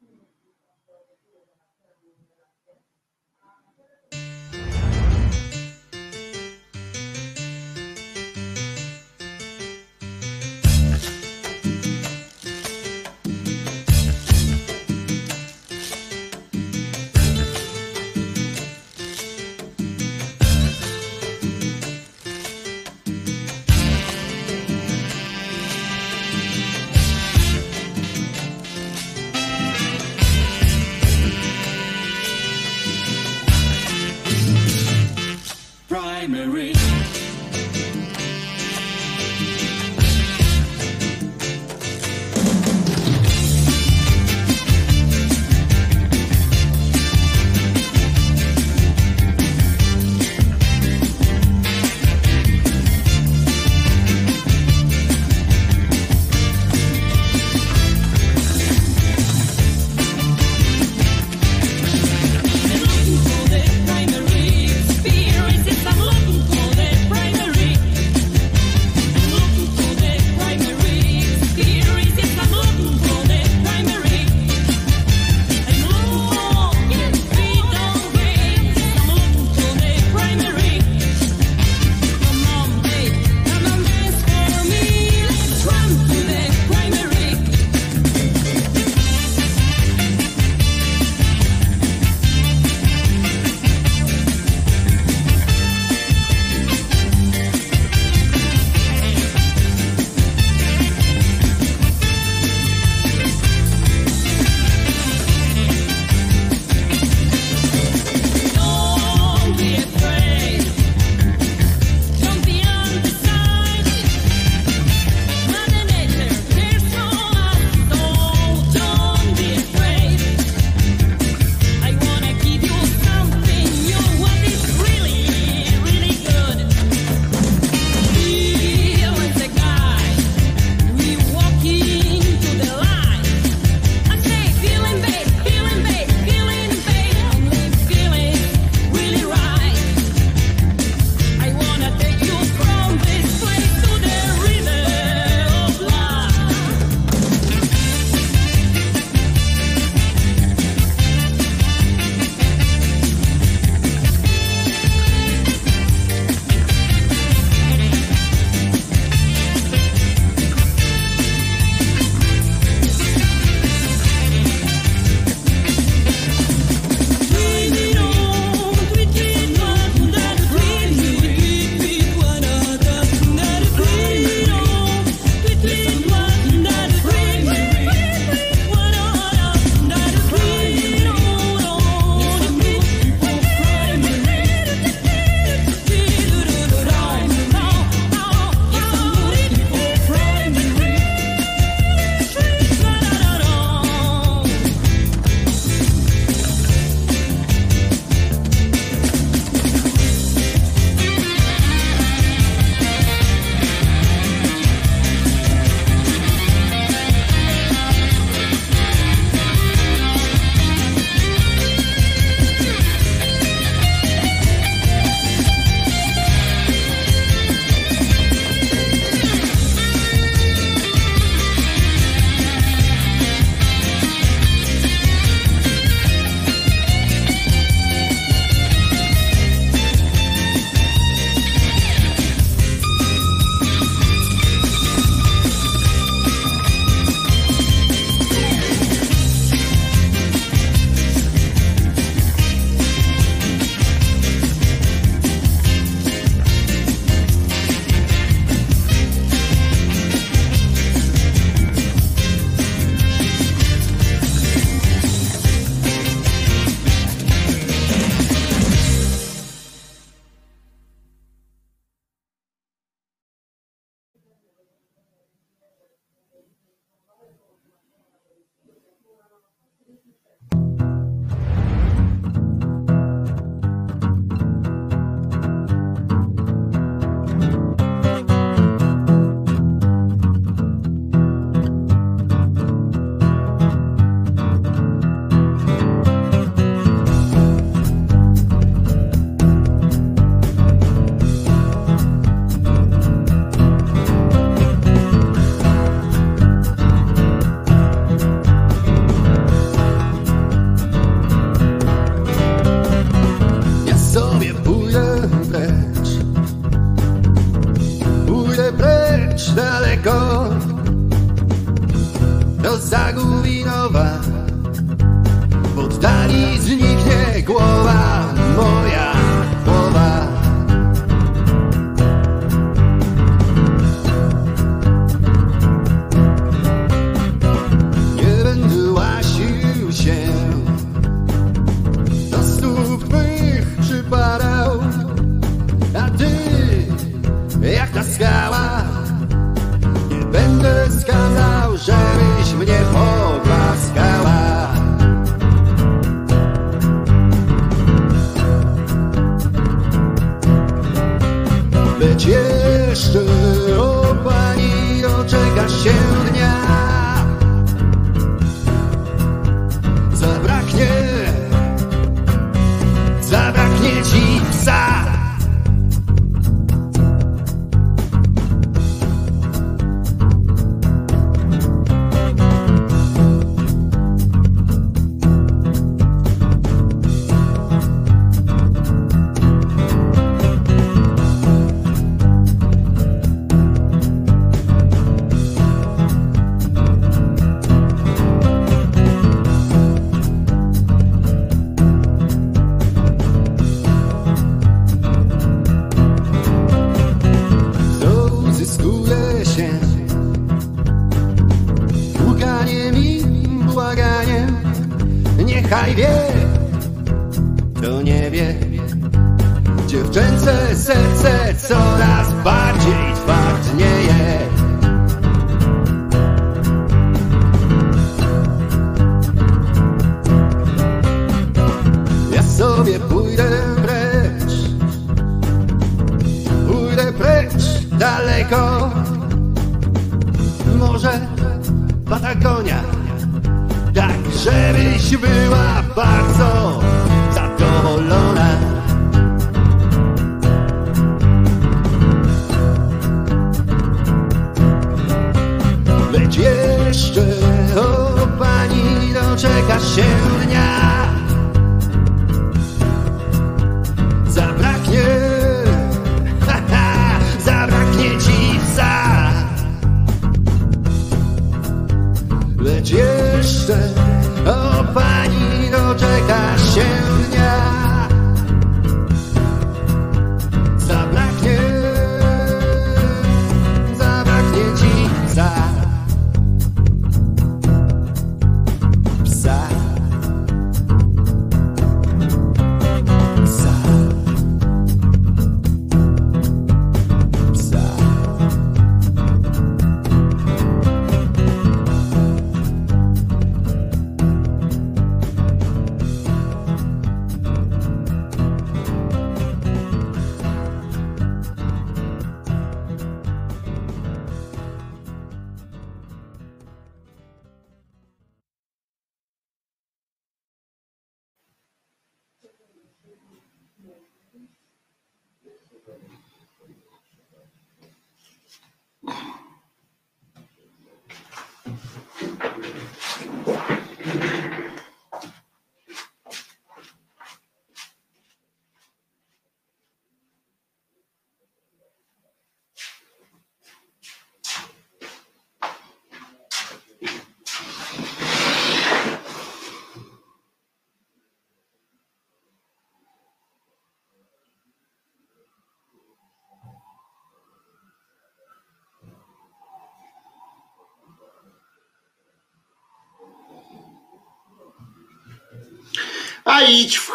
嗯。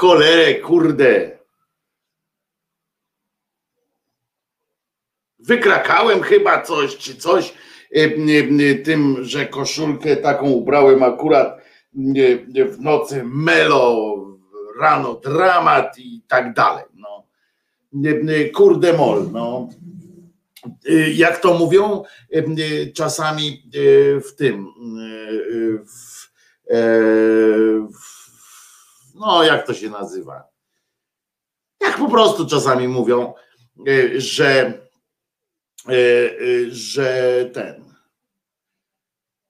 Cholerę, kurde. Wykrakałem chyba coś, czy coś y, y, tym, że koszulkę taką ubrałem akurat y, w nocy melo, rano dramat i tak dalej. No. Kurde mol, no. Jak to mówią czasami w tym, w, e, w no jak to się nazywa? Jak po prostu czasami mówią, y, że, y, y, że ten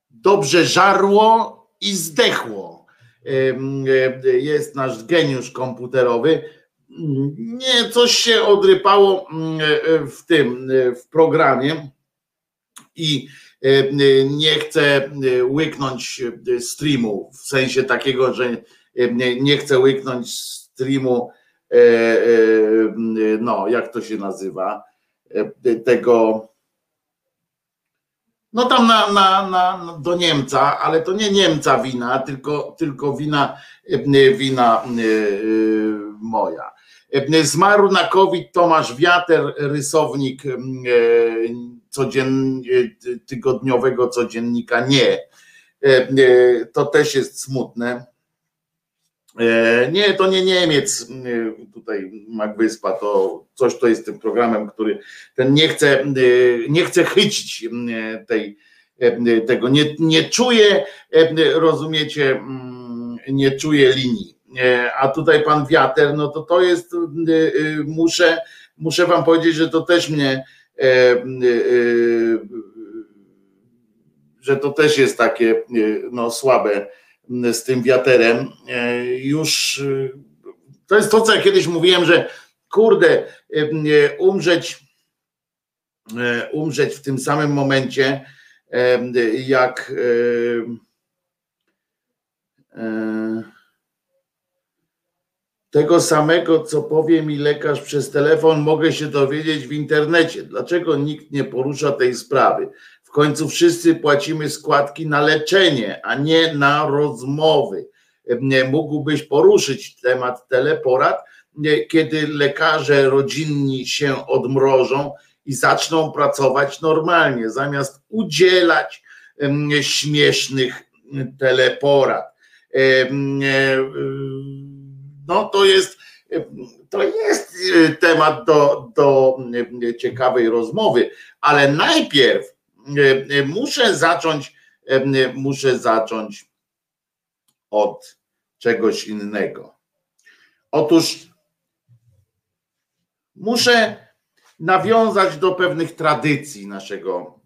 dobrze żarło i zdechło. Jest nasz geniusz komputerowy. Nie, coś się odrypało mm, w tym, w programie. i nie chcę łyknąć streamu w sensie takiego, że nie chcę łyknąć streamu, no jak to się nazywa, tego no tam na, na, na, do Niemca, ale to nie Niemca wina, tylko, tylko wina, wina moja. Zmarł na COVID Tomasz Wiater, rysownik codziennie, tygodniowego codziennika Nie. To też jest smutne. Nie, to nie Niemiec, tutaj Magwyspa, to coś to jest tym programem, który ten nie chce, nie chce chycić tej, tego, nie, nie czuje, rozumiecie, nie czuje linii. A tutaj pan Wiater, no to to jest, muszę, muszę wam powiedzieć, że to też mnie, że to też jest takie no, słabe z tym wiaterem. Już to jest to, co ja kiedyś mówiłem, że kurde, umrzeć, umrzeć w tym samym momencie, jak tego samego, co powie mi lekarz przez telefon, mogę się dowiedzieć w internecie. Dlaczego nikt nie porusza tej sprawy? Końcu wszyscy płacimy składki na leczenie, a nie na rozmowy. Mógłbyś poruszyć temat teleporad, kiedy lekarze rodzinni się odmrożą i zaczną pracować normalnie, zamiast udzielać śmiesznych teleporad. No to jest, to jest temat do, do ciekawej rozmowy, ale najpierw muszę zacząć, muszę zacząć od czegoś innego. Otóż muszę nawiązać do pewnych tradycji naszego,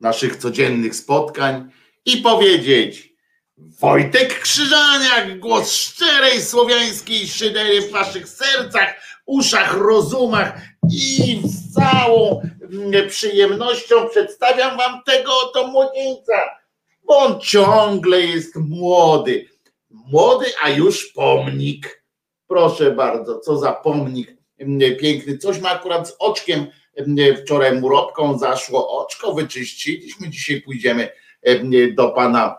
naszych codziennych spotkań i powiedzieć: Wojtek Krzyżaniak, głos szczerej słowiańskiej szydery w waszych sercach, uszach, rozumach i z całą mm, przyjemnością przedstawiam wam tego oto młodzieńca, bo on ciągle jest młody. Młody, a już pomnik. Proszę bardzo, co za pomnik piękny. Coś ma akurat z oczkiem. Wczoraj murobką zaszło oczko, wyczyściliśmy. Dzisiaj pójdziemy do pana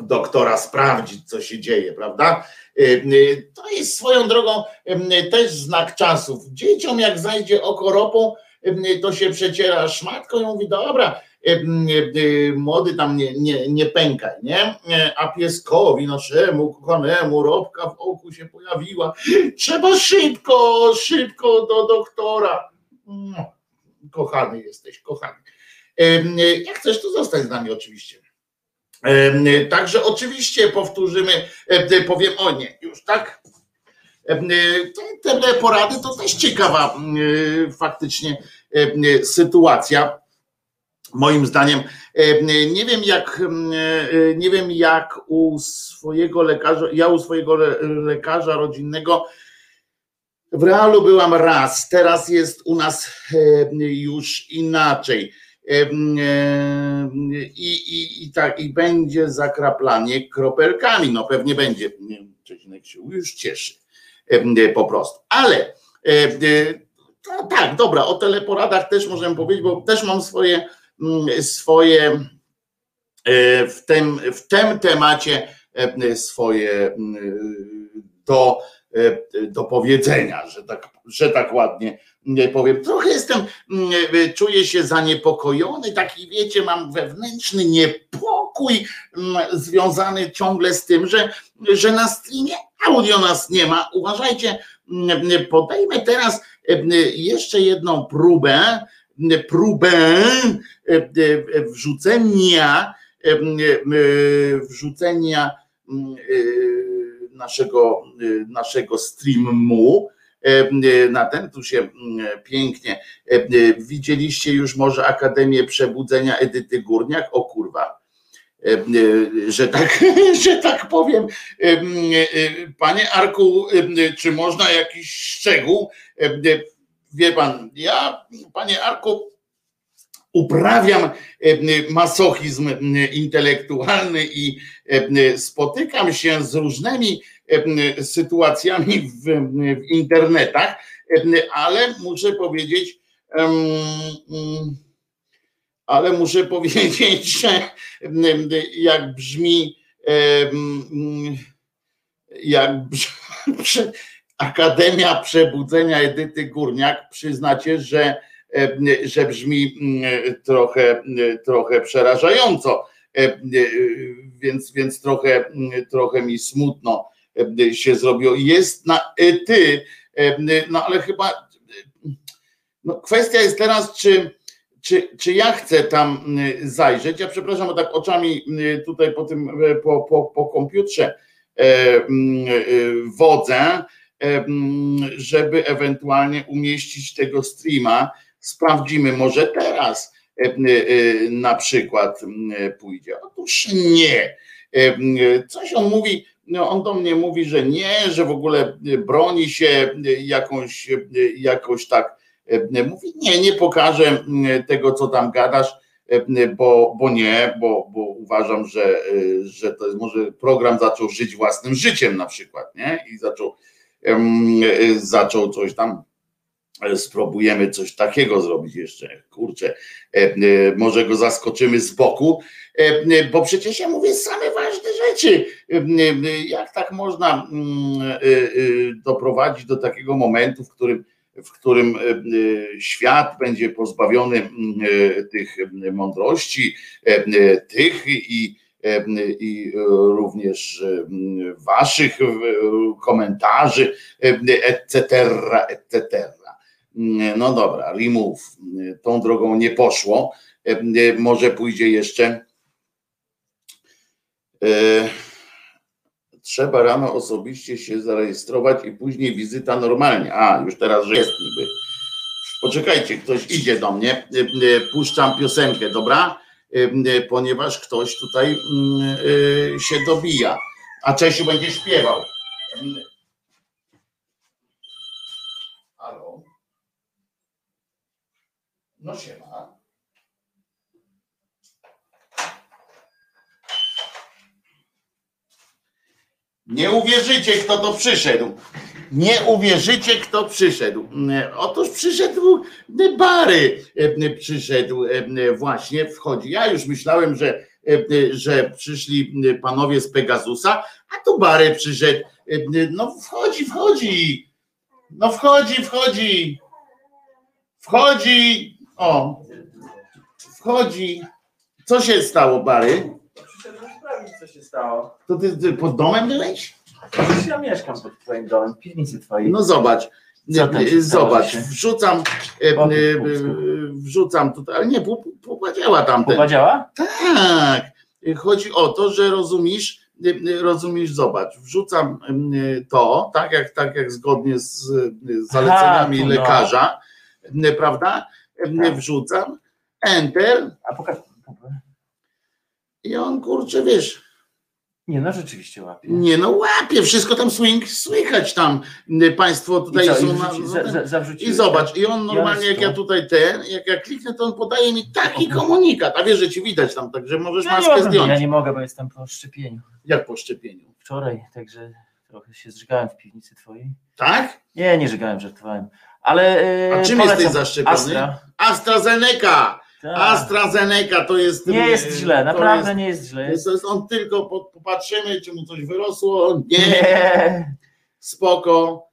doktora sprawdzić, co się dzieje, prawda? To jest swoją drogą też znak czasów. Dzieciom, jak zajdzie oko ropą, to się przeciera szmatką i mówi, dobra, młody tam nie, nie, nie pękaj, nie? A pieskowi naszemu, kochanemu, robka w oku się pojawiła. Trzeba szybko, szybko do doktora. No, kochany jesteś, kochany. Jak chcesz, to zostań z nami oczywiście. Także oczywiście powtórzymy, powiem o nie, już tak. Te porady to też ciekawa faktycznie sytuacja moim zdaniem. Nie wiem jak nie wiem jak u swojego lekarza, ja u swojego lekarza rodzinnego w realu byłam raz, teraz jest u nas już inaczej. I, i, i tak, i będzie zakraplanie kropelkami. No pewnie będzie. Czesinek się już cieszy po prostu. Ale tak, dobra, o teleporadach też możemy powiedzieć, bo też mam swoje Mm, swoje e, w tym, w tym temacie swoje mm, do, do powiedzenia, że tak, że tak ładnie powiem. Trochę jestem, mm, czuję się zaniepokojony, taki wiecie, mam wewnętrzny niepokój związany ciągle z tym, że, że na streamie audio nas nie ma. Uważajcie, podejmę teraz jeszcze jedną próbę, próbę e, e, wrzucenia, e, wrzucenia naszego, naszego streamu na ten, tu się pięknie widzieliście już może Akademię Przebudzenia Edyty Górniak, o kurwa, że tak, że tak powiem. Panie Arku, czy można jakiś szczegół? Wie pan, ja, panie Arku, uprawiam masochizm intelektualny i spotykam się z różnymi sytuacjami w, w internetach, ale muszę powiedzieć, ale muszę powiedzieć, że jak brzmi jak brzmi, Akademia Przebudzenia Edyty Górniak, przyznacie, że, że brzmi trochę, trochę przerażająco, więc, więc trochę, trochę mi smutno się zrobiło. Jest na ty, no ale chyba no kwestia jest teraz, czy, czy, czy ja chcę tam zajrzeć. Ja przepraszam, bo tak oczami tutaj po tym, po, po, po komputerze wodzę, żeby ewentualnie umieścić tego streama. Sprawdzimy, może teraz na przykład pójdzie. Otóż nie. Coś on mówi, no on do mnie mówi, że nie, że w ogóle broni się jakąś, jakoś tak mówi, nie, nie pokażę tego, co tam gadasz, bo, bo nie, bo, bo uważam, że, że to jest może program zaczął żyć własnym życiem na przykład, nie? I zaczął, zaczął coś tam spróbujemy coś takiego zrobić jeszcze, kurczę, może go zaskoczymy z boku, bo przecież ja mówię same ważne rzeczy. Jak tak można doprowadzić do takiego momentu, w którym, w którym świat będzie pozbawiony tych mądrości, tych i, i również waszych komentarzy, etc., etc. No dobra, remove. Tą drogą nie poszło. Może pójdzie jeszcze. Trzeba rano osobiście się zarejestrować i później wizyta normalnie. A, już teraz, jest niby. Poczekajcie, ktoś idzie do mnie. Puszczam piosenkę, dobra? Ponieważ ktoś tutaj się dobija. A Czesiu będzie śpiewał. No siema. Nie uwierzycie, kto to przyszedł. Nie uwierzycie, kto przyszedł. Otóż przyszedł Bary. Przyszedł właśnie, wchodzi. Ja już myślałem, że, że przyszli panowie z Pegasusa, a tu Bary przyszedł. No wchodzi, wchodzi. No wchodzi, wchodzi. Wchodzi. O, wchodzi. Co się stało, Bary? Przyszedłem sprawdzić, co się stało. To ty, ty pod domem byłeś? Przecież ja mieszkam pod twoim domem, w piwnicy twojej. No zobacz. Co tam się stało Zobacz, się? wrzucam, e, e, pup, wrzucam tutaj, ale nie, pupa działa tamten. Pupa działa? Tak. Chodzi o to, że rozumiesz, rozumiesz, zobacz, wrzucam to, tak jak, tak jak zgodnie z zaleceniami tu no. lekarza, prawda? Tak. Wrzucam, enter A pokaż i on kurczę, wiesz, Nie no, rzeczywiście łapie. nie no łapie, wszystko tam swing, słychać tam. Państwo tutaj I co, są i na, wrzuci, za, za, zawrzuciłeś, I zobacz, i on normalnie, jak ja tu. tutaj ten, jak ja kliknę, to on podaje mi taki komunikat. A wiesz, że ci widać tam, także możesz Ja maskę mogę, zdjąć. ja nie mogę, bo jestem po szczepieniu. Jak po szczepieniu? Wczoraj, także trochę się zżygałem w piwnicy twojej. Tak? Nie, nie żygałem, żartowałem. Ale A e, czym jesteś zaszczepiony? Astra. AstraZeneca! Tak. AstraZeneca to jest. Nie jest źle, naprawdę jest, nie jest źle. jest, on tylko po- popatrzymy, czy mu coś wyrosło. Nie, Nie. spoko.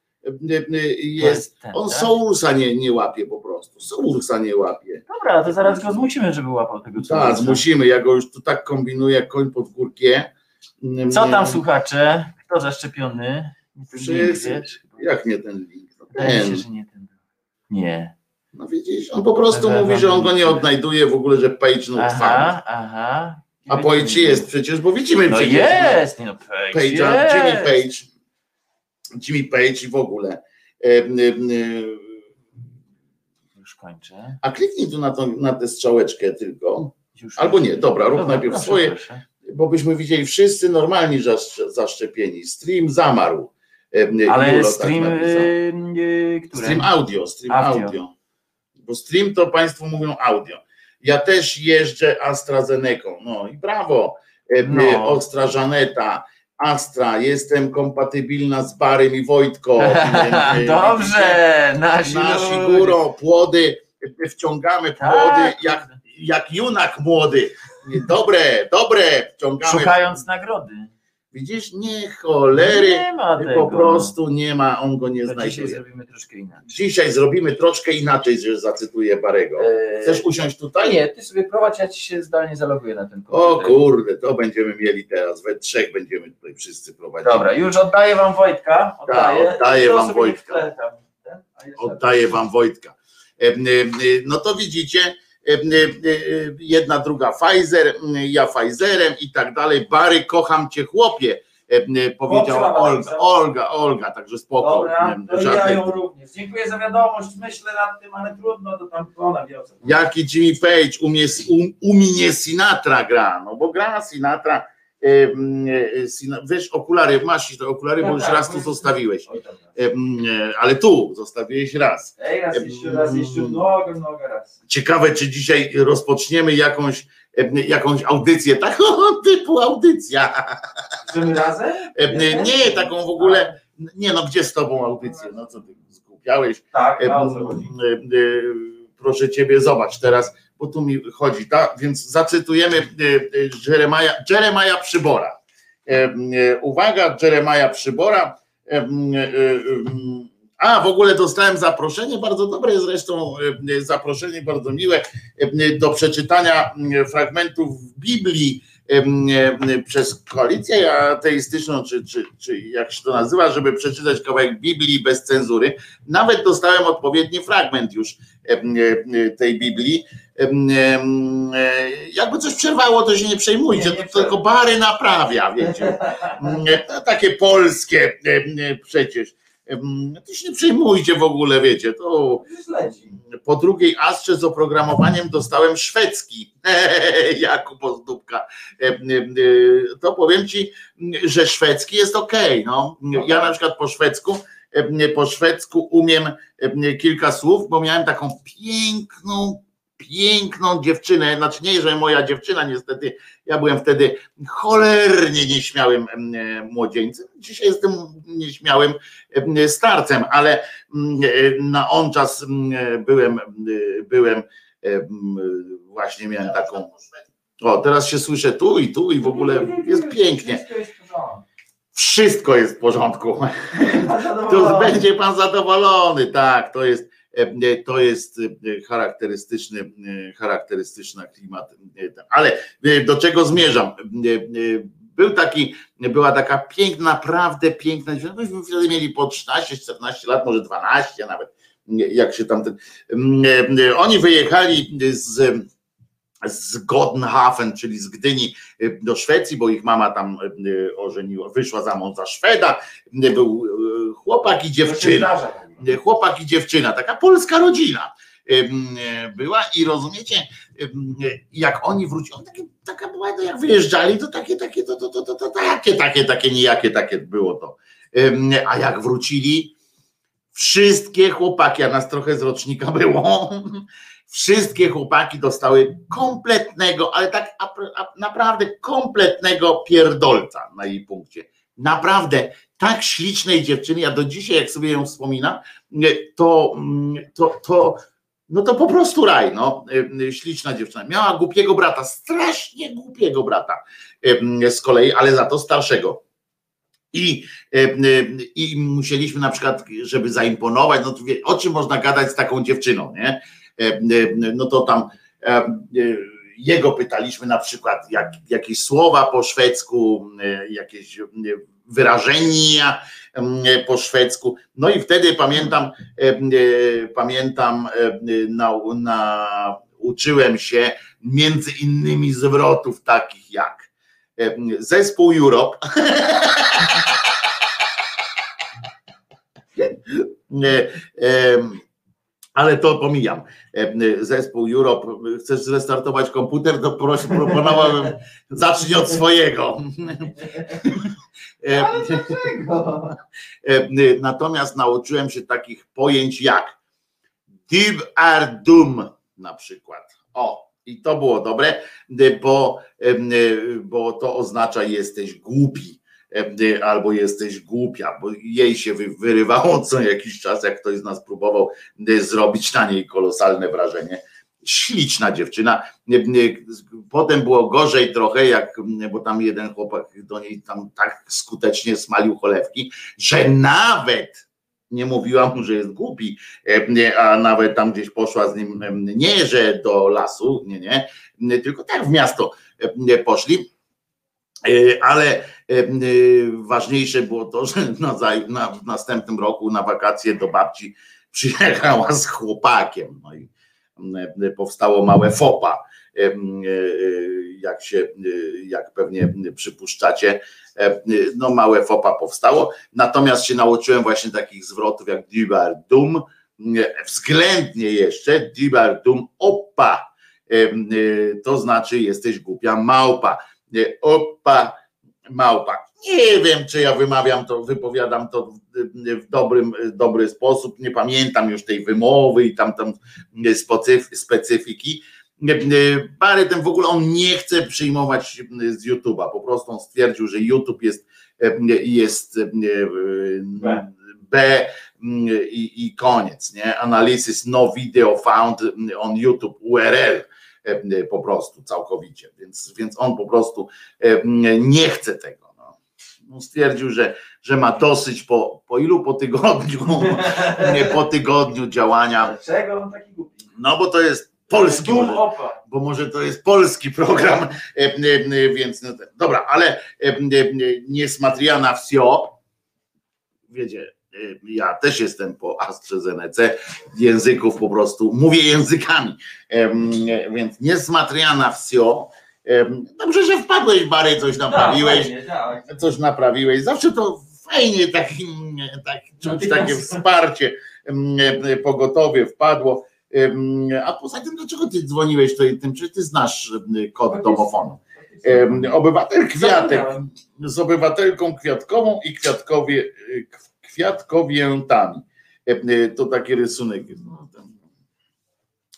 Jest. ten, On tak? Soulsa nie, nie łapie po prostu. Soulsa nie łapie. Dobra, to zaraz go zmusimy, żeby łapał tego co Tak, zmusimy. Ja go już tu tak kombinuję, jak koń pod górkiem. Co tam słuchacze? Kto zaszczepiony? Wszyscy. Jak nie ten link? No ten. się, że nie ten. Nie. No widzisz, on po prostu mówi, że on go nie odnajduje w ogóle, że page not found. Aha, aha. A Page jest przecież, bo widzimy No przecież. jest, nie no Page, Jimmy jest. Page. Jimmy Page i w ogóle. E, e, e, Już kończę. A kliknij tu na, tą, na tę strzałeczkę tylko. Już Albo nie, dobra, rób Dobra, najpierw proszę, swoje, proszę. bo byśmy widzieli wszyscy normalni zaszcz- zaszczepieni. Stream zamarł. E, Ale Julo tak stream, który? Stream audio, stream Audio. audio. Bo stream to Państwo mówią audio. Ja też jeżdżę AstraZeneca. No i brawo. E, No. Ostra Żaneta, Astra, jestem kompatybilna z Barym i Wojtko. E, Dobrze, nasi, Nasi górą, płody, e, wciągamy Tak. płody jak, jak junak młody. Dobre, dobre, wciągamy. Szukając nagrody. Widzisz, nie cholery, Nie ma tego. po prostu nie ma, on go nie To dzisiaj znajduje. zrobimy troszkę inaczej. Dzisiaj zrobimy troszkę inaczej, że zacytuję Barego. Eee, Chcesz usiąść tutaj? Nie, ty sobie prowadź, ja ci się zdalnie zaloguję na ten O komputer. kurde, to będziemy mieli teraz. We trzech będziemy tutaj wszyscy prowadzić. Dobra, już oddaję wam Wojtka. Oddaję, Tak, oddaję wam Wojtka. Oddaję wam Wojtka. No to widzicie, jedna, druga Pfizer, ja Pfizerem i tak dalej. Bary, kocham cię chłopie, powiedziała Olga. Olga, Olga, także spoko. Dobra, ja ją również. Dziękuję za wiadomość, myślę nad tym, ale trudno, to tam ona co. Jaki Jimmy Page u mnie, u, u mnie Sinatra gra, no bo gra Sinatra, wiesz, okulary, masz te okulary, bo już raz tu zostawiłeś, m, e, ale tu zostawiłeś raz. Ej, raz jeszcze, raz jeszcze, mnogo, mnogo raz. Ciekawe, czy dzisiaj rozpoczniemy jakąś, jakąś audycję, taką typu audycja. My razem? Nie, taką w ogóle, nie no, gdzie z tobą audycję, no co ty skupiałeś? Tak, e, Proszę ciebie, zobacz teraz, bo tu mi chodzi, tak? Więc zacytujemy e, e, Jeremiah, Jeremiah Przybora. E, e, Uwaga, Jeremiah Przybora. E, A, w ogóle dostałem zaproszenie, bardzo dobre zresztą, zaproszenie bardzo miłe do przeczytania fragmentów Biblii przez koalicję ateistyczną, czy, czy, czy jak się to nazywa, żeby przeczytać kawałek Biblii bez cenzury. Nawet dostałem odpowiedni fragment już tej Biblii. E, Jakby coś przerwało, to się nie przejmujcie, Nie, nie to tylko Bary naprawia, wiecie. E, takie polskie e, przecież. To się nie przejmujcie w ogóle, wiecie. To po drugiej astrze z oprogramowaniem dostałem szwedzki. Jakub Ozdóbka. To powiem ci, że szwedzki jest ok. No. Ja na przykład po szwedzku, po szwedzku umiem kilka słów, bo miałem taką piękną, piękną dziewczynę. Znaczy nie, że moja dziewczyna niestety, ja byłem wtedy cholernie nieśmiałym e, młodzieńcem. Dzisiaj jestem nieśmiałym starcem, ale mm, e, na on czas mm, byłem, e, byłem mm, właśnie miałem taką. O, teraz się słyszę tu i tu i w ogóle jest pięknie. Wszystko jest w porządku. Wszystko jest w porządku. To będzie pan zadowolony, tak, to jest to jest e, charakterystyczny, e, charakterystyczny klimat. e, Ale e, do czego zmierzam? E, e, Był taki, była taka piękna, naprawdę piękna, myśmy wtedy mieli po 13, 14 lat, może 12 nawet, jak się tam ten, e, e, oni wyjechali z z Goddenhafen, czyli z Gdyni e, do Szwecji, bo ich mama tam e, ożeniła, wyszła za mąż za Szweda, był chłopak i dziewczyna. Chłopak i dziewczyna, taka polska rodzina była i rozumiecie, jak oni wrócili, on taka była, to jak wyjeżdżali, to takie, takie, to, to, to, to, to takie, takie, takie, nijakie, takie było to. A jak wrócili, wszystkie chłopaki, a nas trochę z rocznika było, wszystkie chłopaki dostały kompletnego, ale tak naprawdę kompletnego pierdolca na jej punkcie. Naprawdę tak ślicznej dziewczyny, ja do dzisiaj jak sobie ją wspominam, to, to, to, no to po prostu raj, no, śliczna dziewczyna. Miała głupiego brata, strasznie głupiego brata z kolei, ale za to starszego. I, I musieliśmy na przykład, żeby zaimponować, no to wie, o czym można gadać z taką dziewczyną, nie? No to tam jego pytaliśmy na przykład jak, jakieś słowa po szwedzku, jakieś wyrażenia po szwedzku. No i wtedy pamiętam, pamiętam, na, na, uczyłem się między innymi zwrotów takich jak zespół Europe. Ale to pomijam. Zespół Europe, chcesz zrestartować komputer, to proszę, proponowałbym, zacznij od swojego. Ale dlaczego? Natomiast nauczyłem się takich pojęć jak Dib ar dum na przykład. O, I to było dobre, bo, bo to oznacza jesteś głupi albo jesteś głupia, bo jej się wy- wyrywało co jakiś czas, jak ktoś z nas próbował y, zrobić na niej kolosalne wrażenie. Śliczna dziewczyna. Potem było gorzej trochę, jak, bo tam jeden chłopak do niej tam tak skutecznie smalił cholewki, że nawet nie mówiła mu, że jest głupi, e, a nawet tam gdzieś poszła z nim, nie, że do lasu, nie, nie, tylko tak w miasto e, poszli. E, Ale e, e, ważniejsze było to, że na, na, w następnym roku na wakacje do babci przyjechała z chłopakiem. No i e, powstało małe fopa. E, e, Jak się, e, jak pewnie przypuszczacie, e, no małe fopa powstało. Natomiast się nauczyłem właśnie takich zwrotów jak Dibar Dum, względnie jeszcze Dibar Dum Oppa. E, e, To znaczy jesteś głupia małpa. E, Oppa małpa. Nie wiem, czy ja wymawiam to, wypowiadam to w, dobrym, dobry sposób. Nie pamiętam już tej wymowy i tam, tam specyf- specyfiki. Ten w ogóle on nie chce przyjmować z YouTube'a. Po prostu on stwierdził, że YouTube jest, jest e, B. B i, i koniec. Nie? Analysis no video found on YouTube URL po prostu całkowicie. Więc, więc on po prostu e, nie chce tego. No. No Stwierdził, że, że ma dosyć po, po ilu po tygodniu, nie po tygodniu działania. Dlaczego on taki głupi? No bo to jest polski. Opa. bo może to jest polski program, e, e, e, więc no, dobra, ale e, e, nie smatriana wsio, wiecie, e, ja też jestem po AstraZeneca, języków po prostu, mówię językami, e, więc nie smatriana wsio, Em, dobrze, że wpadłeś Bary, coś naprawiłeś, Tak, fajnie, tak. coś naprawiłeś. Zawsze to fajnie taki, tak, czuć takie wsparcie, e, pogotowie wpadło. A poza tym, dlaczego ty dzwoniłeś tutaj tym, czy ty znasz kod domofonu? Em, Obywatel Kwiatek z obywatelką kwiatkową i kwiatkowie, y, k- kwiatkowiętami. Em, y, To taki rysunek. No.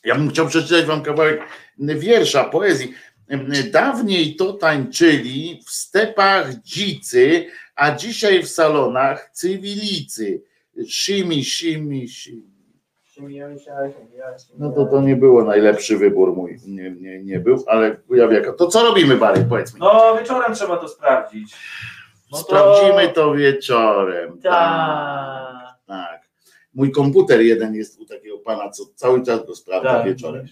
Ja bym chciał przeczytać wam kawałek wiersza, poezji. Em, Dawniej to tańczyli w stepach dzicy, a dzisiaj w salonach cywilicy. Shimi, shimi, shimi. No to to nie było najlepszy wybór mój, nie, nie, nie był, ale ja wieka. To co robimy, Bary, powiedz mi. No wieczorem trzeba to sprawdzić. No to- Sprawdzimy to wieczorem. Tak. tak. Mój komputer jeden jest u takiego pana, co cały czas go sprawdza Tak. wieczorem.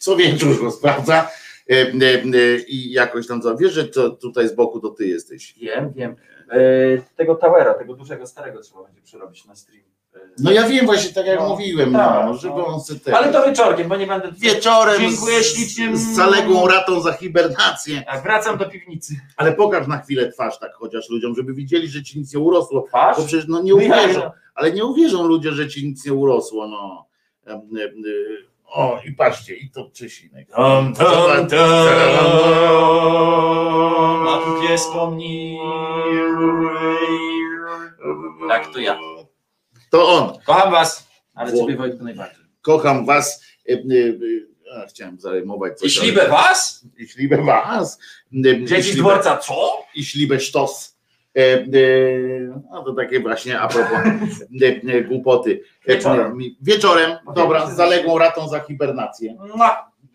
Co wieczór go sprawdza e, e, e, i jakoś tam. Wiesz, że to tutaj z boku to ty jesteś. Wiem, wiem. Tego towera, tego dużego, starego trzeba będzie przerobić na stream. E, No ja wiem właśnie tak jak No, mówiłem, tak, no, żeby no. on se te, Ale to wieczorkiem, bo nie będę. wieczorem Dziękuję ślicznie. z zaległą ratą za hibernację. Tak, wracam do piwnicy. Ale pokaż na chwilę twarz tak chociaż ludziom, żeby widzieli, że ci nic nie urosło. Twarz? Bo przecież no nie No uwierzą, ale nie uwierzą ludzie, że ci nic nie urosło. No. Em, O, i patrzcie, i to Czesinek. Tam, tam, tam, a tu pies po mnie. Tak, to ja. To on. Kocham was, ale Wło- ciebie Wojtku najbardziej. Kocham was. E, e, e, a, chciałem zaremować coś. I ale- ślibę was? I ślibę was. Dzieci z dworca, co? I ślibę sztos. No to takie właśnie a propos głupoty. Wieczorem. Wieczorem, dobra, z zaległą ratą za hibernację.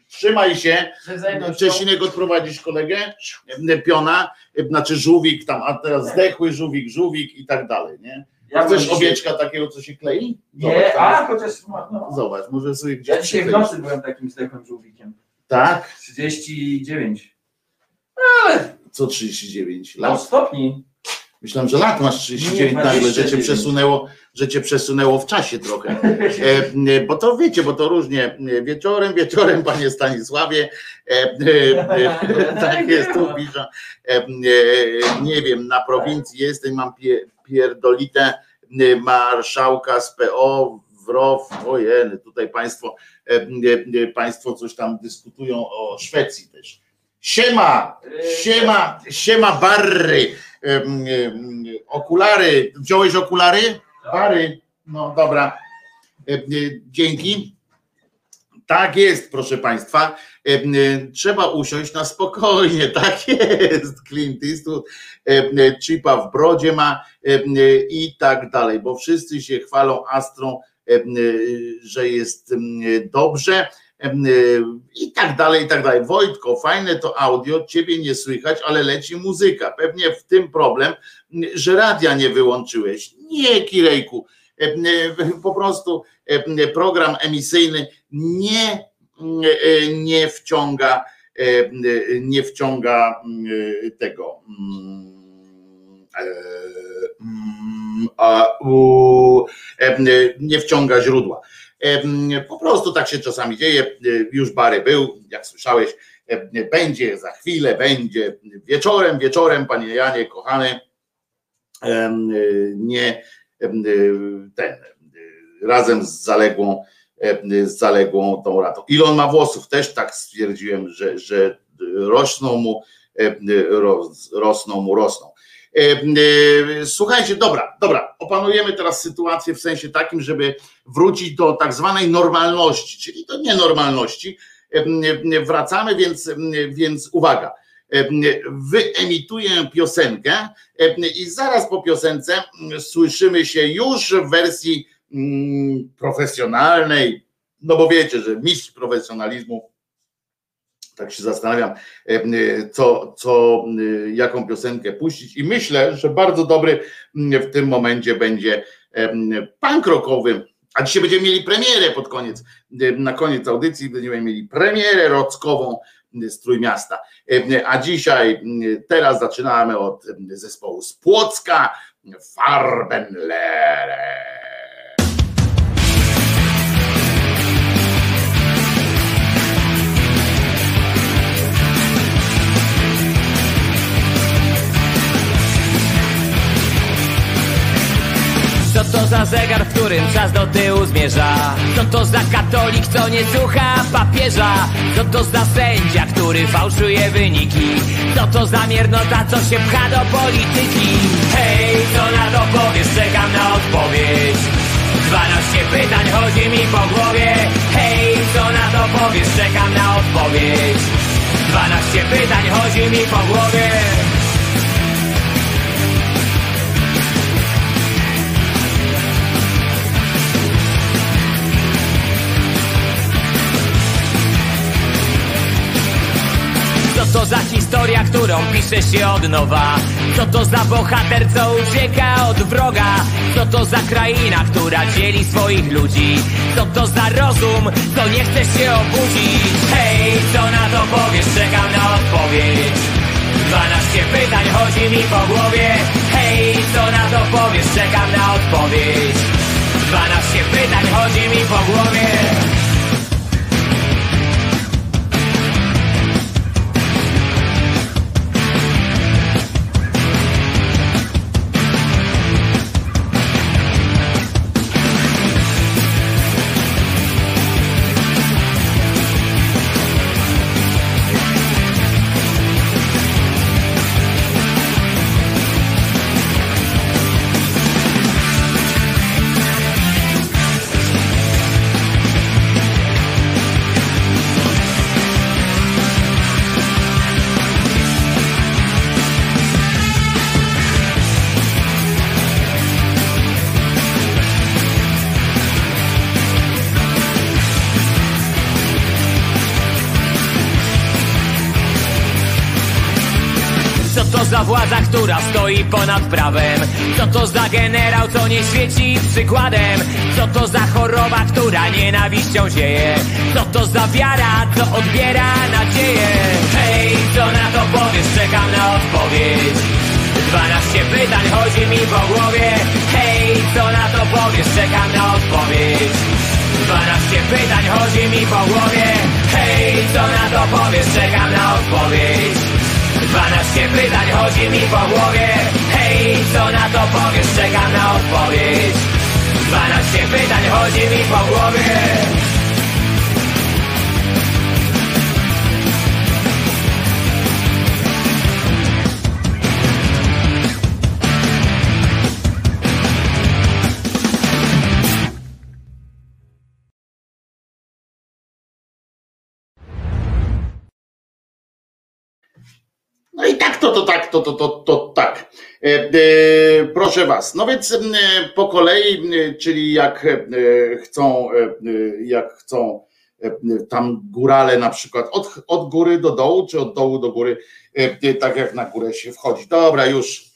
Trzymaj się. Wzajemnością. Czesinek odprowadzisz kolegę, piona, znaczy żółwik tam, a teraz zdechły żółwik, żółwik i tak dalej, nie? Ja Chcesz byłem owieczka takiego, co się klei? Nie, Zobacz, tam a chociaż. No. Zobacz, może sobie gdzieś Ja dzisiaj w nocy byłem takim zdechłym żółwikiem. Tak? 39. Co 39 No lat? stopni. Myślałem, że lat masz 39 Nie, nagle, że cię 29. przesunęło, że cię przesunęło w czasie trochę. E, e, bo to wiecie, bo to różnie. E, Wieczorem, wieczorem, panie Stanisławie. E, e, e, tak jest tu pisze. E, nie wiem, na prowincji jestem, mam pie, pierdolite e, marszałka z PO WROW. Ojej, tutaj państwo, e, e, państwo coś tam dyskutują o Szwecji też. Siema! Siema, siema Barry. Okulary. Wziąłeś okulary? Bary. No dobra. Dzięki. Tak jest, proszę Państwa. E, e, trzeba usiąść na spokojnie. Tak jest. Clint Eastwood e, chipa w brodzie ma i tak dalej, bo wszyscy się chwalą Astrą, że jest dobrze i tak dalej, i tak dalej. Wojtko, fajne to audio, ciebie nie słychać, ale leci muzyka. Pewnie w tym problem, że radia nie wyłączyłeś. Nie, Kirejku, po prostu program emisyjny nie, nie wciąga nie wciąga tego nie wciąga źródła. Po prostu tak się czasami dzieje. Już Bary był, jak słyszałeś, będzie za chwilę, będzie wieczorem, wieczorem, panie Janie, kochany, nie ten, razem z zaległą, z zaległą tą ratą. Ile on ma włosów? Też tak stwierdziłem, że, że rosną mu, rosną mu, rosną. Słuchajcie, dobra, dobra, opanujemy teraz sytuację w sensie takim, żeby wrócić do tak zwanej normalności, czyli do nienormalności. Wracamy, więc, więc uwaga. Wyemituję piosenkę i zaraz po piosence słyszymy się już w wersji mm, profesjonalnej, no bo wiecie, że mistrz profesjonalizmu tak się zastanawiam, co, co, jaką piosenkę puścić. I myślę, że bardzo dobry w tym momencie będzie punk rockowy, a dzisiaj będziemy mieli premierę pod koniec, na koniec audycji będziemy mieli premierę rockową z Trójmiasta. A dzisiaj, teraz zaczynamy od zespołu z Płocka, Farbenlere. Co to za zegar, w którym czas do tyłu zmierza? Co to za katolik, co nie słucha papieża? Co to za sędzia, który fałszuje wyniki? Co to za miernota, co się pcha do polityki? Hej, co na to powiesz? Czekam na odpowiedź 12 pytań chodzi mi po głowie Hej, co na to powiesz? Czekam na odpowiedź 12 pytań chodzi mi po głowie to za historia, którą pisze się od nowa? Co to za bohater, co ucieka od wroga? Co to za kraina, która dzieli swoich ludzi? Co to za rozum, co nie chce się obudzić? Hej, co na to powiesz? Czekam na odpowiedź 12 pytań chodzi mi po głowie Hej, co na to powiesz? Czekam na odpowiedź 12 pytań chodzi mi po głowie stoi ponad prawem? Co to za generał, co nie świeci przykładem? Co to za choroba, która nienawiścią zieje? Co to za wiara, co odbiera nadzieję? Hej, co na to powiesz? Czekam na odpowiedź 12 pytań chodzi mi po głowie Hej, co na to powiesz? Czekam na odpowiedź 12 pytań chodzi mi po głowie Hej, co na to powiesz? Czekam na odpowiedź 12 pytań chodzi mi po głowie. Hej, co na to powiesz? Czekam na odpowiedź. 12 pytań chodzi mi po głowie proszę was. No więc e, po kolei, e, czyli jak e, chcą, e, e, jak chcą e, tam górale na przykład od, od góry do dołu, czy od dołu do góry, e, e, tak jak na górę się wchodzi. Dobra, już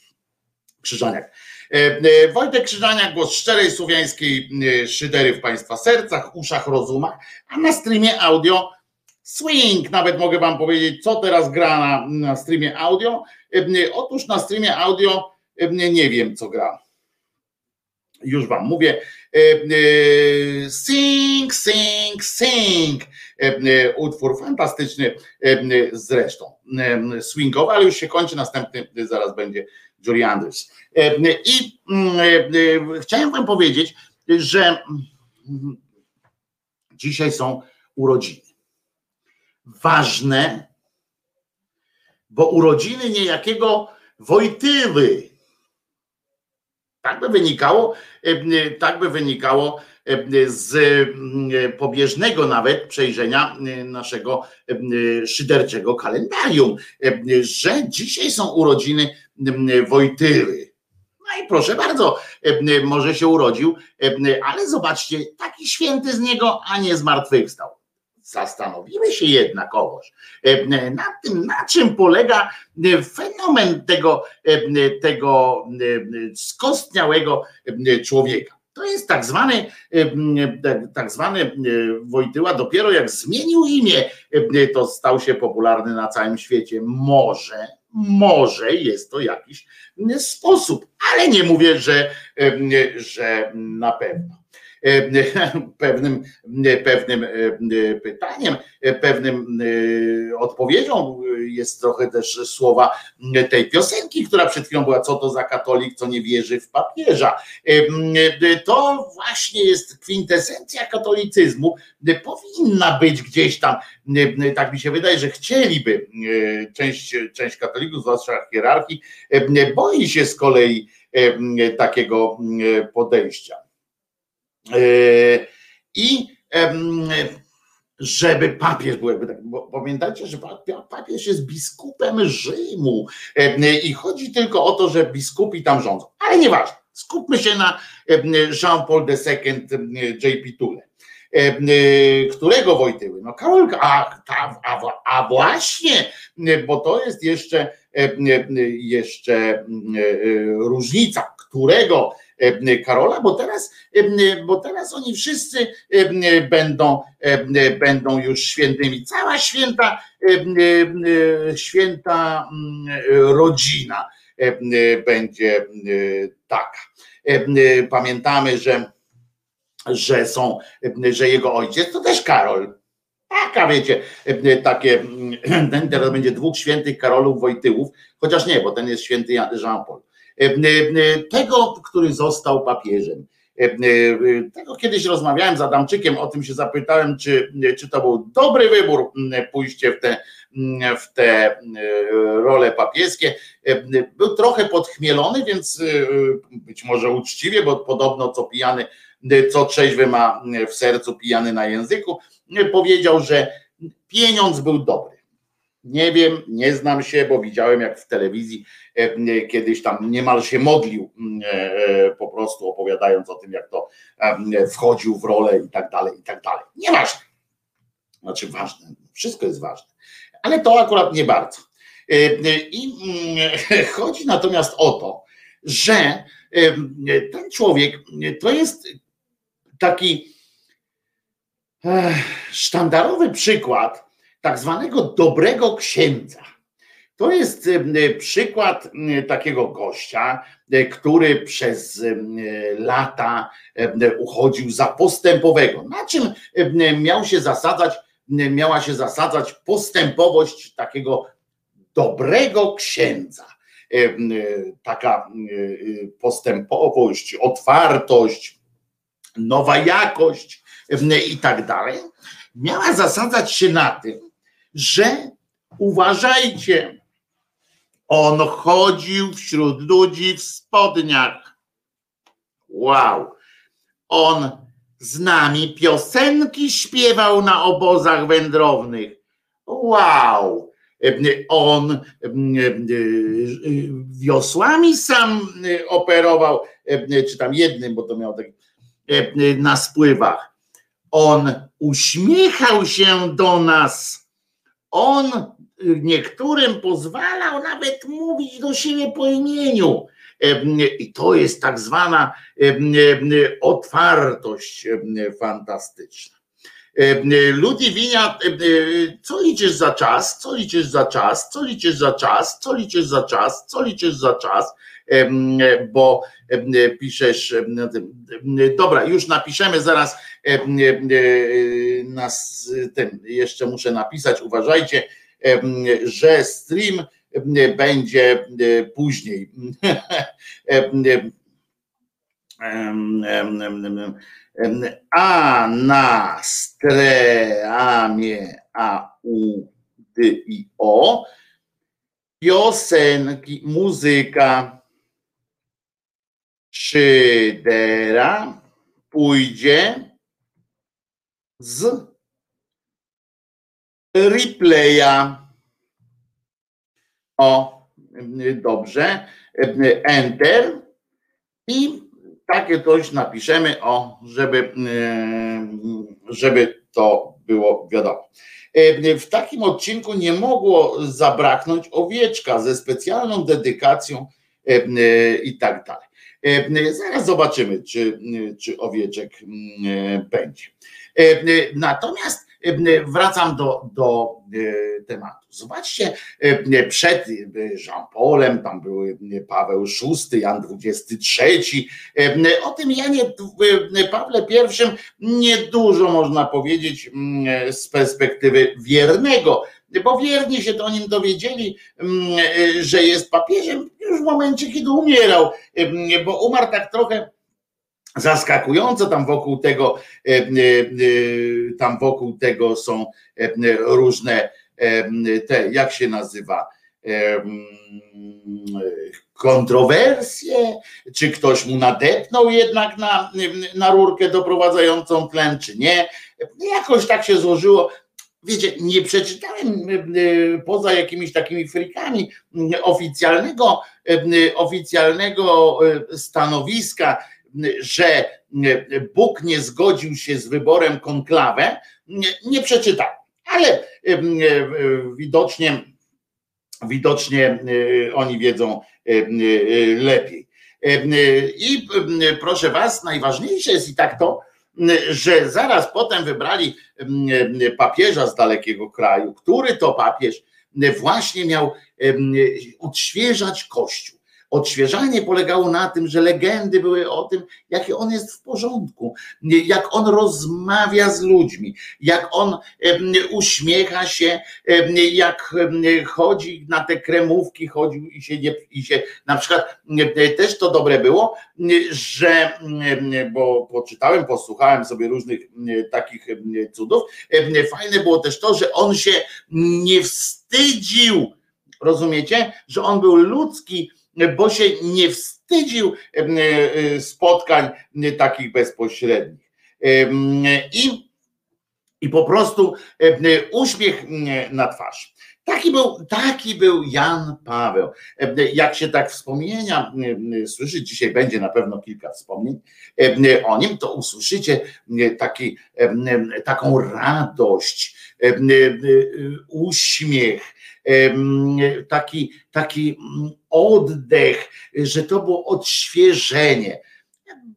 Krzyżaniak. E, e, Wojtek Krzyżaniak, głos szczerej słowiańskiej e, szydery w Państwa sercach, uszach, rozumach, a na streamie audio swing, nawet mogę Wam powiedzieć, co teraz gra na, na streamie audio. E, e, Otóż na streamie audio e, nie wiem, co gra. Już Wam mówię. E, e, Sing, sing, sing. E, e, Utwór fantastyczny e, e, zresztą. E, Swingowy, ale już się kończy, następny zaraz będzie Julie Andrews. E, I mm, e, e, chciałem Wam powiedzieć, że mm, dzisiaj są urodziny. Ważne, bo urodziny niejakiego Wojtyły. Tak by wynikało, e, e, tak by wynikało e, z pobieżnego nawet przejrzenia naszego szyderczego kalendarium, że dzisiaj są urodziny Wojtyły. No i proszę bardzo, może się urodził, ale zobaczcie, taki święty z niego, a nie zmartwychwstał. Zastanowimy się jednakowoż e, nad tym, na czym polega e, fenomen tego, e, tego skostniałego człowieka. To jest tak zwany, tak- tak zwany Wojtyła, dopiero jak zmienił imię, to stał się popularny na całym świecie. Może, może jest to jakiś sposób, ale nie mówię, że, że na pewno. E, Pewnym, pewnym e, pytaniem, e, pewnym e, odpowiedzią jest trochę też słowa tej piosenki, która przed chwilą była, co to za katolik, co nie wierzy w papieża. E, To właśnie jest kwintesencja katolicyzmu. Powinna być gdzieś tam, tak mi się wydaje, że chcieliby e, część, część katolików, zwłaszcza hierarchii, e, boi się z kolei e, takiego e, podejścia. E, I żeby papież był jakby tak, bo że pa- papież jest biskupem Rzymu i chodzi tylko o to, że biskupi tam rządzą, ale nieważne. Skupmy się na Jean-Paul II JP Tule. E, Którego Wojtyły? No Karolka, a, a, a właśnie, bo to jest jeszcze, em, jeszcze e, różnica, którego Karola, bo teraz, em, bo teraz oni wszyscy em, będą, będą już świętymi. Cała święta, święta mm, rodzina będzie taka. Pamiętamy, że, że są, że jego ojciec to też Karol. Taka, wiecie, takie, ten teraz będzie dwóch świętych Karolów Wojtyłów, chociaż nie, bo ten jest święty Jean-Paul. Tego, który został papieżem. Tego kiedyś rozmawiałem z Adamczykiem, o tym się zapytałem, czy, czy to był dobry wybór pójście w te, w te role papieskie. Był trochę podchmielony, więc być może uczciwie, bo podobno co pijany, co trzeźwy ma w sercu, pijany na języku, powiedział, że pieniądz był dobry. Nie wiem, nie znam się, bo widziałem jak w telewizji e, kiedyś tam niemal się modlił, e, po prostu opowiadając o tym, jak to e, wchodził w rolę i tak dalej, i tak dalej. Nieważne. Znaczy ważne, wszystko jest ważne, ale to akurat nie bardzo. I chodzi natomiast o to, że ten człowiek to jest taki sztandarowy przykład tak zwanego dobrego księdza. To jest e, przykład e, takiego gościa, e, który przez lata uchodził za postępowego. Na czym miał się zasadzać, miała się zasadzać postępowość takiego dobrego księdza. Taka postępowość, otwartość, nowa jakość i tak dalej, miała zasadzać się na tym, że uważajcie, on chodził wśród ludzi w spodniach. Wow. On z nami piosenki śpiewał na obozach wędrownych. Wow. On wiosłami sam operował, czy tam jednym, bo to miał tak na spływach. On uśmiechał się do nas. On niektórym pozwalał nawet mówić do siebie po imieniu. I to jest tak zwana otwartość fantastyczna. Ludwinia, co liczysz za czas? Co liczysz za czas? Co liczysz za czas? Co liczysz za czas? Co liczysz za czas? Bo piszesz, dobra, już napiszemy zaraz nas ten, jeszcze muszę napisać, uważajcie, że stream będzie później. A na streamie A U D I O piosenki, muzyka Szydera pójdzie z replaya. O, dobrze. Enter. I takie coś napiszemy, o, żeby, żeby to było wiadomo. W takim odcinku nie mogło zabraknąć owieczka ze specjalną dedykacją i tak dalej. Zaraz zobaczymy, czy, czy owieczek będzie. Natomiast wracam do, do tematu. Zobaczcie, przed Jean-Paulem, tam były Paweł VI, Jan XXIII. O tym Janie Pawle I niedużo można powiedzieć z perspektywy wiernego, bo wierni się do nim dowiedzieli, że jest papieżem już w momencie, kiedy umierał, bo umarł tak trochę zaskakująco tam wokół tego tam wokół tego są różne te, jak się nazywa kontrowersje, czy ktoś mu nadepnął jednak na, na rurkę doprowadzającą tlen, czy nie. Jakoś tak się złożyło. Wiecie, nie przeczytałem poza jakimiś takimi frikami oficjalnego, oficjalnego stanowiska, że Bóg nie zgodził się z wyborem konklawę, nie, nie przeczytałem, ale widocznie, widocznie oni wiedzą lepiej. I proszę Was, najważniejsze jest i tak to, że zaraz potem wybrali papieża z dalekiego kraju, który to papież właśnie miał odświeżać Kościół. Odświeżanie polegało na tym, że legendy były o tym, jaki on jest w porządku, jak on rozmawia z ludźmi, jak on uśmiecha się, jak chodzi na te kremówki, chodził i się, nie, i się na przykład też to dobre było, że, bo poczytałem, posłuchałem sobie różnych takich cudów, fajne było też to, że on się nie wstydził, rozumiecie, że on był ludzki, bo się nie wstydził e, spotkań takich bezpośrednich. I, i po prostu uśmiech na twarz. Taki był, taki był Jan Paweł. Jak się tak wspomnienia słyszy, dzisiaj będzie na pewno kilka wspomnień o nim, to usłyszycie taki, taką radość, uśmiech, taki, taki oddech, że to było odświeżenie.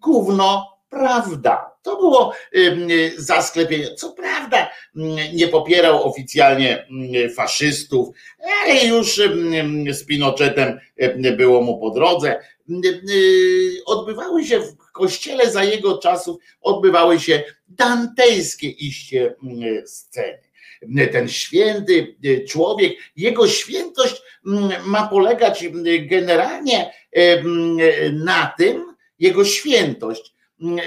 Gówno, prawda. To było zasklepienie. Co prawda nie popierał oficjalnie faszystów, ale już z Pinochetem było mu po drodze. Odbywały się w kościele za jego czasów, odbywały się dantejskie iście sceny ten święty e, człowiek, jego świętość ma polegać mm, generalnie e, na tym, jego świętość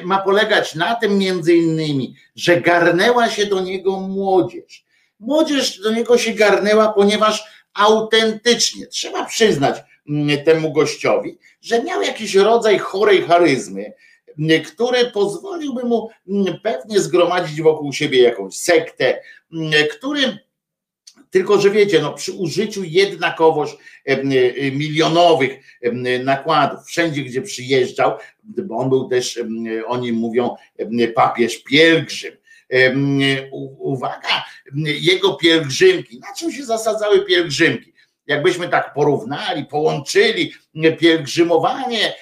ma polegać na tym między innymi, że garnęła się do niego młodzież. Młodzież do niego się garnęła, ponieważ autentycznie, trzeba przyznać temu gościowi, że miał jakiś rodzaj chorej charyzmy, który pozwoliłby mu pewnie zgromadzić wokół siebie jakąś sektę, który Tylko, że wiecie, no, przy użyciu jednakowoż milionowych nakładów, wszędzie gdzie przyjeżdżał, bo on był też, oni mówią, papież pielgrzym. Uwaga, jego pielgrzymki, na czym się zasadzały pielgrzymki? Jakbyśmy tak porównali, połączyli pielgrzymowanie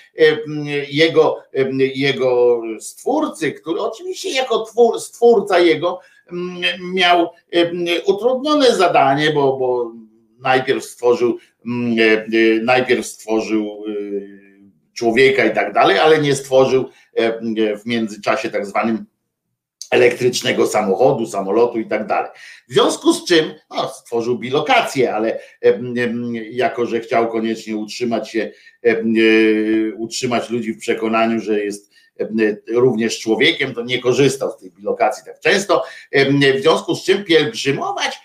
jego, jego stwórcy, który oczywiście jako twór, stwórca jego miał utrudnione zadanie, bo, bo najpierw stworzył, najpierw stworzył człowieka i tak dalej, ale nie stworzył w międzyczasie tak zwanym elektrycznego samochodu, samolotu i tak dalej. W związku z czym no, stworzył bilokację, ale jako, że chciał koniecznie utrzymać się, utrzymać ludzi w przekonaniu, że jest również człowiekiem, to nie korzystał z tej bilokacji tak często. W związku z czym pielgrzymować,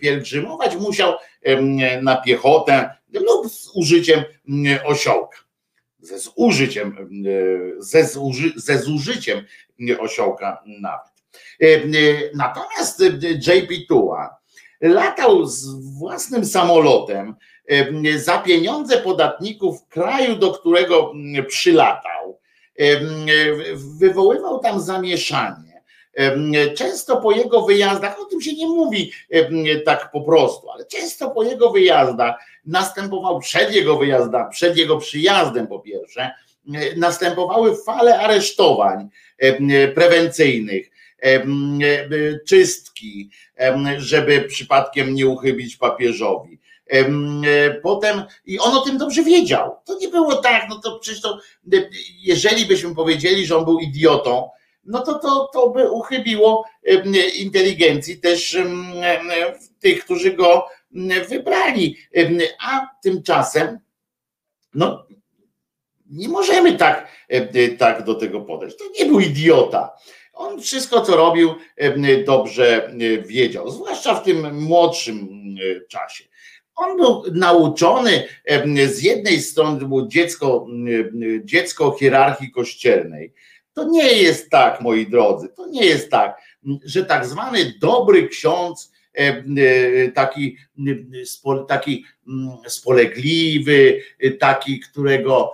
pielgrzymować musiał na piechotę lub z użyciem osiołka ze zużyciem, ze, zuży, ze zużyciem osiołka nawet. Natomiast JP Tua latał z własnym samolotem za pieniądze podatników kraju, do którego przylatał. Wywoływał tam zamieszanie. Często po jego wyjazdach, o tym się nie mówi tak po prostu, ale często po jego wyjazdach następował przed jego wyjazdem, przed jego przyjazdem po pierwsze, następowały fale aresztowań prewencyjnych, czystki, żeby przypadkiem nie uchybić papieżowi. Potem, i on o tym dobrze wiedział. To nie było tak, no to przecież to, jeżeli byśmy powiedzieli, że on był idiotą, no to, to, to by uchybiło inteligencji też tych, którzy go wybrali. A tymczasem, no, nie możemy tak, tak do tego podejść. To nie był idiota. On wszystko, co robił, dobrze wiedział, zwłaszcza w tym młodszym czasie. On był nauczony z jednej strony, było dziecko, dziecko hierarchii kościelnej. To nie jest tak, moi drodzy, to nie jest tak, że tak zwany dobry ksiądz E, taki, taki spolegliwy, taki, którego,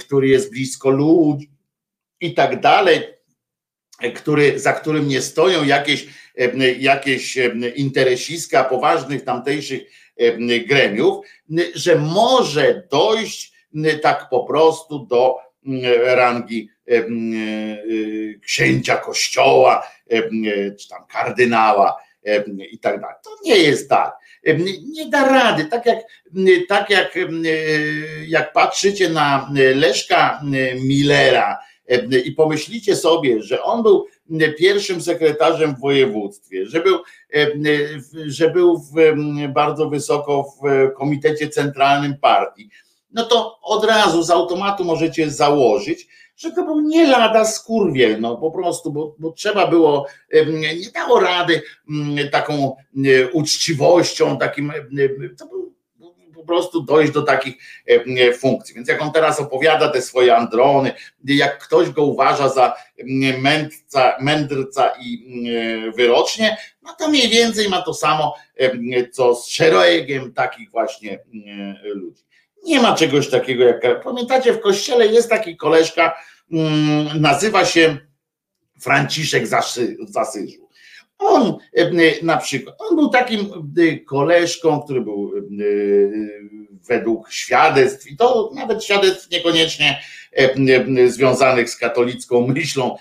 który jest blisko ludzi i tak dalej, który, za którym nie stoją jakieś, jakieś interesiska poważnych tamtejszych gremiów, że może dojść tak po prostu do rangi księcia kościoła, czy tam kardynała i tak dalej. To nie jest tak. Nie da rady. Tak jak, tak jak, jak patrzycie na Leszka Millera i pomyślicie sobie, że on był pierwszym sekretarzem w województwie, że był, że był w, bardzo wysoko w komitecie centralnym partii, no to od razu z automatu możecie założyć, że to był nie lada skurwiel, no po prostu, bo, bo trzeba było, nie dało rady taką uczciwością, takim, to był po prostu dojść do takich funkcji. Więc jak on teraz opowiada te swoje androny, jak ktoś go uważa za mędrca, mędrca i wyrocznie, no to mniej więcej ma to samo, co z szeregiem takich właśnie ludzi. Nie ma czegoś takiego jak. Pamiętacie, w kościele jest taki koleżka, nazywa się Franciszek z Asyżu. On e, na przykład, on był takim e, koleżką, który był e, według świadectw, i to nawet świadectw niekoniecznie związanych z katolicką myślą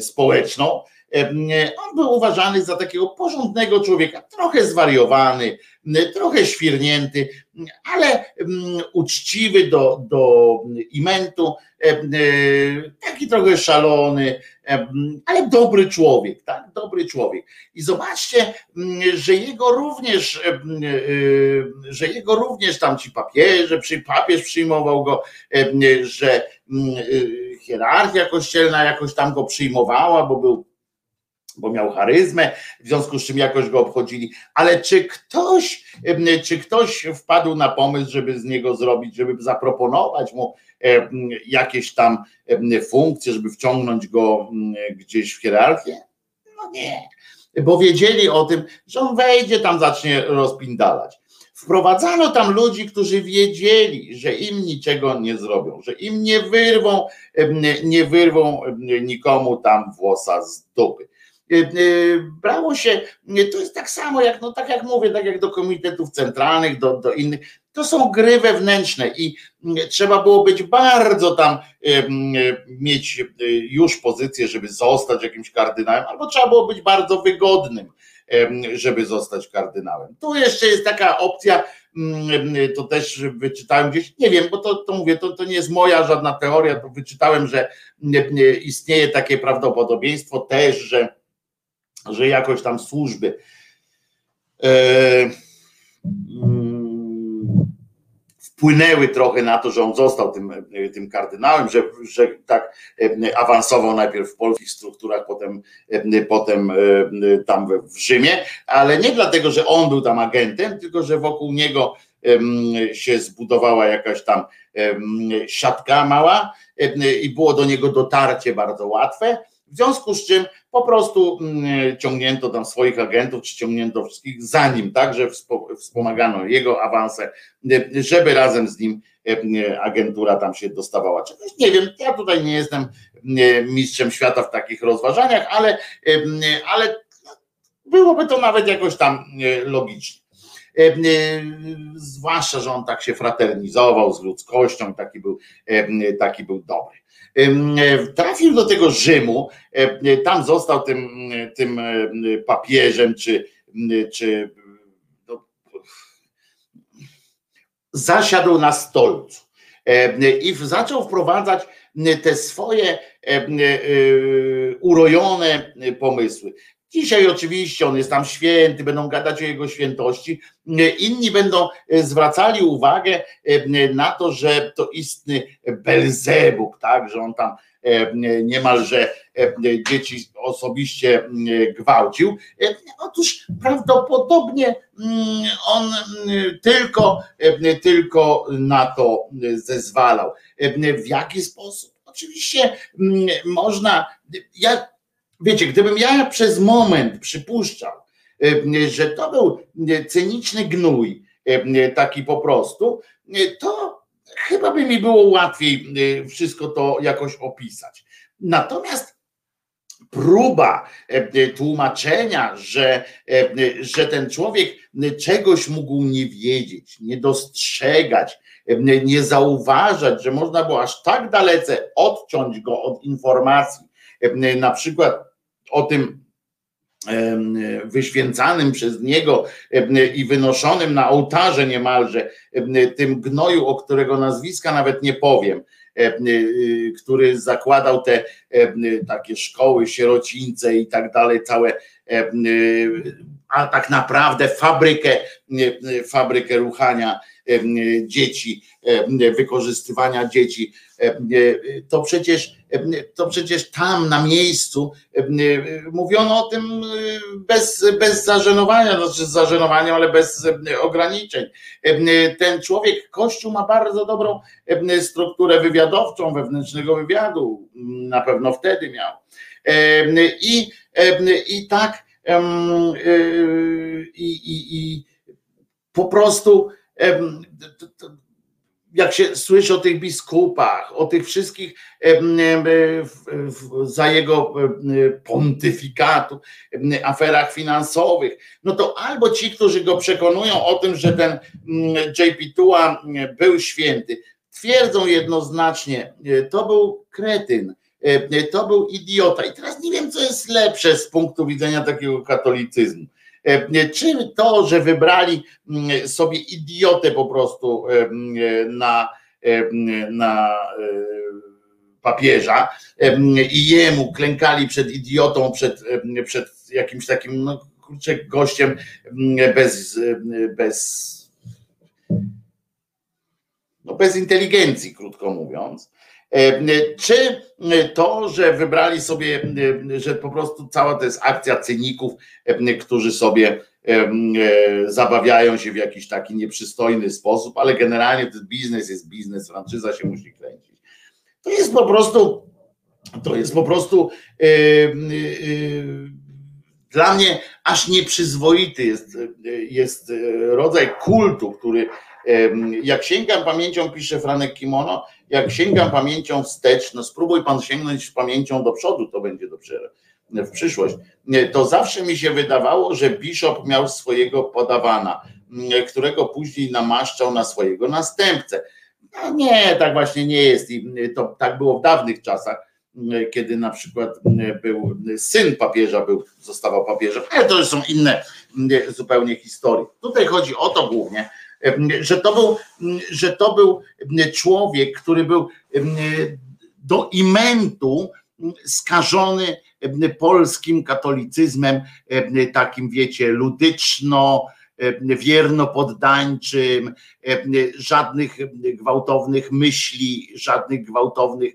społeczną, on był uważany za takiego porządnego człowieka, trochę zwariowany, trochę świrnięty, ale uczciwy do, do imentu, taki trochę szalony, ale dobry człowiek, tak, dobry człowiek. I zobaczcie, że jego również, że jego również tam ci papieże, papież przyjmował go, że hierarchia kościelna jakoś tam go przyjmowała, bo był bo miał charyzmę, w związku z czym jakoś go obchodzili, ale czy ktoś, czy ktoś wpadł na pomysł, żeby z niego zrobić, żeby zaproponować mu jakieś tam funkcje, żeby wciągnąć go gdzieś w hierarchię? No nie. bo wiedzieli o tym, że on wejdzie tam, zacznie rozpindalać. Wprowadzano tam ludzi, którzy wiedzieli, że im niczego nie zrobią, że im nie wyrwą, nie wyrwą nikomu tam włosa z dupy. E, e, brało się, to jest tak samo jak, no tak jak mówię, tak jak do komitetów centralnych, do, do innych, to są gry wewnętrzne i trzeba było być bardzo tam mieć już pozycję, żeby zostać jakimś kardynałem, albo trzeba było być bardzo wygodnym żeby zostać kardynałem. Tu jeszcze jest taka opcja, to też wyczytałem gdzieś, nie wiem, bo to, to mówię, to, to nie jest moja żadna teoria, to wyczytałem, że istnieje takie prawdopodobieństwo też, że, że jakoś tam służby. E, wpłynęły trochę na to, że on został tym, tym kardynałem, że, że tak e, awansował najpierw w polskich strukturach, potem, e, potem e, tam w Rzymie, ale nie dlatego, że on był tam agentem, tylko że wokół niego się zbudowała jakaś tam siatka mała i było do niego dotarcie bardzo łatwe w związku z czym po prostu mm, ciągnięto tam swoich agentów, czy ciągnięto wszystkich za nim, tak, wspomagano jego awanse, żeby razem z nim e, agentura tam się dostawała czegoś. Nie wiem, ja tutaj nie jestem mistrzem świata w takich rozważaniach, ale, ale byłoby to nawet jakoś tam logicznie. Zwłaszcza, że on tak się fraternizował z ludzkością, taki był, taki był dobry. E, trafił do tego Rzymu, e, tam został tym, tym e, papieżem, czy, czy no, zasiadł na stolcu i zaczął wprowadzać te swoje urojone pomysły. Dzisiaj oczywiście on jest tam święty, będą gadać o jego świętości. Inni będą e, zwracali uwagę e, na to, że to istny Belzebub, tak, że on tam e, niemalże dzieci osobiście gwałcił. Otóż prawdopodobnie mm, on mm, tylko, tylko na to zezwalał. W jaki sposób? Oczywiście mm, można. Ja wiecie, gdybym ja przez moment przypuszczał, e, że to był e, cyniczny gnój, e, taki po prostu, to chyba by mi było łatwiej wszystko to jakoś opisać. Natomiast próba tłumaczenia, że, że ten człowiek czegoś mógł nie wiedzieć, nie dostrzegać, nie zauważać, że można było aż tak dalece odciąć go od informacji, na przykład o tym wyświęcanym przez niego i wynoszonym na ołtarze niemalże, tym gnoju, o którego nazwiska nawet nie powiem, który zakładał te takie szkoły sierocińce i tak dalej, całe, a tak naprawdę fabrykę, fabrykę ruchania dzieci, wykorzystywania dzieci, to przecież, to przecież tam na miejscu mówiono o tym bez, bez zażenowania, znaczy z zażenowaniem, ale bez ograniczeń. Ten człowiek, Kościół ma bardzo dobrą strukturę wywiadowczą, wewnętrznego wywiadu, na pewno wtedy miał. I, i tak i, i, i po prostu jak się słyszy o tych biskupach, o tych wszystkich za jego pontyfikatu, aferach finansowych, no to albo ci, którzy go przekonują o tym, że ten JP Tua był święty, twierdzą jednoznacznie, e, to był kretyn, to był idiota. I teraz nie wiem, co jest lepsze z punktu widzenia takiego katolicyzmu E, czy to, że wybrali mm, sobie idiotę po prostu e, na, e, na papieża i jemu klękali przed idiotą, przed, przed jakimś takim no, kurczę, gościem bez, bez, no, bez inteligencji, krótko mówiąc. Czy to, że wybrali sobie, że po prostu cała to jest akcja cyników, którzy sobie zabawiają się w jakiś taki nieprzystojny sposób, ale generalnie ten biznes jest biznes, franczyza się musi kręcić. To jest po prostu, to jest po prostu Dla mnie aż nieprzyzwoity jest, jest rodzaj kultu, który jak sięgam pamięcią, pisze Franek Kimono, jak sięgam pamięcią wstecz, no spróbuj pan sięgnąć pamięcią do przodu, to będzie dopiero w przyszłość. To zawsze mi się wydawało, że Bishop miał swojego podawana, którego później namaszczał na swojego następcę. No nie, tak właśnie nie jest i to tak było w dawnych czasach, kiedy na przykład był syn papieża, był, zostawał papieżem, ale to już są inne zupełnie historie. Tutaj chodzi o to głównie, że to był, że to był człowiek, który był do imentu skażony polskim katolicyzmem, takim wiecie, ludyczno, wierno poddańczym, żadnych gwałtownych myśli, żadnych gwałtownych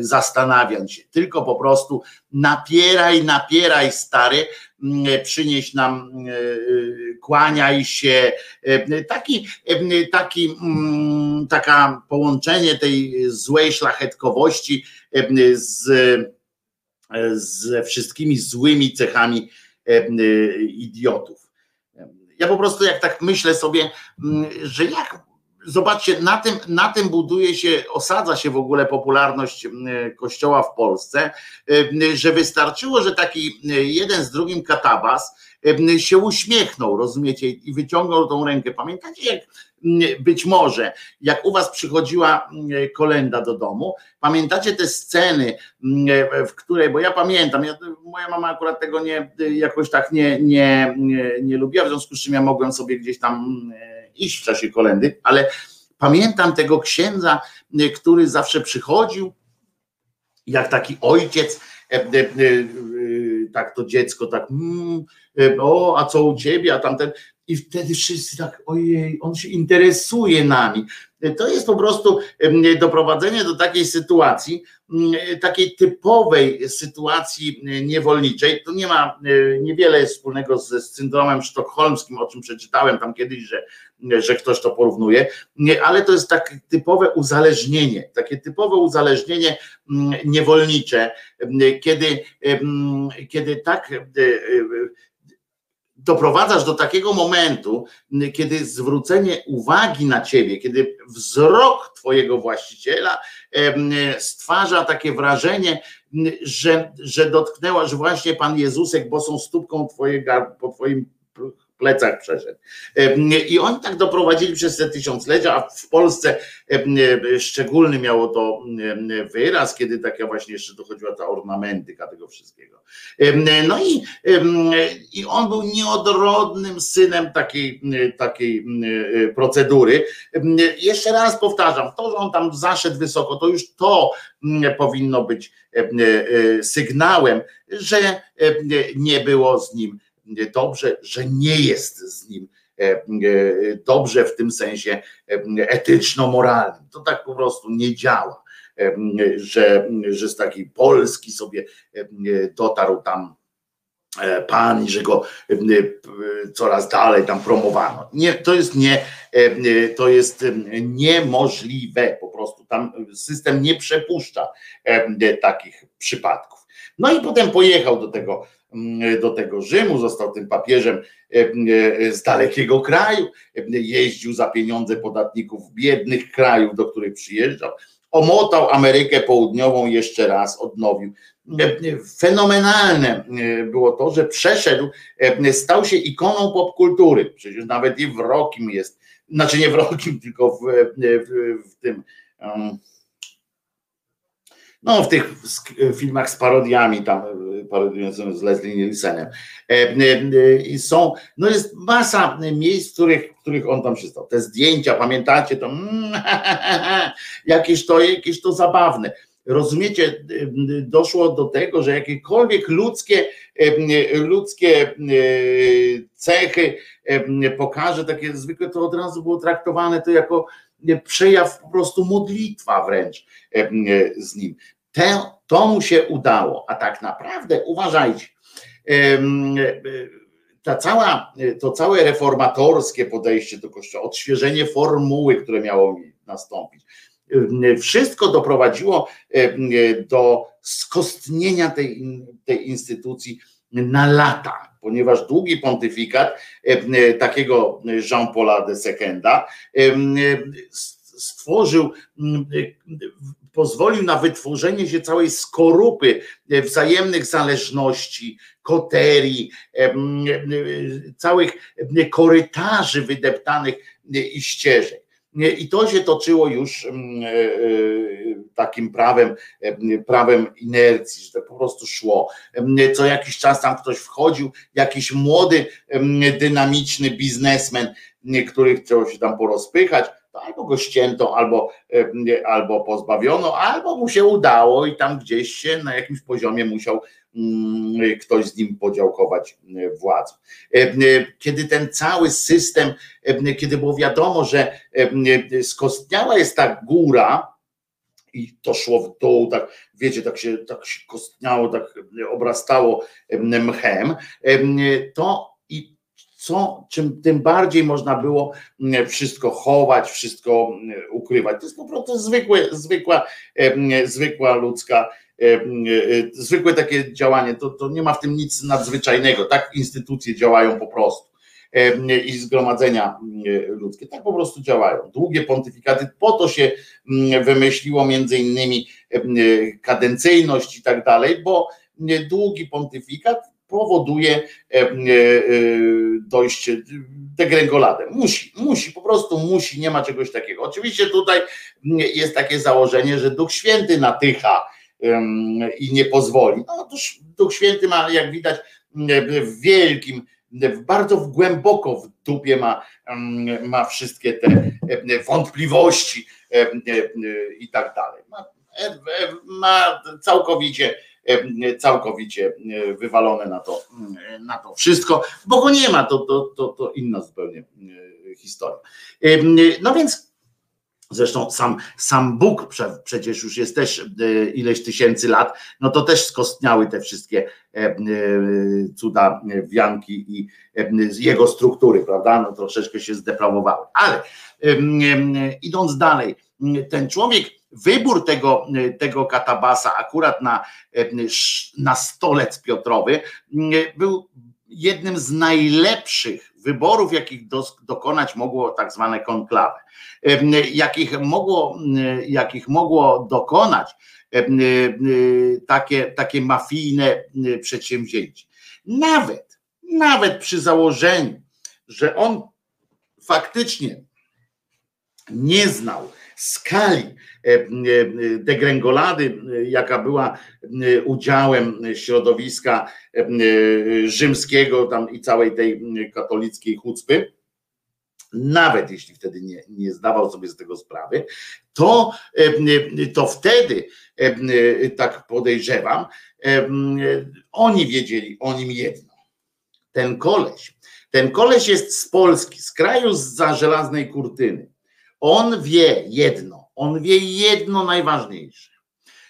zastanawiać się, tylko po prostu napieraj, napieraj stary, przynieś nam, kłaniaj się. Taki, taki, taka połączenie tej złej szlachetkowości z, ze wszystkimi złymi cechami idiotów. Ja po prostu jak tak myślę sobie, że jak zobaczcie, na tym, na tym buduje się, osadza się w ogóle popularność kościoła w Polsce, że wystarczyło, że taki jeden z drugim katabas się uśmiechnął, rozumiecie, i wyciągnął tą rękę. Pamiętacie, jak być może, jak u was przychodziła kolenda do domu, pamiętacie te sceny, w której, bo ja pamiętam, ja, moja mama akurat tego nie, jakoś tak nie, nie, nie, nie lubiła, w związku z czym ja mogłem sobie gdzieś tam iść w czasie kolendy, ale pamiętam tego księdza, który zawsze przychodził, jak taki ojciec, e, e, e, tak to dziecko, tak, mm, o, a co u ciebie, a tamten. I wtedy wszyscy tak, ojej, on się interesuje nami. To jest po prostu doprowadzenie do takiej sytuacji, takiej typowej sytuacji niewolniczej. To nie ma niewiele wspólnego z, z syndromem sztokholmskim, o czym przeczytałem tam kiedyś, że, że ktoś to porównuje, ale to jest takie typowe uzależnienie, takie typowe uzależnienie niewolnicze, kiedy, kiedy tak doprowadzasz do takiego momentu, kiedy zwrócenie uwagi na ciebie, kiedy wzrok twojego właściciela stwarza takie wrażenie, że, że dotknęła, że właśnie Pan Jezusek bosą stópką twoje, po twoim plecach przeszedł. I oni tak doprowadzili przez te tysiąclecia, a w Polsce szczególny miało to wyraz, kiedy taka właśnie jeszcze dochodziła ta ornamentyka tego wszystkiego. No i, i on był nieodrodnym synem takiej, takiej procedury. Jeszcze raz powtarzam, to, że on tam zaszedł wysoko, to już to powinno być sygnałem, że nie było z nim dobrze, że nie jest z nim e, e, dobrze w tym sensie e, etyczno-moralnym. To tak po prostu nie działa, że, że z takiej Polski sobie dotarł tam pan i że go coraz dalej tam promowano. Nie, to jest nie, to jest niemożliwe po prostu. Tam system nie przepuszcza takich przypadków. No i potem pojechał do tego do tego Rzymu, został tym papieżem e, e, z dalekiego kraju, e, jeździł za pieniądze podatników biednych krajów, do których przyjeżdżał, omotał Amerykę Południową jeszcze raz, odnowił. Fenomenalne było to, że przeszedł, stał się ikoną popkultury. Przecież nawet i w Rokim jest, znaczy nie w Rokim, tylko w, w, w tym. Um, no w tych filmach z parodiami tam, parodiującym z Leslie Nielsenem. E, e, I są, no jest masa miejsc, w których, w których on tam się stał. Te zdjęcia, pamiętacie, to jakieś to, jakieś to zabawne. Rozumiecie, doszło do tego, że jakiekolwiek ludzkie, ludzkie cechy pokaże, takie zwykle to od razu było traktowane to jako przejaw po prostu modlitwa wręcz z nim. Te, to mu się udało, a tak naprawdę uważajcie, ta cała, to całe reformatorskie podejście do Kościoła, odświeżenie formuły, które miało nastąpić, wszystko doprowadziło do skostnienia tej, tej instytucji na lata, ponieważ długi pontyfikat takiego Jean-Paula II stworzył, pozwolił na wytworzenie się całej skorupy wzajemnych zależności, koterii, całych korytarzy wydeptanych i ścieżek. I to się toczyło już mm, e, e, takim prawem, e, prawem inercji, że to po prostu szło. Co jakiś czas tam ktoś wchodził, jakiś młody, dynamiczny biznesmen, który chciał się tam porozpychać, to albo go ścięto, albo, albo pozbawiono, albo mu się udało i tam gdzieś się na jakimś poziomie musiał Mm, ktoś z nim podziałkować e, władzę. E, e, kiedy ten cały system, kiedy było wiadomo, że skostniała jest ta góra, i to szło w dół, tak wiecie, tak się, tak się kostniało, tak obrastało mchem, to co, czym tym bardziej można było wszystko chować, wszystko ukrywać. To jest po prostu zwykłe, zwykła, zwykła ludzka E, zwykłe takie działanie, to, to nie ma w tym nic nadzwyczajnego. Tak instytucje działają po prostu i zgromadzenia ludzkie. Tak po prostu działają. Długie pontyfikaty, po to się wymyśliło między innymi kadencyjność i tak dalej, bo długi pontyfikat powoduje dojście degrengoladę. Musi, musi, po prostu musi, nie ma czegoś takiego. Oczywiście tutaj jest takie założenie, że Duch Święty natycha i nie pozwoli. No otóż Duch Święty ma, jak widać, w wielkim, bardzo głęboko w dupie ma, ma wszystkie te wątpliwości i tak dalej. Ma, ma całkowicie całkowicie wywalone na to, na to wszystko, bo go nie ma, to, to, to, to inna zupełnie historia. No więc Zresztą sam, sam Bóg prze, przecież już jest też e, ileś tysięcy lat, no to też skostniały te wszystkie e, e, cuda wianki i jego struktury, prawda? No troszeczkę się zdeprawowały. Ale idąc dalej, ten człowiek, wybór tego, tego katabasa akurat na, na stolec Piotrowy był jednym z najlepszych wyborów, jakich dokonać mogło tak zwane konklawy jakich mogło, jakich mogło dokonać takie, takie mafijne przedsięwzięcie. Nawet, nawet przy założeniu, że on faktycznie nie znał skali degrengolady, jaka była udziałem środowiska rzymskiego tam i całej tej katolickiej chucpy, nawet jeśli wtedy nie, nie zdawał sobie z tego sprawy, to, to wtedy, tak podejrzewam, oni wiedzieli o nim jedno. Ten koleś, ten koleś jest z Polski, z kraju za żelaznej kurtyny. On wie jedno, on wie jedno najważniejsze,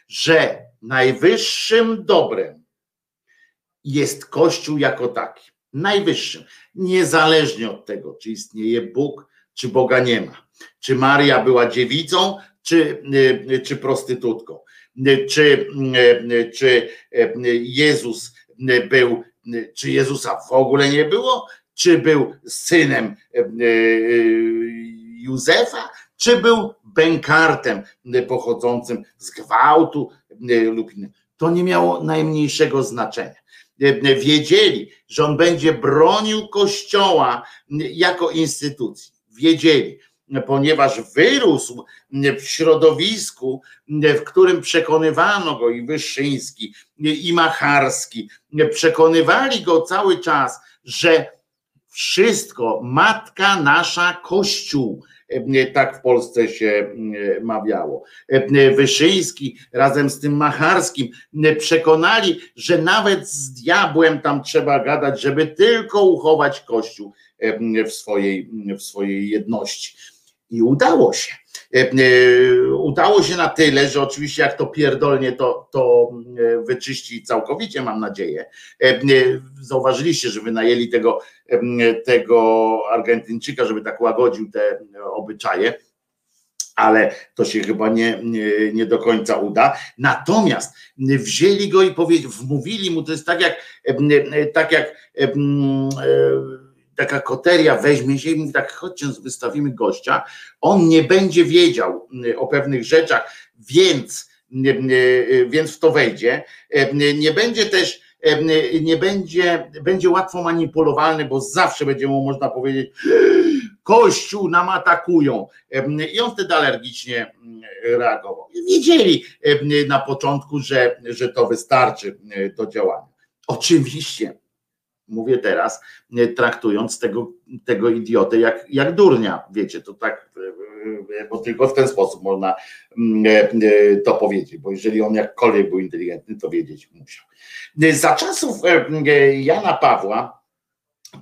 że najwyższym dobrem jest Kościół jako taki. Najwyższym niezależnie od tego, czy istnieje Bóg, czy Boga nie ma. Czy Maria była dziewicą, czy, y, czy prostytutką. Czy, y, czy Jezus był, czy Jezusa w ogóle nie było, czy był synem y, Józefa, czy był bękartem pochodzącym z gwałtu lub innym. To nie miało najmniejszego znaczenia. E, wiedzieli, że on będzie bronił Kościoła jako instytucji. Wiedzieli, ponieważ wyrósł w środowisku, w którym przekonywano go i Wyszyński, i Macharski, przekonywali go cały czas, że wszystko, matka nasza, Kościół, E, tak w Polsce się e, mawiało. E, Wyszyński razem z tym Macharskim przekonali, że nawet z diabłem tam trzeba gadać, żeby tylko uchować Kościół w swojej, w swojej jedności. I udało się. Udało się na tyle, że oczywiście jak to pierdolnie, to, to wyczyści całkowicie, mam nadzieję. Zauważyliście, że wynajęli tego tego Argentyńczyka, żeby tak łagodził te obyczaje. ale to się chyba nie, nie, nie do końca uda. Natomiast wzięli go i powiedzieli, wmówili mu, to jest tak jak, tak jak taka koteria weźmie się i mówi tak, chodźcie, wystawimy gościa, on nie będzie wiedział o pewnych rzeczach, więc, więc w to wejdzie. Nie będzie też nie będzie, będzie łatwo manipulowalny, bo zawsze będzie mu można powiedzieć, Kościół nam atakują. I on wtedy alergicznie reagował. Wiedzieli na początku, że, że to wystarczy do działania. Oczywiście, mówię teraz, traktując tego, tego idiotę jak, jak durnia, wiecie, to tak, bo tylko w ten sposób można to powiedzieć, bo jeżeli on jakkolwiek był inteligentny, to wiedzieć musiał. Za czasów Jana Pawła,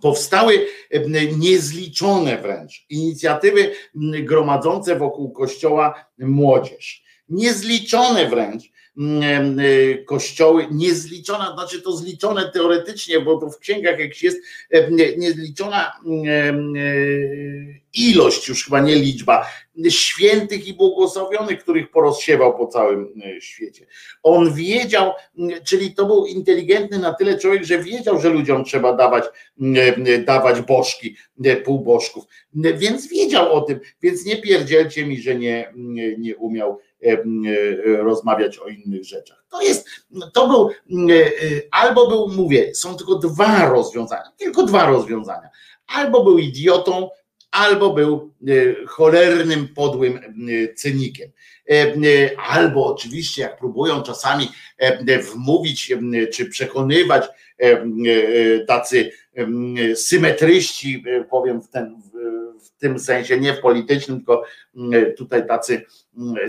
powstały niezliczone wręcz inicjatywy gromadzące wokół kościoła młodzież. Niezliczone wręcz kościoły, niezliczona, znaczy to zliczone teoretycznie, bo to w księgach jak jest niezliczona ilość, już chyba nie liczba, świętych i błogosławionych, których porozsiewał po całym e, świecie. On wiedział, czyli to był inteligentny na tyle człowiek, że wiedział, że ludziom trzeba dawać, dawać bożki, półbożków, więc wiedział o tym, więc nie pierdzielcie mi, że nie, nie umiał rozmawiać o innych rzeczach. To jest, to był, albo był, mówię, są tylko dwa rozwiązania, tylko dwa rozwiązania. Albo był idiotą, albo był e, cholernym, podłym e, cynikiem. E, albo oczywiście, jak próbują czasami wmówić czy przekonywać tacy symetryści, powiem w, ten, tym sensie, nie w politycznym, tylko tutaj tacy,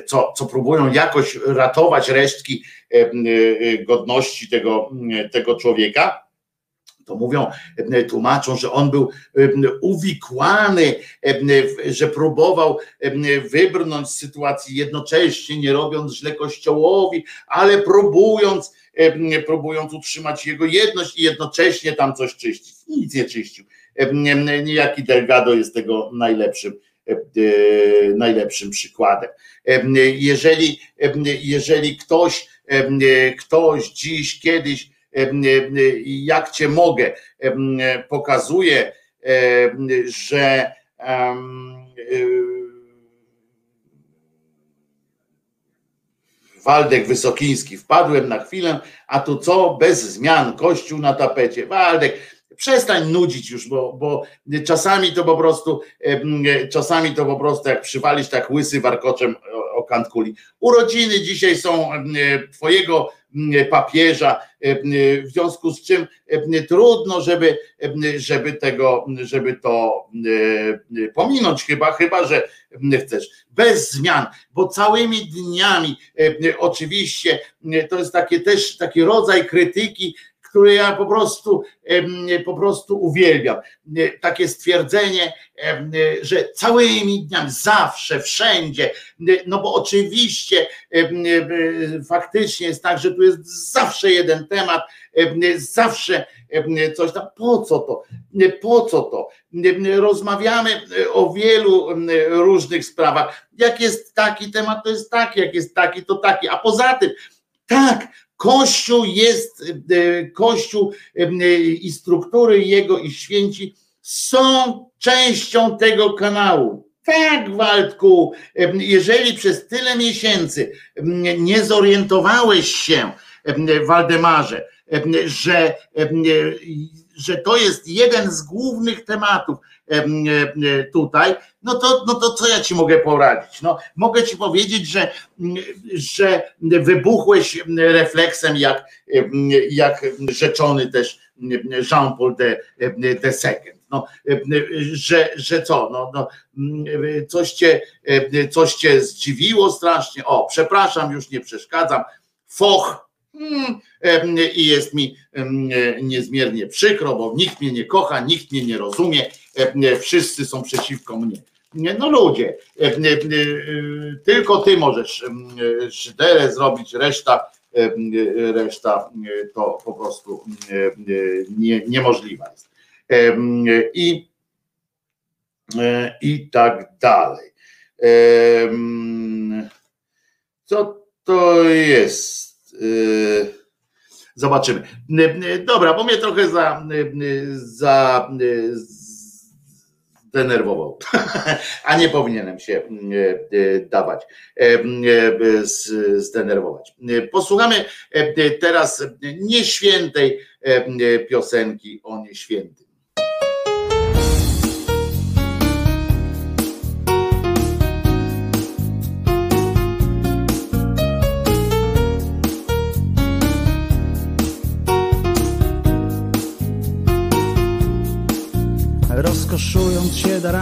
co, co próbują jakoś ratować resztki godności tego, tego człowieka to mówią, e, tłumaczą, że on był e, uwikłany, e, że próbował wybrnąć z sytuacji jednocześnie, nie robiąc źle kościołowi, ale próbując, próbując utrzymać jego jedność i jednocześnie tam coś czyścić. Nic nie czyścił. Niejaki Delgado jest tego najlepszym najlepszym przykładem. Jeżeli, jeżeli ktoś, ktoś dziś, kiedyś jak cię mogę, pokazuje, że Waldek Wysokiński, wpadłem na chwilę, a tu co, bez zmian, kościół na tapecie. Waldek, przestań nudzić już, bo, bo czasami to po prostu, czasami to po prostu jak przywalisz tak łysy warkoczem o kant kuli. Urodziny dzisiaj są twojego papieża, w związku z czym trudno, żeby, żeby tego, żeby to pominąć chyba, chyba, że chcesz. Bez zmian, bo całymi dniami oczywiście to jest takie też taki rodzaj krytyki, które ja po prostu, po prostu uwielbiam. Takie stwierdzenie, że całymi dniami, zawsze, wszędzie, no bo oczywiście faktycznie jest tak, że tu jest zawsze jeden temat, zawsze coś tam. Po co to? Po co to? Rozmawiamy o wielu różnych sprawach. Jak jest taki temat, to jest taki, jak jest taki, to taki. A poza tym, tak, Kościół jest, e, Kościół e, i struktury jego i święci są częścią tego kanału. Tak, Waldku, e, jeżeli przez tyle miesięcy nie zorientowałeś się, Waldemarze, że, że to jest jeden z głównych tematów tutaj, no to, no to co ja ci mogę poradzić? No, mogę ci powiedzieć, że, że wybuchłeś refleksem jak, jak rzeczony też Jean-Paul de, de Second. No, że, że co, no, no, coś, cię, coś cię zdziwiło strasznie. O, przepraszam, już nie przeszkadzam. Foch, i jest mi niezmiernie przykro, bo nikt mnie nie kocha, nikt mnie nie rozumie, wszyscy są przeciwko mnie. No ludzie, tylko ty możesz szyderę zrobić, reszta, reszta to po prostu nie, niemożliwa jest. I, I tak dalej. Co to jest? E, Zobaczymy. N- n- Dobra, bo mnie trochę za, za a nie powinienem się dawać, zdenerwować. Posłuchamy teraz nieświętej piosenki o nieświętym.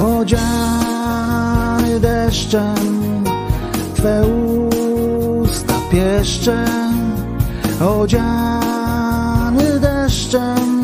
Odziany deszczem Twe usta pieszczem. Odziany deszczem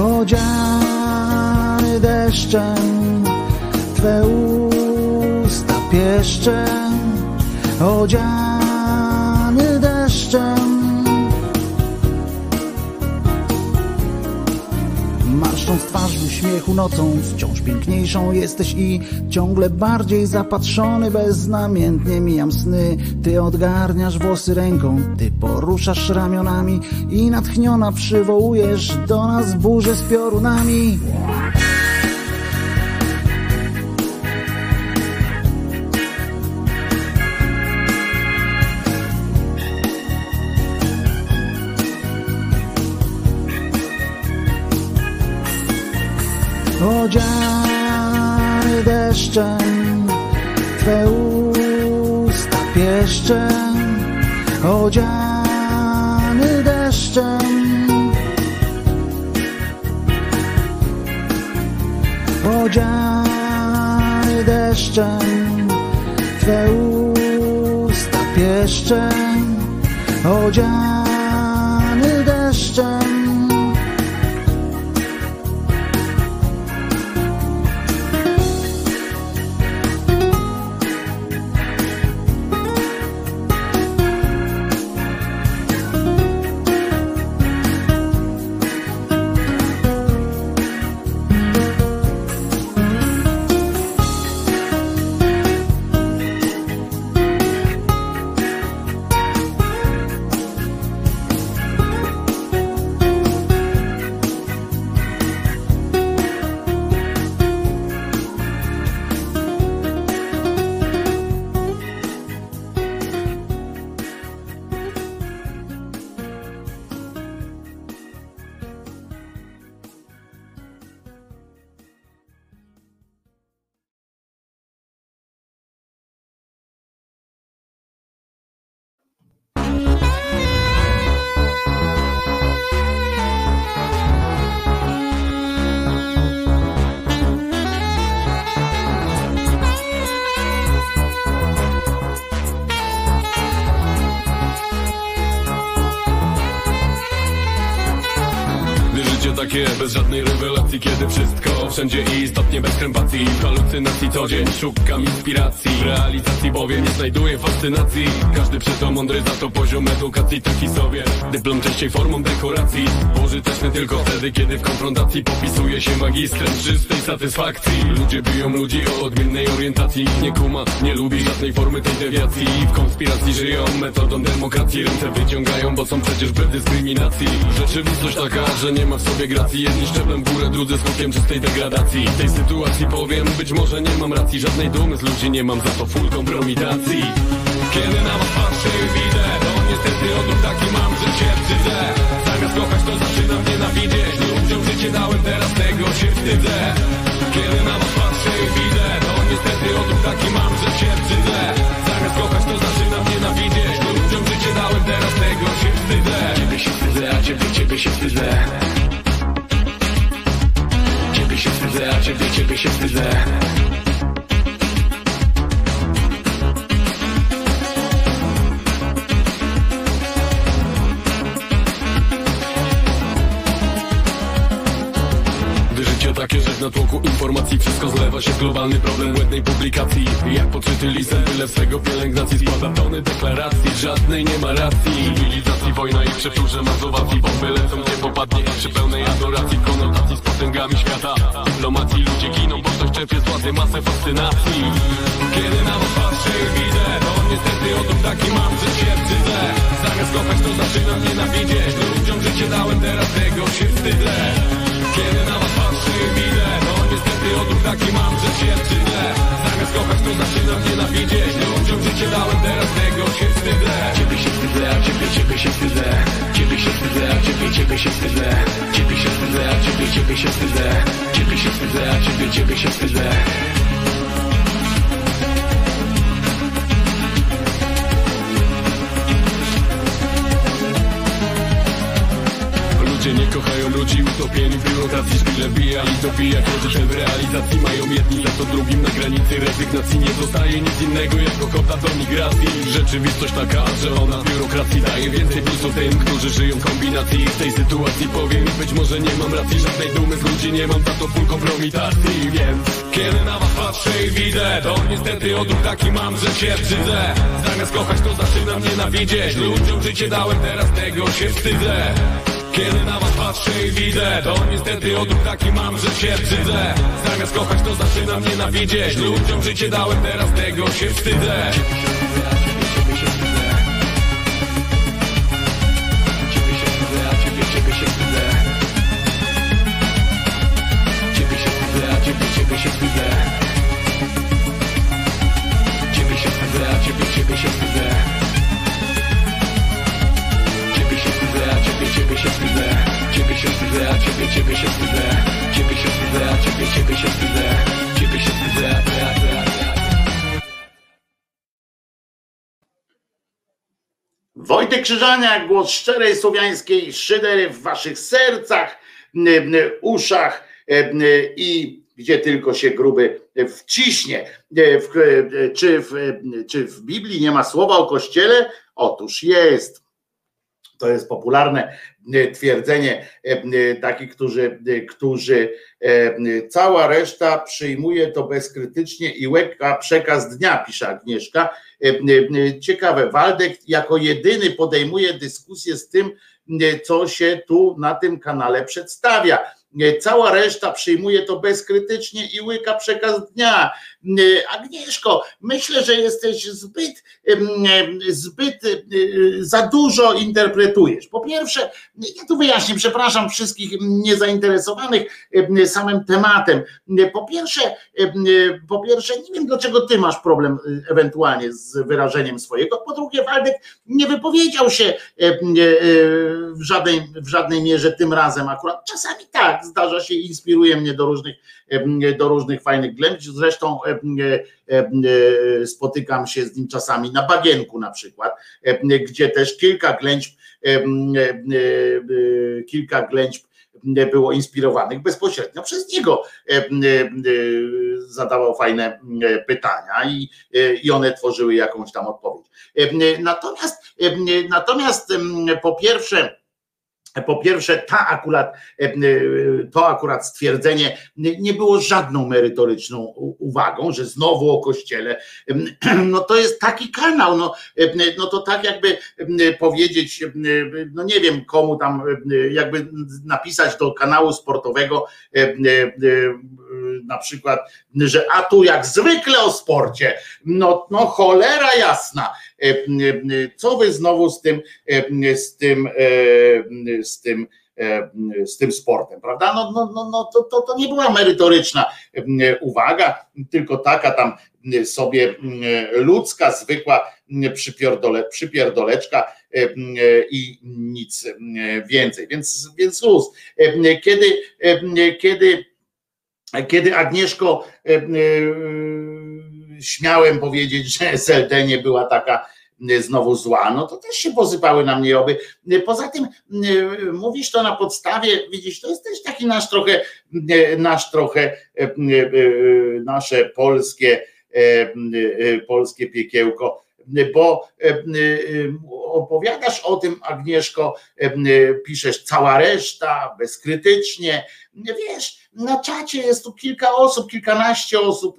Odziany deszczem Twe usta pieszczem Odziany twarz w uśmiechu nocą Wciąż piękniejszą jesteś i Ciągle bardziej zapatrzony Beznamiętnie mijam sny. Ty odgarniasz włosy ręką Ty poruszasz ramionami I natchniona przywołujesz Do nas burzę z piorunami pieszczem Odziany deszczem. Odziany deszczem Twe usta pieszczem Odziany bez żadnej rewelacji Kiedy wszystko wszędzie i istotnie bez krępacji. Halucynacji co dzień szukam inspiracji. W realizacji bowiem nie znajduję fascynacji. Każdy to mądry za to poziom edukacji taki sobie. Dyplom częściej formą dekoracji. Pożyteczny tylko wtedy kiedy w konfrontacji Popisuje się magistrem czystej satysfakcji. Ludzie biją ludzi o odmiennej orientacji. Nie kuma, nie lubi żadnej formy tej dewiacji. W konspiracji żyją metodą demokracji. Ręce wyciągają, bo są przecież bez dyskryminacji Rzeczywistość taka, że nie ma w sobie gracji. Jedni szczeblem w górę, drudzy skokiem czystej degradacji. W tej sytuacji powiem, być może nie mam racji Żadnej dumy z ludzi nie mam za to full kompromitacji. Kiedy na was patrzę i widzę To niestety odruch taki mam, że się wstydzę. Zamiast kochać to zaczynam nienawidzieć Ludziom życie dałem, teraz tego się wstydzę. Kiedy na was patrzę i widzę To niestety odruch taki mam, że się wstydzę. Zamiast kochać to zaczynam nienawidzieć Ludziom życie dałem, teraz tego się wstydzę. Ciebie się wstydzę, a ciebie, ciebie się wstydzę. Ciebie się wstydzę, a ciebie, ciebie się wstydzę w natłoku informacji. Wszystko zlewa się Globalny problem błędnej publikacji. Jak podczyty lisem, tyle swego pielęgnacji Składa tony deklaracji, żadnej nie ma racji. Cywilizacji, wojna i przeczurze mazowacji Bomby lecą, gdzie popadnie przy pełnej adoracji. Konotacji z potęgami świata. Dyplomacji ludzie giną, bo ktoś czerpie z władzy masę fascynacji. Kiedy na was patrzę widzę To niestety odruch taki mam, że się wstydzę Zamiast kochać to zaczynam nienawidzieć. Ludziom życie dałem, teraz tego się wstydzę Kiedy na was patrzę i widzę. No niestety odruch taki mam, że się wstydzę Zamiast kochać to zaczynam nienawidzieć Ludziom życie dałem, teraz tego się wstydzę Ciebie się wstydzę, a ciebie, ciebie się wstydzę Ciebie się wstydzę, a ciebie, ciebie się wstydzę Ciebie się wstydzę, a ciebie, ciebie się wstydzę Ciebie się wstydzę, a ciebie, ciebie się wstydzę Ludzie nie kochają ludzi utopieni w biurokracji Szpile bija i dobija Korzy w realizacji mają jedni za to drugim Na granicy rezygnacji nie zostaje nic innego. Jak okota do migracji Rzeczywistość taka, że ona biurokracji daje więcej plusów tym, którzy żyją w kombinacji. W tej sytuacji powiem być może nie mam racji Żadnej dumy z ludzi nie mam za to full kompromitacji. Więc kiedy na was patrzę i widzę To niestety odruch taki mam, że się wstydzę. Zamiast kochać to zaczynam nienawidzieć. Ludziom życie dałem, teraz tego się wstydzę kiedy na was patrzę i widzę To niestety odruch taki mam, że się wstydzę. Zamiast kochać to zaczynam nienawidzieć. Ludziom życie dałem, teraz tego się wstydzę ciebie się wstydzę Ciebie się wstydzę, a ciebie, ciebie się wstydzę Ciebie się wstydzę, a a a. Wojtek Krzyżaniak, głos szczerej słowiańskiej szydery w waszych sercach, uszach i gdzie tylko się gruby wciśnie. Czy w, czy w Biblii nie ma słowa o Kościele? Otóż jest. To jest popularne e, twierdzenie e, e, takich, którzy, którzy cała reszta przyjmuje to bezkrytycznie i łeka przekaz dnia, pisze Agnieszka. Ciekawe, Waldek jako jedyny podejmuje dyskusję z tym, co się tu na tym kanale przedstawia Cała reszta przyjmuje to bezkrytycznie i łyka przekaz dnia. Agnieszko, myślę, że jesteś zbyt, zbyt za dużo interpretujesz. Po pierwsze, ja tu wyjaśnię, przepraszam wszystkich niezainteresowanych samym tematem. Po pierwsze, po pierwsze, nie wiem dlaczego ty masz problem ewentualnie z wyrażeniem swojego. Po drugie, Waldek nie wypowiedział się w żadnej, w żadnej mierze tym razem akurat. Czasami tak, zdarza się, inspiruje mnie do różnych, do różnych fajnych ględź. Zresztą spotykam się z nim czasami na bagienku na przykład, gdzie też kilka ględź, kilka ględź było inspirowanych bezpośrednio przez niego. Zadawał fajne pytania i, i one tworzyły jakąś tam odpowiedź. Natomiast, natomiast po pierwsze, po pierwsze, ta akurat, e, e, to akurat stwierdzenie nie było żadną merytoryczną uwagą, że znowu o kościele. No to jest taki kanał, no, e, no to tak jakby powiedzieć, no nie wiem komu tam, jakby napisać do kanału sportowego na przykład, że a tu jak zwykle o sporcie, no, no cholera jasna, co wy znowu z tym, z tym, z tym z tym sportem, prawda? No, no, no, no to, to, to nie była merytoryczna uwaga, tylko taka tam sobie ludzka, zwykła przypierdole, przypierdoleczka i nic więcej. Więc, więc luz. Kiedy, kiedy, kiedy Agnieszko śmiałem powiedzieć, że SLD nie była taka znowu zła, no to też się posypały na mnie oby. Poza tym mówisz to na podstawie, widzisz, to jest też taki nasz trochę, nasz trochę, nasze polskie, polskie piekiełko, bo opowiadasz o tym, Agnieszko, piszesz cała reszta, bezkrytycznie, wiesz, na czacie jest tu kilka osób, kilkanaście osób,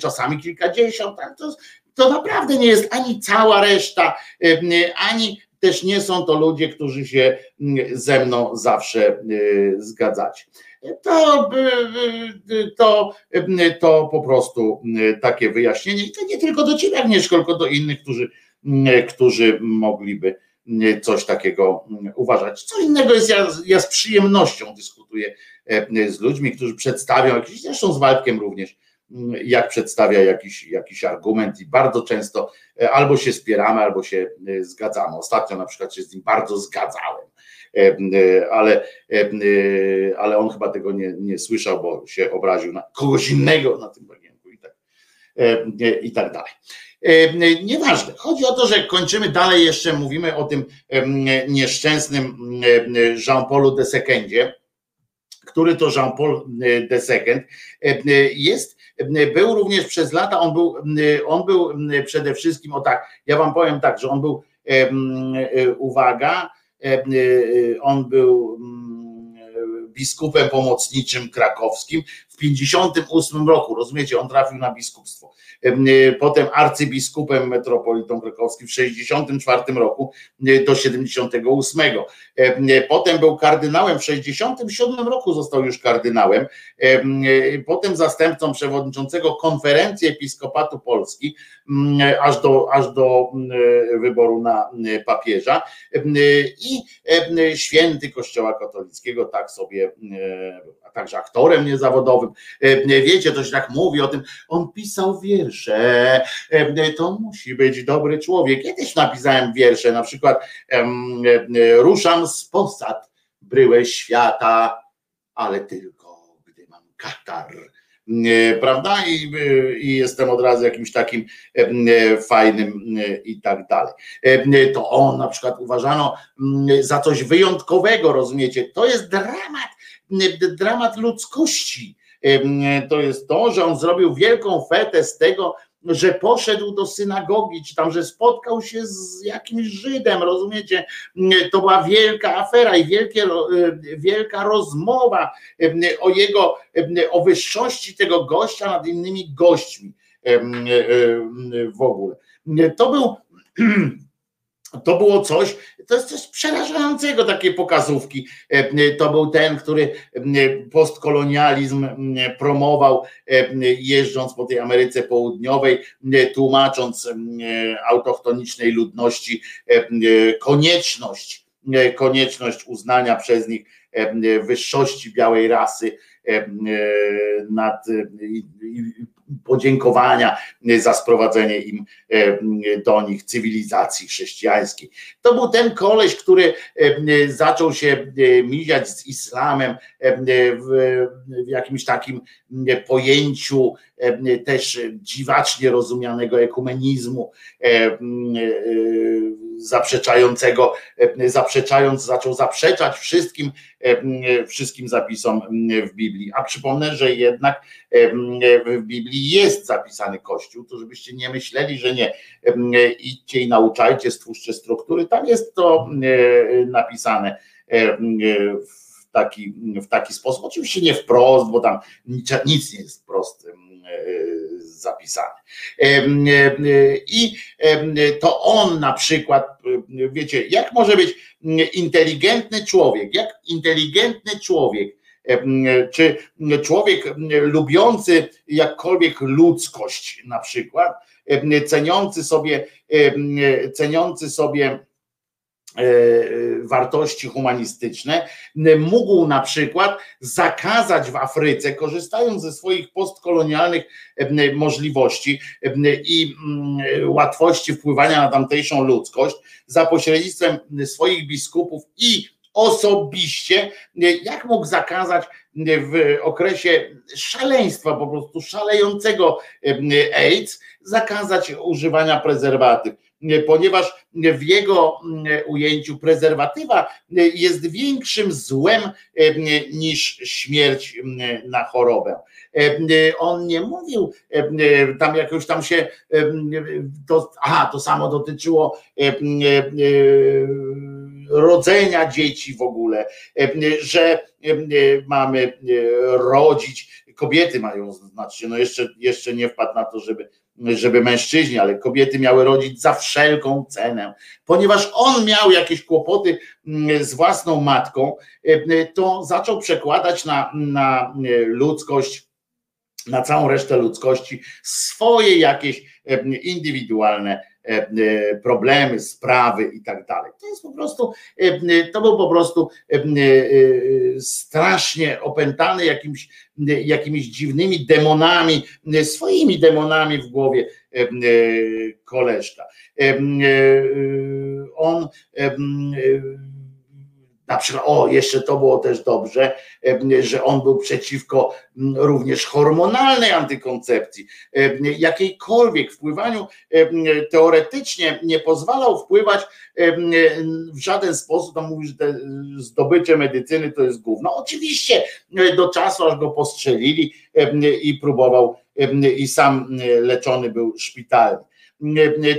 czasami kilkadziesiąt, tak? to, to naprawdę nie jest ani cała reszta, ani też nie są to ludzie, którzy się ze mną zawsze zgadzacie. To, to, to po prostu takie wyjaśnienie. I to nie tylko do ciebie, Agnieszko, tylko do innych, którzy, którzy mogliby coś takiego uważać. Co innego jest, ja, ja z przyjemnością dyskutuję z ludźmi, którzy przedstawią jakiś, zresztą z Waldkiem również, jak przedstawia jakiś, jakiś argument i bardzo często albo się spieramy, albo się zgadzamy. Ostatnio na przykład się z nim bardzo zgadzałem, ale, ale on chyba tego nie, nie słyszał, bo się obraził na kogoś innego na tym bagienku i tak, i tak dalej. Nieważne. Chodzi o to, że kończymy dalej jeszcze, mówimy o tym nieszczęsnym Jean-Paulu de Secondzie, który to Jean-Paul de Second jest był również przez lata, on był, on był przede wszystkim, o tak, ja wam powiem tak, że on był, uwaga, on był biskupem pomocniczym krakowskim w 58 roku, rozumiecie, on trafił na biskupstwo. E, potem arcybiskupem metropolitą krakowskim w 64 roku e, do 78. E, potem był kardynałem w 67 roku został już kardynałem. Potem zastępcą przewodniczącego konferencji episkopatu Polski aż do, aż do wyboru na papieża i święty Kościoła katolickiego tak sobie także aktorem niezawodowym. Wiecie, to się tak mówi o tym. On pisał wiersze. To musi być dobry człowiek. Kiedyś napisałem wiersze, na przykład ruszam z posad bryłę świata, ale tylko gdy mam katar prawda? I, I, jestem od razu jakimś takim fajnym i tak dalej. To on na przykład uważano za coś wyjątkowego, rozumiecie? To jest dramat dramat ludzkości. To jest to, że on zrobił wielką fetę z tego, że poszedł do synagogi, czy tam, że spotkał się z jakimś Żydem, rozumiecie? To była wielka afera i wielkie, wielka rozmowa o jego, o wyższości tego gościa nad innymi gośćmi w ogóle. To był to było coś, to jest coś przerażającego, takie pokazówki. E, to był ten, który postkolonializm promował, jeżdżąc po tej Ameryce Południowej, tłumacząc autochtonicznej ludności konieczność, konieczność uznania przez nich wyższości białej rasy nad podziękowania za sprowadzenie im e, do nich cywilizacji chrześcijańskiej. To był ten koleś, który e, zaczął się e, miziać z islamem w jakimś takim pojęciu też dziwacznie rozumianego ekumenizmu zaprzeczającego, zaprzeczając, zaczął zaprzeczać wszystkim, wszystkim zapisom w Biblii. A przypomnę, że jednak w Biblii jest zapisany Kościół, to żebyście nie myśleli, że nie. Idźcie i nauczajcie, stwórzcie struktury. Tam jest to napisane w taki, w taki sposób. Oczywiście nie wprost, bo tam nic nie jest wprost zapisane. I to on na przykład, wiecie, jak może być inteligentny człowiek, jak inteligentny człowiek, czy człowiek lubiący jakkolwiek ludzkość na przykład, ceniący sobie, ceniący sobie wartości humanistyczne, mógł na przykład zakazać w Afryce, korzystając ze swoich postkolonialnych e, możliwości e, i mm, łatwości wpływania na tamtejszą ludzkość, za pośrednictwem swoich biskupów i osobiście, jak mógł zakazać w okresie szaleństwa, po prostu szalejącego AIDS, zakazać używania prezerwatyw ponieważ w jego mm, ujęciu prezerwatywa jest większym złem niż śmierć mm, na chorobę. On nie mówił, tam jakoś tam się, to, aha, to samo dotyczyło rodzenia dzieci w ogóle, że mamy rodzić, kobiety mają, znaczy, no jeszcze, jeszcze nie wpadł na to, żeby żeby mężczyźni, ale kobiety miały rodzić za wszelką cenę, ponieważ on miał jakieś kłopoty mm, z własną matką, e, to zaczął przekładać na, na e, ludzkość, na całą resztę ludzkości swoje jakieś e, indywidualne E, e, problemy, sprawy i tak dalej. To jest po prostu, e, to był po prostu strasznie opętany jakimś, jakimiś dziwnymi demonami, swoimi demonami w głowie koleżka. On na przykład, o, jeszcze to było też dobrze, że on był przeciwko również hormonalnej antykoncepcji, jakiejkolwiek wpływaniu, teoretycznie nie pozwalał wpływać w żaden sposób, on mówi, że te zdobycze medycyny to jest gówno. Oczywiście do czasu, aż go postrzelili i próbował, i sam leczony był szpitalny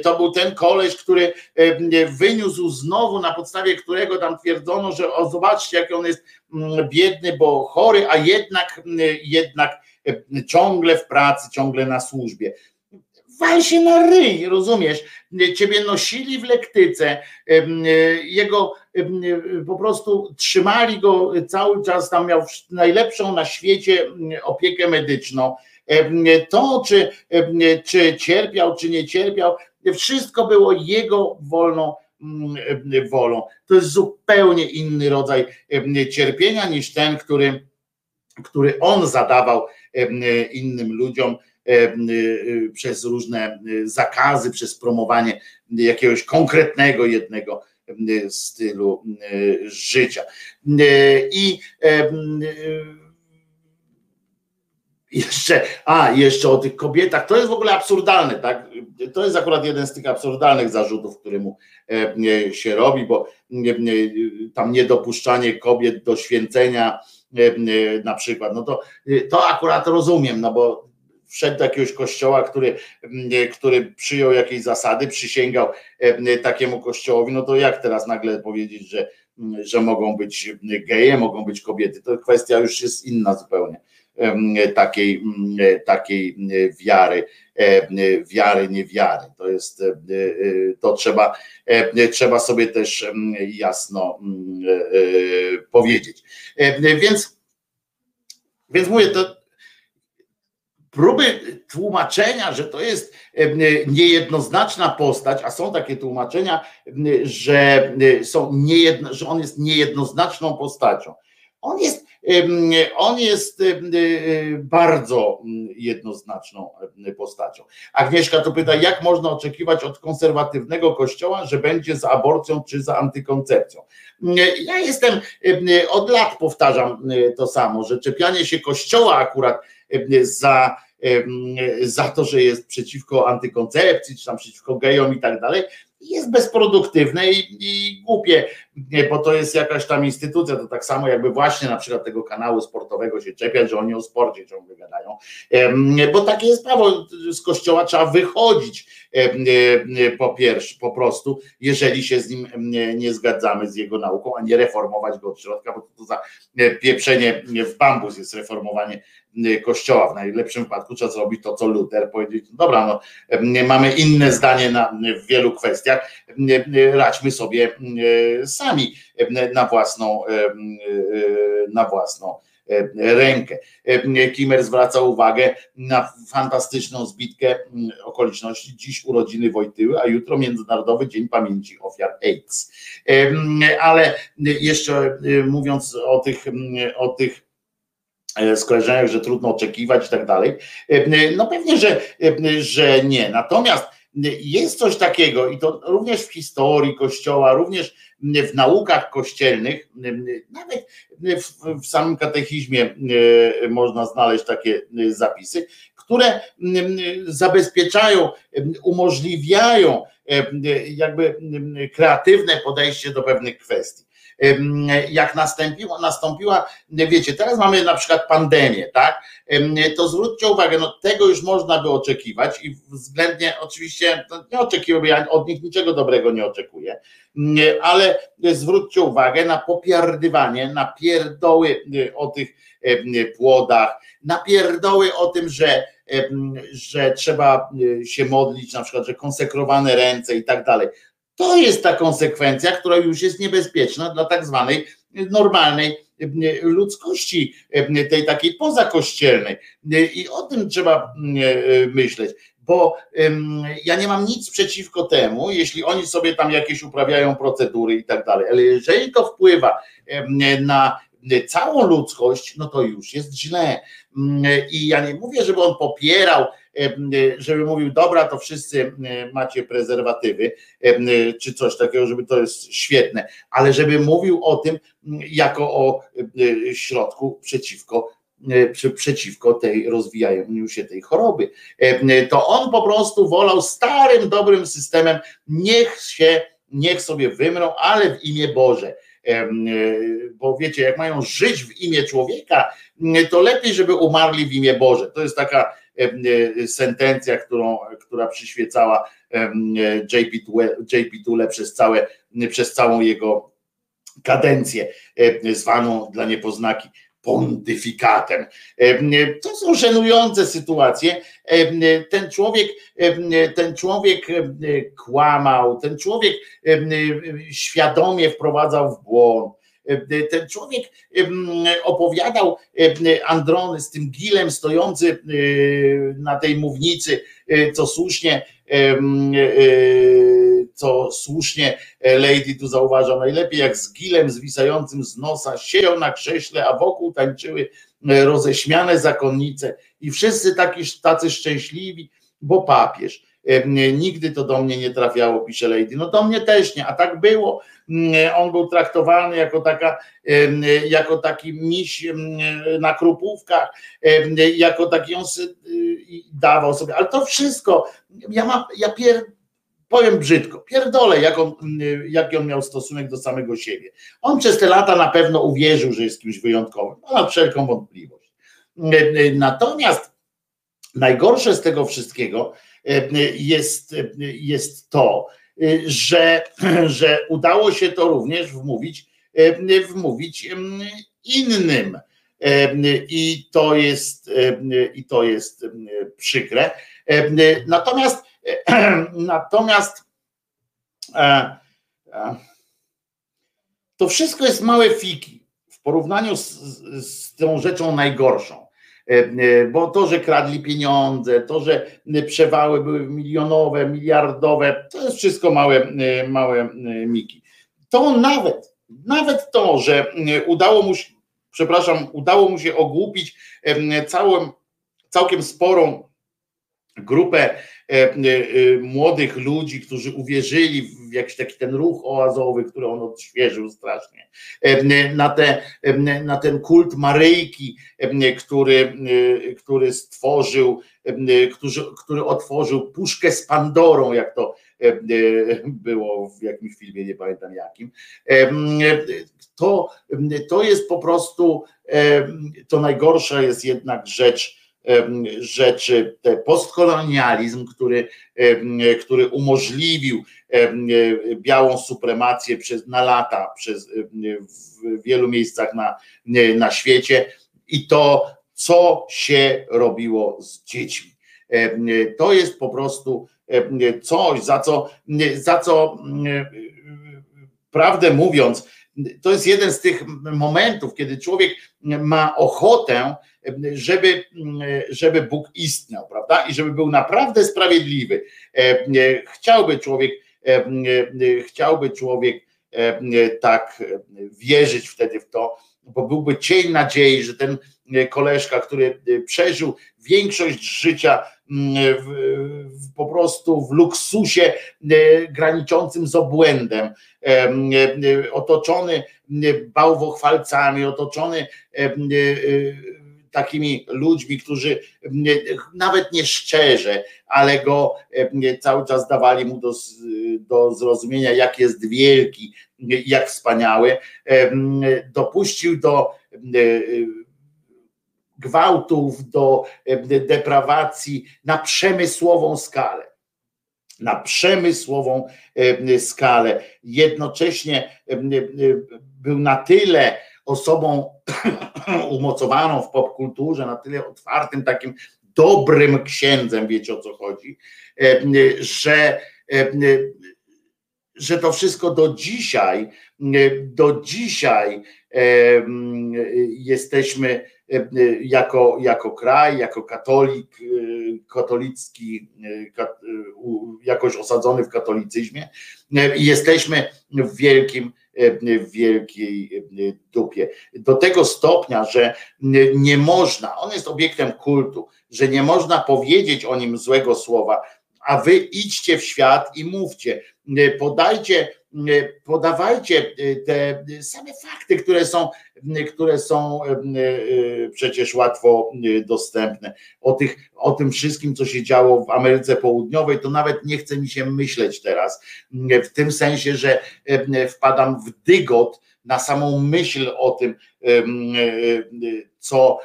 to był ten koleś, który e, wyniósł znowu, na podstawie którego tam twierdzono, że o zobaczcie, jak on jest mm, biedny, bo chory, a jednak, mm, jednak e, ciągle w pracy, ciągle na służbie. Wal się na ryj, rozumiesz? Ciebie nosili w lektyce, e, jego po prostu trzymali go cały czas, tam miał najlepszą na świecie opiekę medyczną to, czy, czy cierpiał, czy nie cierpiał, wszystko było jego wolną mm, wolą. To jest zupełnie inny rodzaj cierpienia niż ten, który, który on zadawał innym ludziom przez różne zakazy, przez promowanie jakiegoś konkretnego jednego stylu życia. I jeszcze, a jeszcze o tych kobietach, to jest w ogóle absurdalne, tak? To jest akurat jeden z tych absurdalnych zarzutów, który mu e, się robi, bo tam niedopuszczanie kobiet do święcenia e, na przykład, no to, to akurat rozumiem, no bo wszedł do jakiegoś kościoła, który, który przyjął jakieś zasady, przysięgał e, takiemu kościołowi, no to jak teraz nagle powiedzieć, że, że mogą być geje, mogą być kobiety, to kwestia już jest inna zupełnie takiej, takiej wiary, wiary, niewiary. To jest, e, to trzeba, trzeba sobie też jasno e, powiedzieć. Więc, więc mówię, to próby tłumaczenia, że to jest niejednoznaczna postać, a są takie tłumaczenia, że, są niejedno, że on jest niejednoznaczną postacią. On jest on jest y, bardzo jednoznaczną postacią. Agnieszka tu pyta, jak można oczekiwać od konserwatywnego kościoła, że będzie za aborcją czy za antykoncepcją? Ja jestem, od lat powtarzam to samo, że czepianie się kościoła akurat za za to, że jest przeciwko antykoncepcji, czy tam przeciwko gejom i tak dalej, jest bezproduktywne i, i głupie. bo to jest jakaś tam instytucja, to tak samo jakby właśnie na przykład tego kanału sportowego się czepiać, że oni o sporcie ciągle gadają, bo takie jest prawo, z kościoła trzeba wychodzić po pierwsze, po prostu, jeżeli się z nim nie zgadzamy z jego nauką, a nie reformować go od środka, bo to za pieprzenie w bambus jest reformowanie kościoła. W najlepszym wypadku trzeba zrobić to, co Luther powiedzieć, dobra, no, mamy inne zdanie na, w wielu kwestiach, radźmy sobie sami na własną, na własną rękę. Kimer zwraca uwagę na fantastyczną zbitkę okoliczności. Dziś urodziny Wojtyły, a jutro Międzynarodowy Dzień Pamięci Ofiar AIDS. Ale jeszcze mówiąc o tych, o tych skojarzeniach, że trudno oczekiwać i tak dalej. E, no pewnie, że, e, że nie. Natomiast jest coś takiego, i to również w historii Kościoła, również w naukach kościelnych, nawet w, w samym katechizmie można znaleźć takie zapisy, które zabezpieczają, umożliwiają jakby kreatywne podejście do pewnych kwestii jak nastąpiła, nastąpiła, wiecie, teraz mamy na przykład pandemię, tak? To zwróćcie uwagę, no tego już można by oczekiwać i względnie oczywiście nie oczekiwałbym, ja od nich niczego dobrego nie oczekuję, ale zwróćcie uwagę na popierdywanie, na pierdoły o tych płodach, na pierdoły o tym, że że trzeba się modlić, na przykład, że konsekrowane ręce i tak dalej. To jest ta konsekwencja, która już jest niebezpieczna dla tak zwanej normalnej ludzkości, tej takiej pozakościelnej. I o tym trzeba myśleć, bo ja nie mam nic przeciwko temu, jeśli oni sobie tam jakieś uprawiają procedury i tak dalej, ale jeżeli to wpływa na całą ludzkość, no to już jest źle. I ja nie mówię, żeby on popierał żeby mówił, dobra, to wszyscy macie prezerwatywy, czy coś takiego, żeby to jest świetne, ale żeby mówił o tym jako o środku przeciwko przeciwko tej rozwijaniu się tej choroby. To on po prostu wolał starym, dobrym systemem, niech się, niech sobie wymrą, ale w imię Boże. Bo wiecie, jak mają żyć w imię człowieka, to lepiej, żeby umarli w imię Boże. To jest taka E, sentencja, którą, która przyświecała Tule, JP Tule przez, całe, przez całą jego kadencję, zwaną dla niepoznaki pontyfikatem. To są żenujące sytuacje. Ten człowiek, ten człowiek kłamał, ten człowiek świadomie wprowadzał w błąd E, ten człowiek opowiadał Androny z tym gilem stojący e, na tej mównicy, e, co słusznie co słusznie Lady tu zauważa najlepiej, jak z gilem zwisającym z nosa siedział na krześle, a wokół tańczyły roześmiane zakonnice i wszyscy taki, tacy szczęśliwi, bo papież. Nigdy to do mnie nie trafiało, pisze Lady. No do mnie też nie, a tak było. Mm, on był traktowany jako, taka, jako taki miś na krupówkach, jako taki on dawał sobie, ale to wszystko, ja mam, ja pier, powiem brzydko, pierdolę, jak on, jaki on miał stosunek do samego siebie. On przez te lata na pewno uwierzył, że jest kimś wyjątkowym, ma wszelką wątpliwość. Natomiast najgorsze z tego wszystkiego jest, jest to, że, że udało się to również wmówić, wmówić innym. I to jest, i to jest przykre. Natomiast, natomiast e, e, to wszystko jest małe fiki w porównaniu z, z tą rzeczą najgorszą. E, e, bo to, że kradli pieniądze, to, że przewały były milionowe, miliardowe, to jest wszystko małe, e, małe miki. To nawet, nawet to, że udało mu się, przepraszam, udało mu się ogłupić całą, całkiem sporą grupę e, e, młodych ludzi, którzy uwierzyli w jakiś taki ten ruch oazowy, który on odświeżył strasznie, na, te, na ten kult Maryjki, który, który stworzył, który, który otworzył puszkę z Pandorą, jak to było w jakimś filmie, nie pamiętam jakim. To, to jest po prostu, to najgorsza jest jednak rzecz, rzeczy, postkolonializm, który, który umożliwił białą supremację przez, na lata przez, w wielu miejscach na, na świecie i to, co się robiło z dziećmi. To jest po prostu coś, za co, za co prawdę mówiąc, to jest jeden z tych momentów, kiedy człowiek ma ochotę, żeby, żeby Bóg istniał, prawda? I żeby był naprawdę sprawiedliwy. Chciałby człowiek, chciałby człowiek tak wierzyć wtedy w to, bo byłby cień nadziei, że ten koleżka, który przeżył większość życia w, w, po prostu w luksusie e, graniczącym z obłędem, e, e, otoczony bałwochwalcami, otoczony takimi ludźmi, którzy nawet nie szczerze, ale go cały czas dawali mu do, do zrozumienia, jak jest wielki, jak wspaniały, dopuścił do gwałtów, do deprawacji na przemysłową skalę. Na przemysłową skalę. Jednocześnie był na tyle osobą umocowaną w popkulturze, na tyle otwartym, takim dobrym księdzem, wiecie o co chodzi, że, że to wszystko do dzisiaj, do dzisiaj jesteśmy jako, jako kraj, jako katolik, katolicki, jakoś osadzony w katolicyzmie i jesteśmy w wielkim w wielkiej dupie. Do tego stopnia, że nie można, on jest obiektem kultu, że nie można powiedzieć o nim złego słowa, a wy idźcie w świat i mówcie, podajcie, podawajcie te same fakty, które są, które są przecież łatwo dostępne. O, tych, o tym wszystkim, co się działo w Ameryce Południowej, to nawet nie chce mi się myśleć teraz. W tym sensie, że wpadam w dygot na samą myśl o tym, co,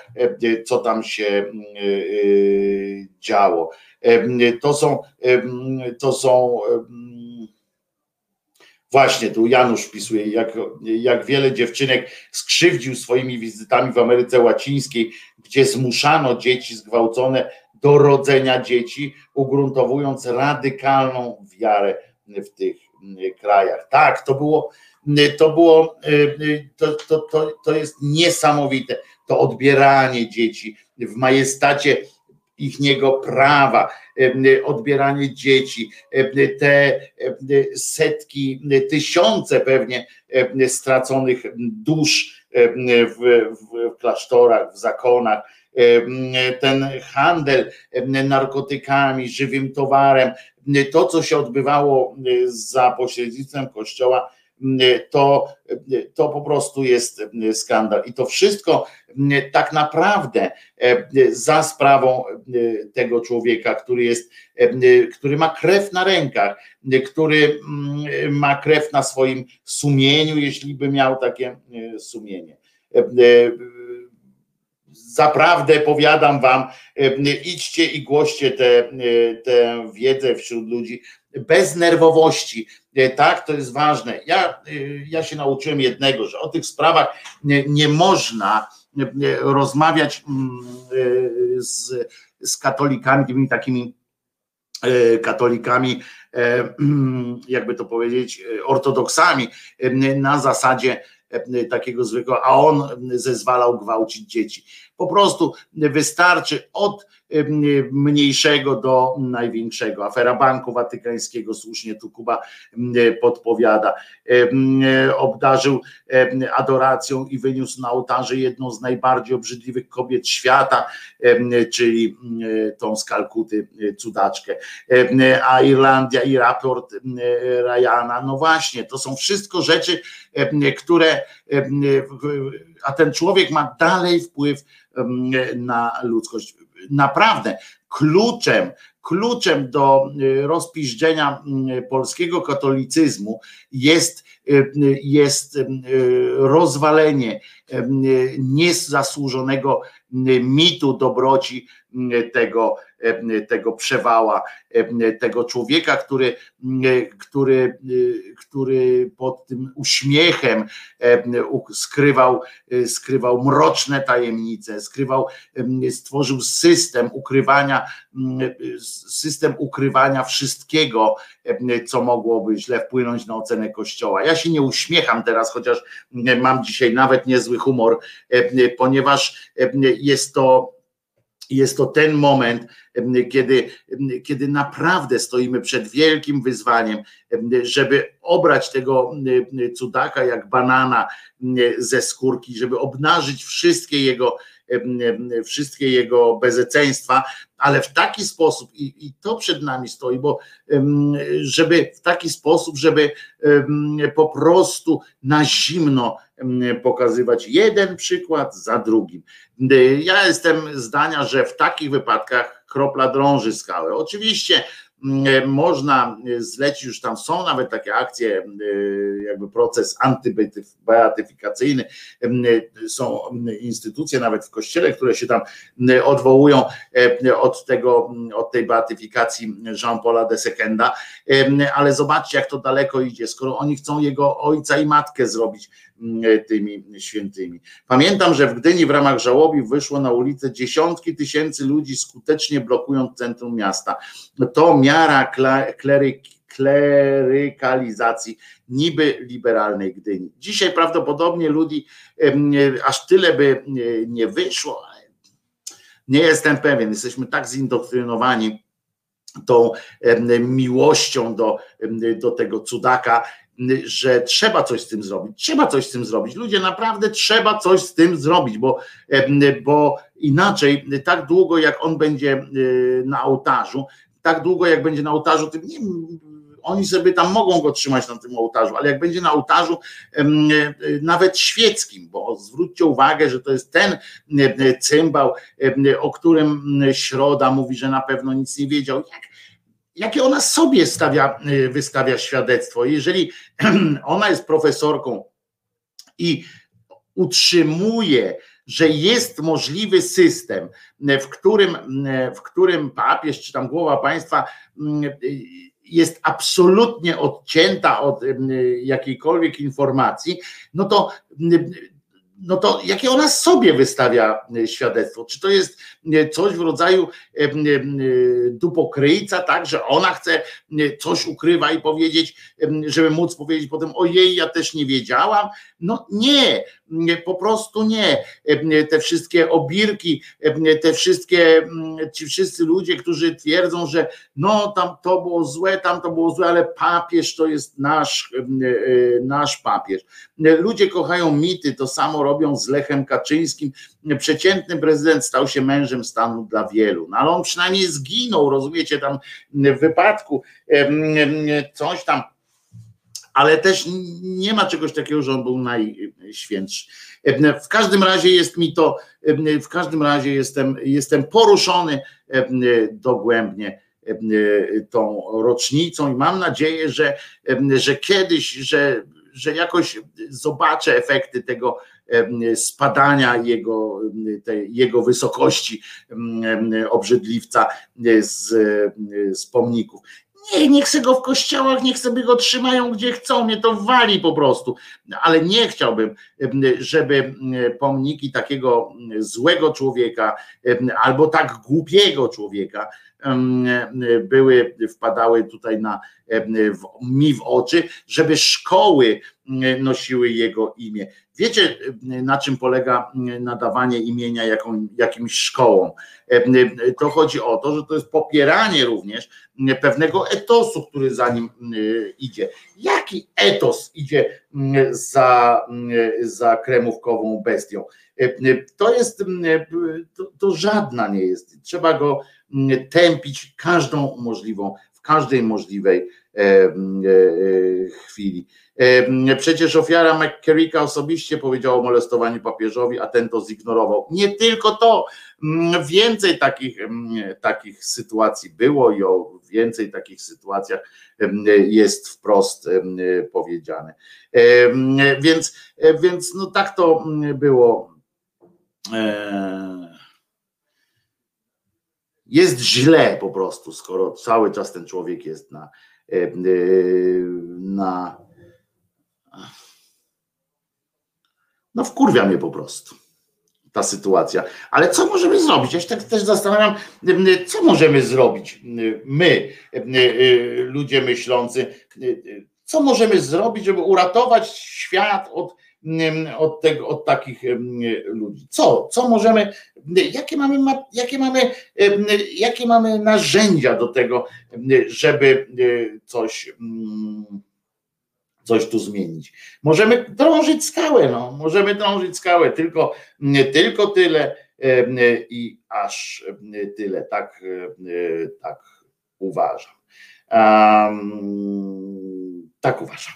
co tam się działo. To są, to są Właśnie tu Janusz wpisuje, jak, jak wiele dziewczynek skrzywdził swoimi wizytami w Ameryce Łacińskiej, gdzie zmuszano dzieci zgwałcone do rodzenia dzieci, ugruntowując radykalną wiarę w tych krajach. Tak, to było, to było, to, to, to, to jest niesamowite, to odbieranie dzieci w majestacie ichniego prawa, odbieranie dzieci, te setki, tysiące pewnie straconych dusz w, w klasztorach, w zakonach, ten handel narkotykami, żywym towarem, to co się odbywało za pośrednictwem Kościoła, to, to po prostu jest skandal. I to wszystko tak naprawdę za sprawą tego człowieka, który jest, który ma krew na rękach, który ma krew na swoim sumieniu, jeśli by miał takie sumienie. Zaprawdę powiadam wam, idźcie i głoście tę wiedzę wśród ludzi bez nerwowości, E, tak, to jest ważne. Ja, e, ja się nauczyłem jednego, że o tych sprawach nie, nie można e, rozmawiać mm, z, z katolikami, tymi takimi katolikami, mm, jakby to powiedzieć, ortodoksami na zasadzie takiego zwykłego, a on zezwalał gwałcić dzieci. Po prostu wystarczy od mniejszego do największego. Afera Banku Watykańskiego, słusznie tu Kuba podpowiada, obdarzył adoracją i wyniósł na ołtarze jedną z najbardziej obrzydliwych kobiet świata, czyli tą z Kalkuty cudaczkę. A Irlandia i raport Ryana, no właśnie, to są wszystko rzeczy, które, a ten człowiek ma dalej wpływ na ludzkość. Naprawdę kluczem, kluczem do rozpiżdzenia polskiego katolicyzmu jest, jest rozwalenie niezasłużonego mitu dobroci tego tego przewała, tego człowieka, który, który, który pod tym uśmiechem skrywał, skrywał mroczne tajemnice, skrywał, stworzył system ukrywania, system ukrywania wszystkiego, co mogłoby źle wpłynąć na ocenę Kościoła. Ja się nie uśmiecham teraz, chociaż mam dzisiaj nawet niezły humor, ponieważ jest to jest to ten moment, kiedy, kiedy naprawdę stoimy przed wielkim wyzwaniem, żeby obrać tego cudaka jak banana ze skórki, żeby obnażyć wszystkie jego, wszystkie jego bezeceństwa, ale w taki sposób, i, i to przed nami stoi, bo żeby w taki sposób, żeby po prostu na zimno pokazywać jeden przykład za drugim. Ja jestem zdania, że w takich wypadkach kropla drąży skałę. Oczywiście można zlecić, już tam są nawet takie akcje, y, jakby proces antybeatyfikacyjny, y, są instytucje nawet w kościele, które się tam odwołują od tego, od tej beatyfikacji Jean-Paula de Sekenda, ale zobaczcie jak to daleko idzie, skoro oni chcą jego ojca i matkę zrobić E, tymi świętymi. Pamiętam, że w Gdyni w ramach żałobi wyszło na ulicę dziesiątki tysięcy ludzi skutecznie blokując centrum miasta. To miara kleryk, klerykalizacji niby liberalnej Gdyni. Dzisiaj prawdopodobnie ludzi aż tyle by nie wyszło, nie jestem pewien. Jesteśmy tak zindoktrynowani tą miłością do, do tego cudaka, że trzeba coś z tym zrobić. Trzeba coś z tym zrobić. Ludzie, naprawdę trzeba coś z tym zrobić, bo, bo inaczej, tak długo jak on będzie e, na ołtarzu, tak długo jak będzie na ołtarzu, tym nie, oni sobie tam mogą go trzymać na tym ołtarzu, ale jak będzie na ołtarzu e, nawet świeckim, bo zwróćcie uwagę, że to jest ten cymbał, o którym Środa mówi, że na pewno nic nie wiedział. Jak jakie ona sobie stawia, y, wystawia świadectwo. Jeżeli ona jest profesorką i utrzymuje, że jest możliwy system, w którym, w którym papież czy tam głowa państwa jest absolutnie odcięta od y, jakiejkolwiek informacji, no to no to jakie ona sobie wystawia e, świadectwo? Czy to jest e, coś w rodzaju e, dupokryjca, tak, że ona chce coś ukrywa i powiedzieć, żeby móc powiedzieć potem, ojej, ja też nie wiedziałam? No nie, po prostu nie. Te wszystkie obirki, te wszystkie, ci wszyscy ludzie, którzy twierdzą, że no tam to było złe, tam to było złe, ale papież to jest nasz, nasz papież. Ludzie kochają mity, to samo robią z Lechem Kaczyńskim. Przeciętny prezydent stał się mężem stanu dla wielu, no ale on przynajmniej zginął, rozumiecie, tam w wypadku coś tam ale też nie ma czegoś takiego, że on był najświętszy. W każdym razie jest mi to, w każdym razie jestem, jestem poruszony dogłębnie tą rocznicą i mam nadzieję, że, że kiedyś, że, że jakoś zobaczę efekty tego spadania jego, jego wysokości obrzydliwca z, z pomników. Nie, niech sobie go w kościołach, niech sobie go trzymają gdzie chcą, mnie to wali po prostu. Ale nie chciałbym, żeby pomniki takiego złego człowieka albo tak głupiego człowieka były, wpadały tutaj na, w, mi w oczy, żeby szkoły nosiły jego imię. Wiecie, na czym polega nadawanie imienia jaką, jakimś szkołą? To chodzi o to, że to jest popieranie również pewnego etosu, który za nim idzie. Jaki etos idzie za, za kremówkową bestią? To jest, to, to żadna nie jest. Trzeba go tępić każdą możliwą, w każdej możliwej chwili. E, przecież ofiara McCarricka osobiście powiedziała o molestowaniu papieżowi, a ten to zignorował. Nie tylko to, więcej takich, takich sytuacji było i o więcej takich sytuacjach jest wprost powiedziane. Więc, więc no tak to było. Jest źle po prostu, skoro cały czas ten człowiek jest na, na no wkurwia mnie po prostu ta sytuacja. Ale co możemy zrobić? Ja się tak też zastanawiam, co możemy zrobić my, ludzie myślący, co możemy zrobić, żeby uratować świat od, od, tego, od takich ludzi. Co? Co możemy, jakie mamy, jakie mamy, jakie mamy narzędzia do tego, żeby coś coś tu zmienić. Możemy drążyć skałę, no, możemy drążyć skałę, tylko, tylko tyle i aż tyle, tak, tak uważam. Um, tak uważam.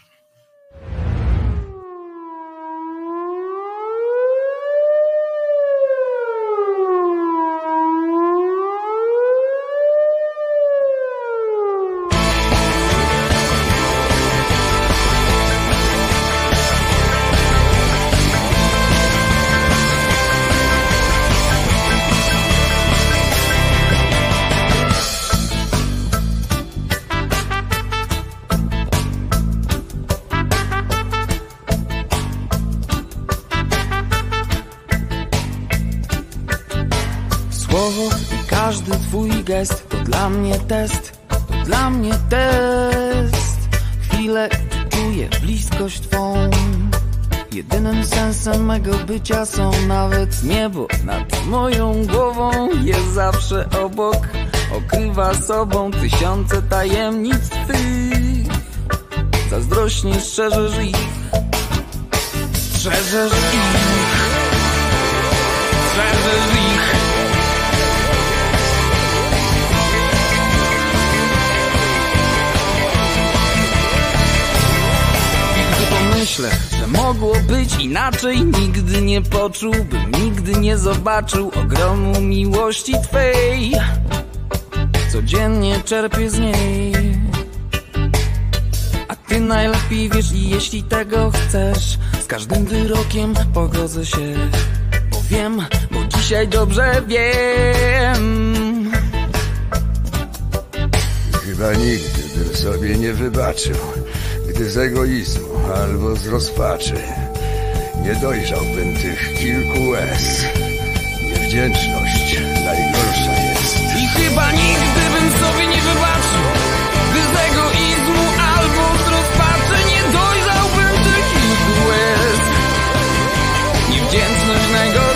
Zawsze obok, okrywa sobą tysiące tajemnic Twych. Zazdrośnie strzeżesz ich, ich, ich. myślę, że mogło być inaczej Nigdy nie poczułbym, nigdy nie zobaczył Ogromu miłości Twej Codziennie czerpię z niej. A Ty najlepiej wiesz i jeśli tego chcesz. Z każdym wyrokiem pogodzę się Bo wiem, bo dzisiaj dobrze wiem. Chyba nigdy bym sobie nie wybaczył gdy z egoizmu albo z rozpaczy nie dojrzałbym tych kilku łez. Niewdzięczność najgorsza jest. I chyba nigdy bym sobie nie wybaczył, gdy z egoizmu albo z rozpaczy nie dojrzałbym tych kilku łez. Niewdzięczność najgorsza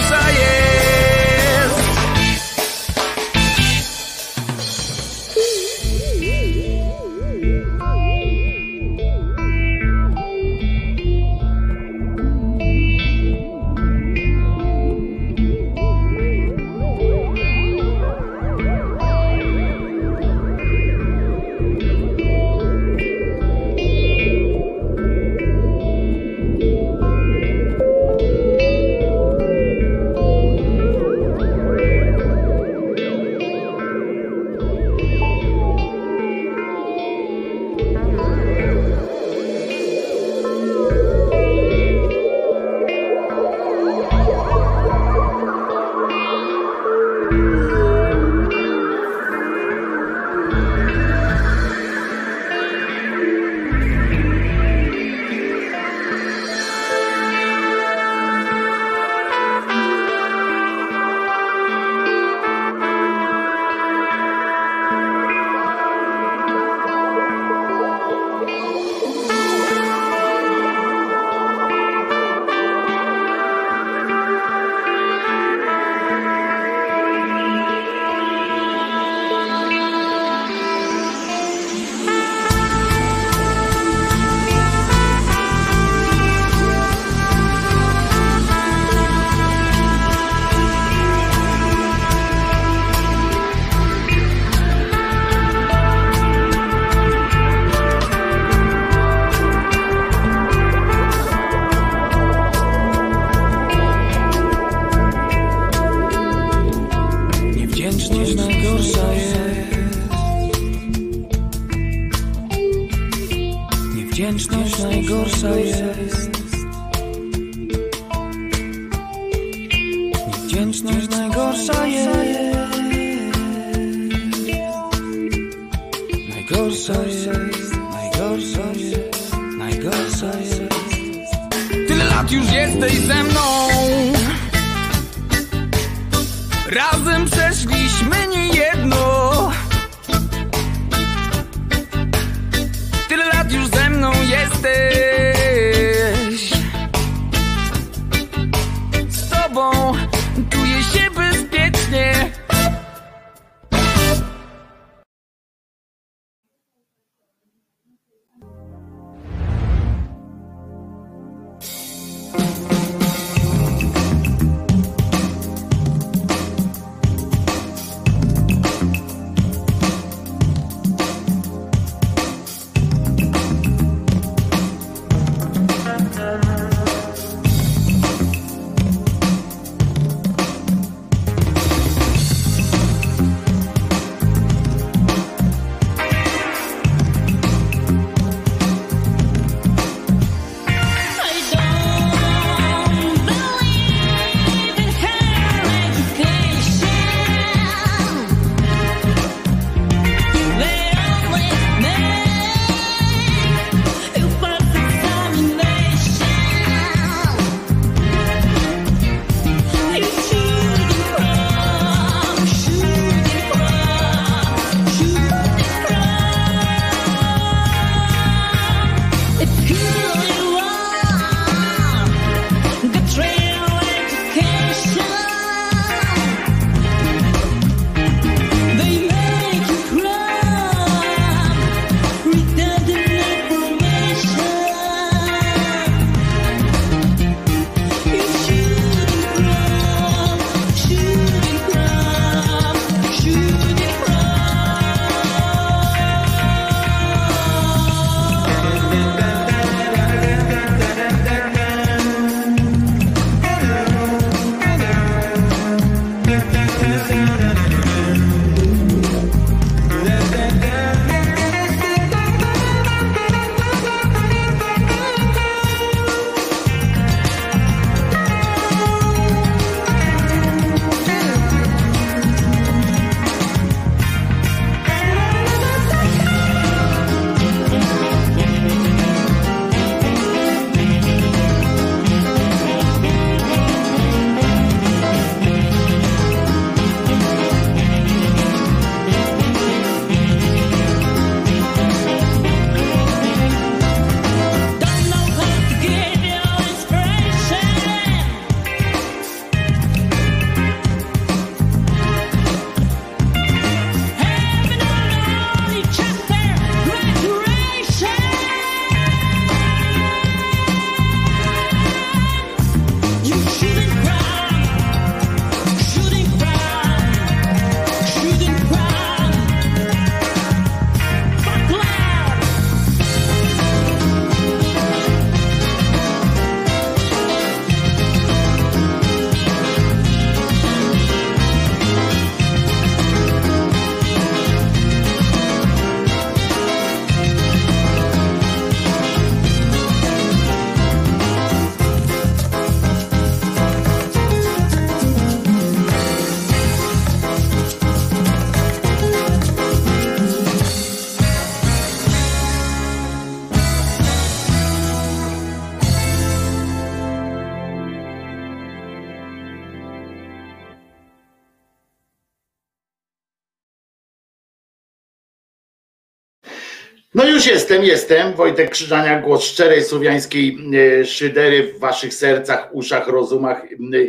Jestem, jestem. Wojtek Krzyżania, głos szczerej słowiańskiej e, szydery w waszych sercach, uszach, rozumach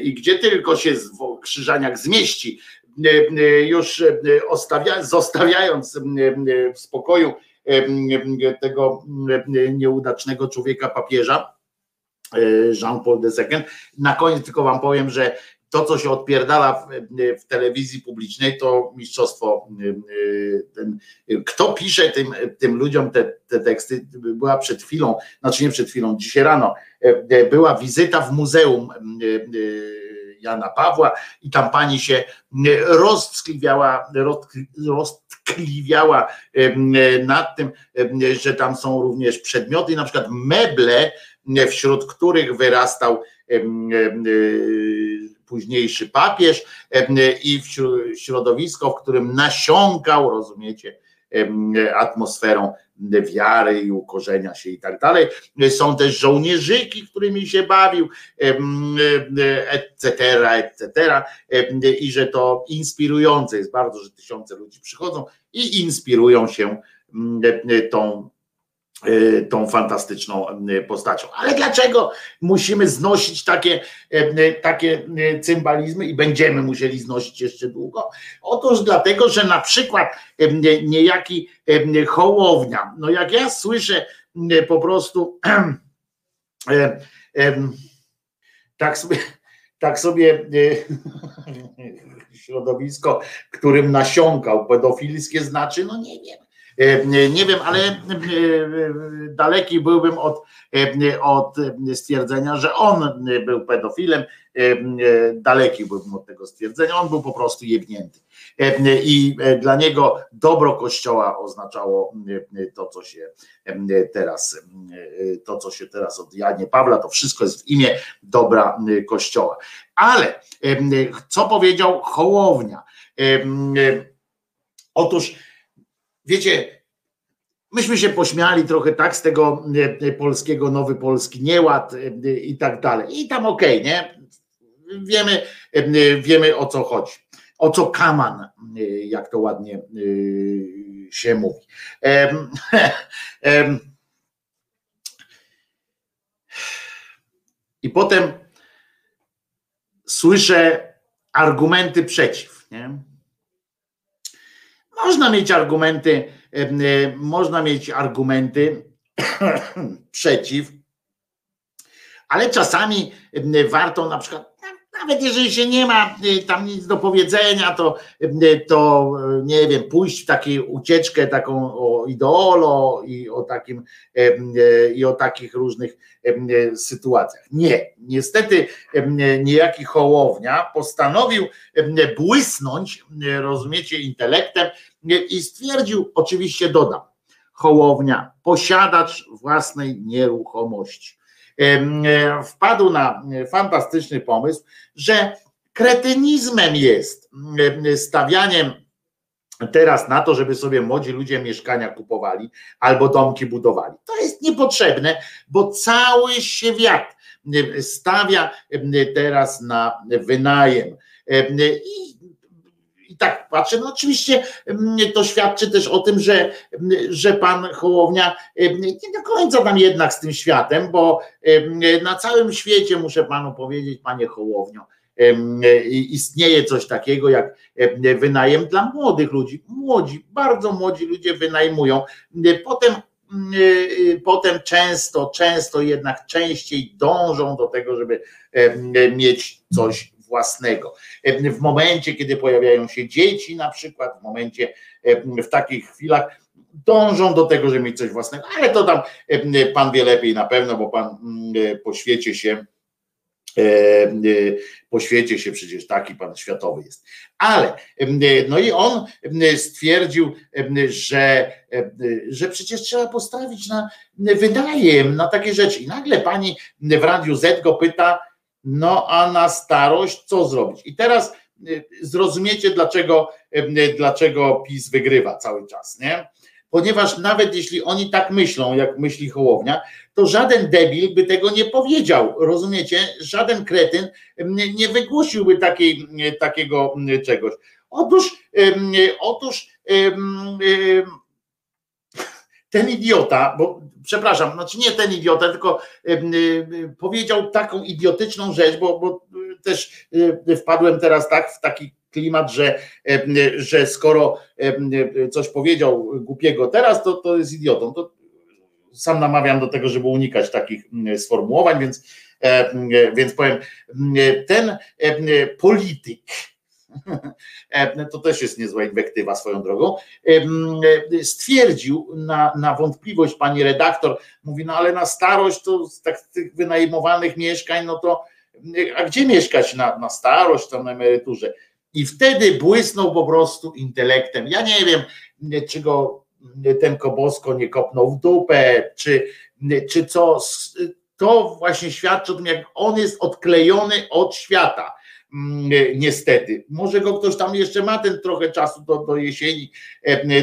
i gdzie tylko się Krzyżaniak zmieści. E, e, już zostawiając w spokoju tego nieudacznego człowieka papieża, Jean-Paul II. Na koniec tylko wam powiem, że to, co się odpierdala w, w telewizji publicznej, to mistrzostwo. Ten, kto pisze tym, tym ludziom te, te teksty? Była przed chwilą, znaczy nie przed chwilą, dzisiaj rano, była wizyta w muzeum. Jana Pawła i tam pani się roztkliwiała, roztkliwiała nad tym, że tam są również przedmioty, na przykład meble, wśród których wyrastał późniejszy papież i środowisko, w którym nasiąkał, rozumiecie, atmosferą wiary i ukorzenia się i tak dalej. Są też żołnierzyki, którymi się bawił, etc., etc. I że to inspirujące jest bardzo, że tysiące ludzi przychodzą i inspirują się tą tą fantastyczną e, postacią. Ale dlaczego musimy znosić takie, e, takie cymbalizmy i będziemy musieli znosić jeszcze długo? Otóż dlatego, że na przykład niejaki Hołownia, no jak ja słyszę po prostu tak sobie, tak sobie środowisko, którym nasiąkał pedofilskie znaczy, no nie wiem nie wiem, ale e, daleki byłbym od, e, od stwierdzenia, że on był pedofilem. Daleki byłbym od tego stwierdzenia. On był po prostu jebnięty. I dla niego dobro Kościoła oznaczało to, co się teraz, to, co się teraz od Janie Pawła, to wszystko jest w imię dobra Kościoła. Ale co powiedział Hołownia? Otóż Wiecie, myśmy się pośmiali trochę tak z tego e, e, polskiego, nowy polski nieład e, i tak dalej. I tam okej, okay, nie? Wiemy, wiemy o co chodzi. O co kaman, jak to ładnie się mówi. I potem słyszę argumenty przeciw. Nie? Można mieć argumenty, e, można mieć argumenty przeciw, ale czasami warto na przykład nawet jeżeli się nie ma y, tam nic do powiedzenia, to, y, to y, nie wiem, pójść w taką ucieczkę taką o ideolo i o takim i o takich różnych sytuacjach. Nie, niestety niejaki Hołownia postanowił błysnąć, rozumiecie, intelektem i stwierdził, oczywiście dodam, Hołownia, posiadacz własnej nieruchomości wpadł na fantastyczny pomysł, że kretynizmem jest stawianiem teraz na to, żeby sobie młodzi ludzie mieszkania kupowali albo domki budowali. To jest niepotrzebne, bo cały świat stawia teraz na wynajem. I i tak patrzę, no oczywiście mm, to świadczy też o tym, że, mm, że pan Hołownia mm, nie do końca tam jednak z tym światem, bo na całym świecie muszę panu powiedzieć, panie Hołownio, istnieje coś takiego jak wynajem dla młodych ludzi. Młodzi, bardzo młodzi ludzie wynajmują. Potem potem często, często jednak częściej dążą do tego, żeby mieć coś własnego. E, w momencie, kiedy pojawiają się dzieci, na przykład, w momencie, e, w takich chwilach, dążą do tego, żeby mieć coś własnego, ale to tam e, pan wie lepiej na pewno, bo pan mm, po świecie się po świecie się przecież taki pan światowy jest. Ale no i on stwierdził, że, że przecież trzeba postawić na wynajem, na takie rzeczy. I nagle pani w Radiu Z go pyta, no a na starość co zrobić? I teraz y, zrozumiecie, dlaczego, y, dlaczego PiS wygrywa cały czas, nie? Ponieważ nawet jeśli oni tak myślą, jak myśli Hołownia, to żaden debil by tego nie powiedział. Rozumiecie? Żaden kretyn y, nie wygłosiłby takiej, takiego czegoś. Otóż, otóż ten idiota, bo przepraszam, znaczy nie ten idiota, tylko powiedział taką idiotyczną rzecz, bo, bo też wpadłem teraz tak w taki klimat, że, że skoro coś powiedział głupiego teraz, to, to jest idiotą. To sam namawiam do tego, żeby unikać takich sformułowań, więc, więc powiem, ten polityk, E, to też jest niezła inwektywa swoją drogą, e, stwierdził na, na wątpliwość pani redaktor, mówi, no ale na starość to z tak, tych wynajmowanych mieszkań, no to a gdzie mieszkać na, na starość, tam na emeryturze? I wtedy błysnął po prostu intelektem. Ja nie wiem, czy go ten Kobosko nie kopnął w dupę, czy, czy co. To właśnie świadczy o tym, jak on jest odklejony od świata. Niestety. Może go ktoś tam jeszcze ma ten trochę czasu do, do jesieni,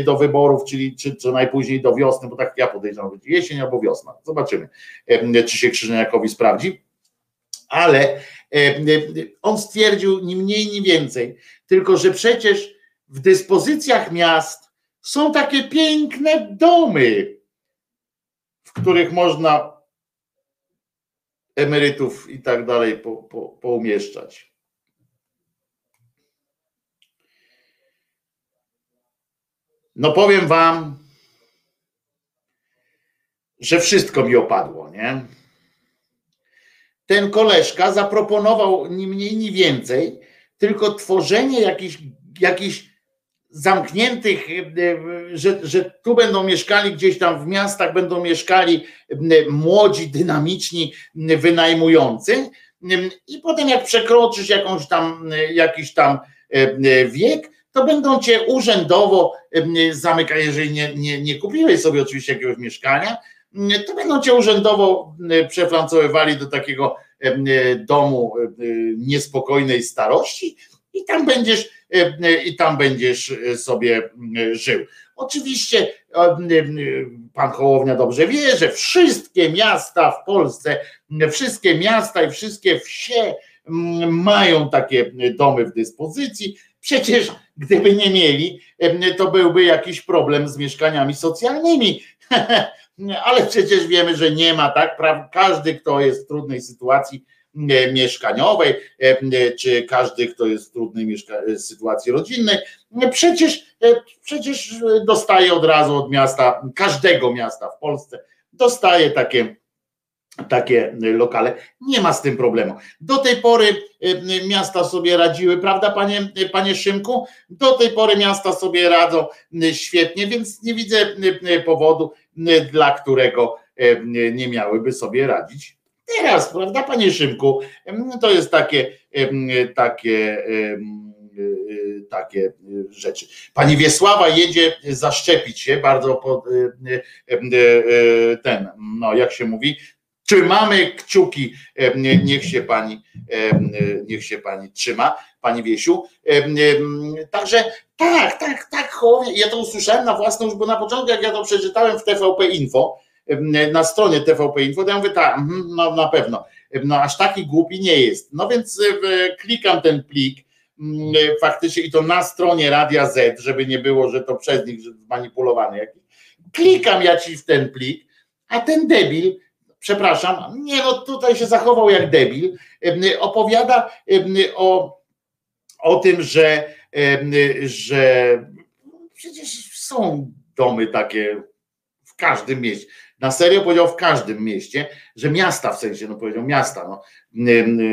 do wyborów, czyli czy co najpóźniej do wiosny, bo tak ja podejrzewam, będzie jesień albo wiosna. Zobaczymy, czy się Krzyżeniakowi sprawdzi. Ale on stwierdził ni mniej, ni więcej, tylko że przecież w dyspozycjach miast są takie piękne domy, w których można emerytów i tak dalej po, po, poumieszczać. No powiem wam, że wszystko mi opadło, nie? Ten koleżka zaproponował ni mniej, ni więcej, tylko tworzenie jakichś, jakichś zamkniętych, e, że, że tu będą mieszkali gdzieś tam w miastach, będą mieszkali młodzi, dynamiczni, wynajmujący i potem jak przekroczysz jakąś tam, jakiś tam e, wiek, to będą cię urzędowo zamykać, jeżeli nie, nie, nie kupiłeś sobie oczywiście jakiegoś mieszkania, to będą cię urzędowo przeflancowywali do takiego domu niespokojnej starości i tam będziesz i tam będziesz sobie żył. Oczywiście pan Hołownia dobrze wie, że wszystkie miasta w Polsce, wszystkie miasta i wszystkie wsie mają takie domy w dyspozycji. Przecież gdyby nie mieli, to byłby jakiś problem z mieszkaniami socjalnymi. Ale przecież wiemy, że nie ma, tak? Każdy, kto jest w trudnej sytuacji, mieszkaniowej, czy każdy, kto jest w trudnej sytuacji rodzinnej, przecież, przecież dostaje od razu od miasta, każdego miasta w Polsce, dostaje takie takie lokale. Nie ma z tym problemu. Do tej pory miasta sobie radziły, prawda, panie, panie Szymku? Do tej pory miasta sobie radzą świetnie, więc nie widzę powodu, dla którego nie miałyby sobie radzić teraz, prawda, panie Szymku? To jest takie, takie, takie rzeczy. Pani Wiesława jedzie zaszczepić się bardzo pod ten, no jak się mówi, Trzymamy kciuki, niech się pani, niech się pani trzyma, pani Wiesiu. Także tak, tak, tak, ja to usłyszałem na własną już, bo na początku, jak ja to przeczytałem w TVP Info, na stronie TVP Info, to ja mówię tak, mhm, no na pewno, no aż taki głupi nie jest. No więc klikam ten plik, faktycznie i to na stronie Radia Z, żeby nie było, że to przez nich zmanipulowany jakiś. Klikam ja ci w ten plik, a ten debil przepraszam, nie no tutaj się zachował jak debil, opowiada o, o tym, że, że przecież są domy takie w każdym mieście. Na serio powiedział w każdym mieście, że miasta w sensie, no powiedział miasta. No.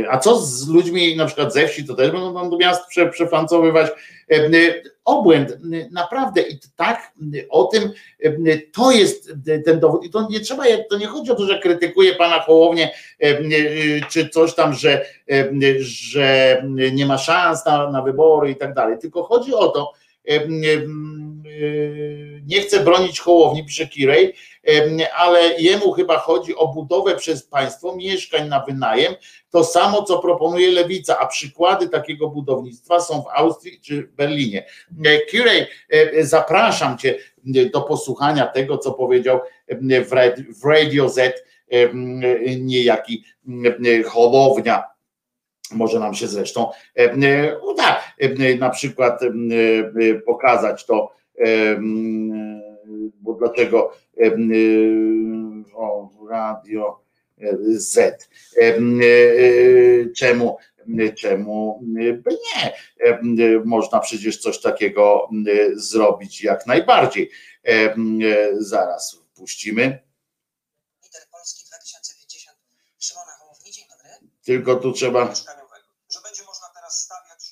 A co z ludźmi na przykład ze wsi, to też będą tam do miast prze, przeflancowywać. Obłęd, naprawdę i tak o tym to jest ten dowód. I to nie trzeba, to nie chodzi o to, że krytykuje pana Hołownię, czy coś tam, że, że nie ma szans na, na wybory i tak dalej. Tylko chodzi o to, nie chcę bronić Hołowni, pisze Kirej, ale jemu chyba chodzi o budowę przez państwo mieszkań na wynajem, to samo co proponuje Lewica, a przykłady takiego budownictwa są w Austrii czy Berlinie. Kirej, zapraszam Cię do posłuchania tego, co powiedział w Radio Z niejaki Hołownia może nam się zresztą uda na przykład pokazać to, bo dlaczego o, radio Z. Czemu, czemu by nie? Można przecież coś takiego zrobić jak najbardziej. Zaraz puścimy. Lider Polski 2050 Szymona Hołowni, dzień dobry. Tylko tu trzeba. Że będzie można teraz stawiać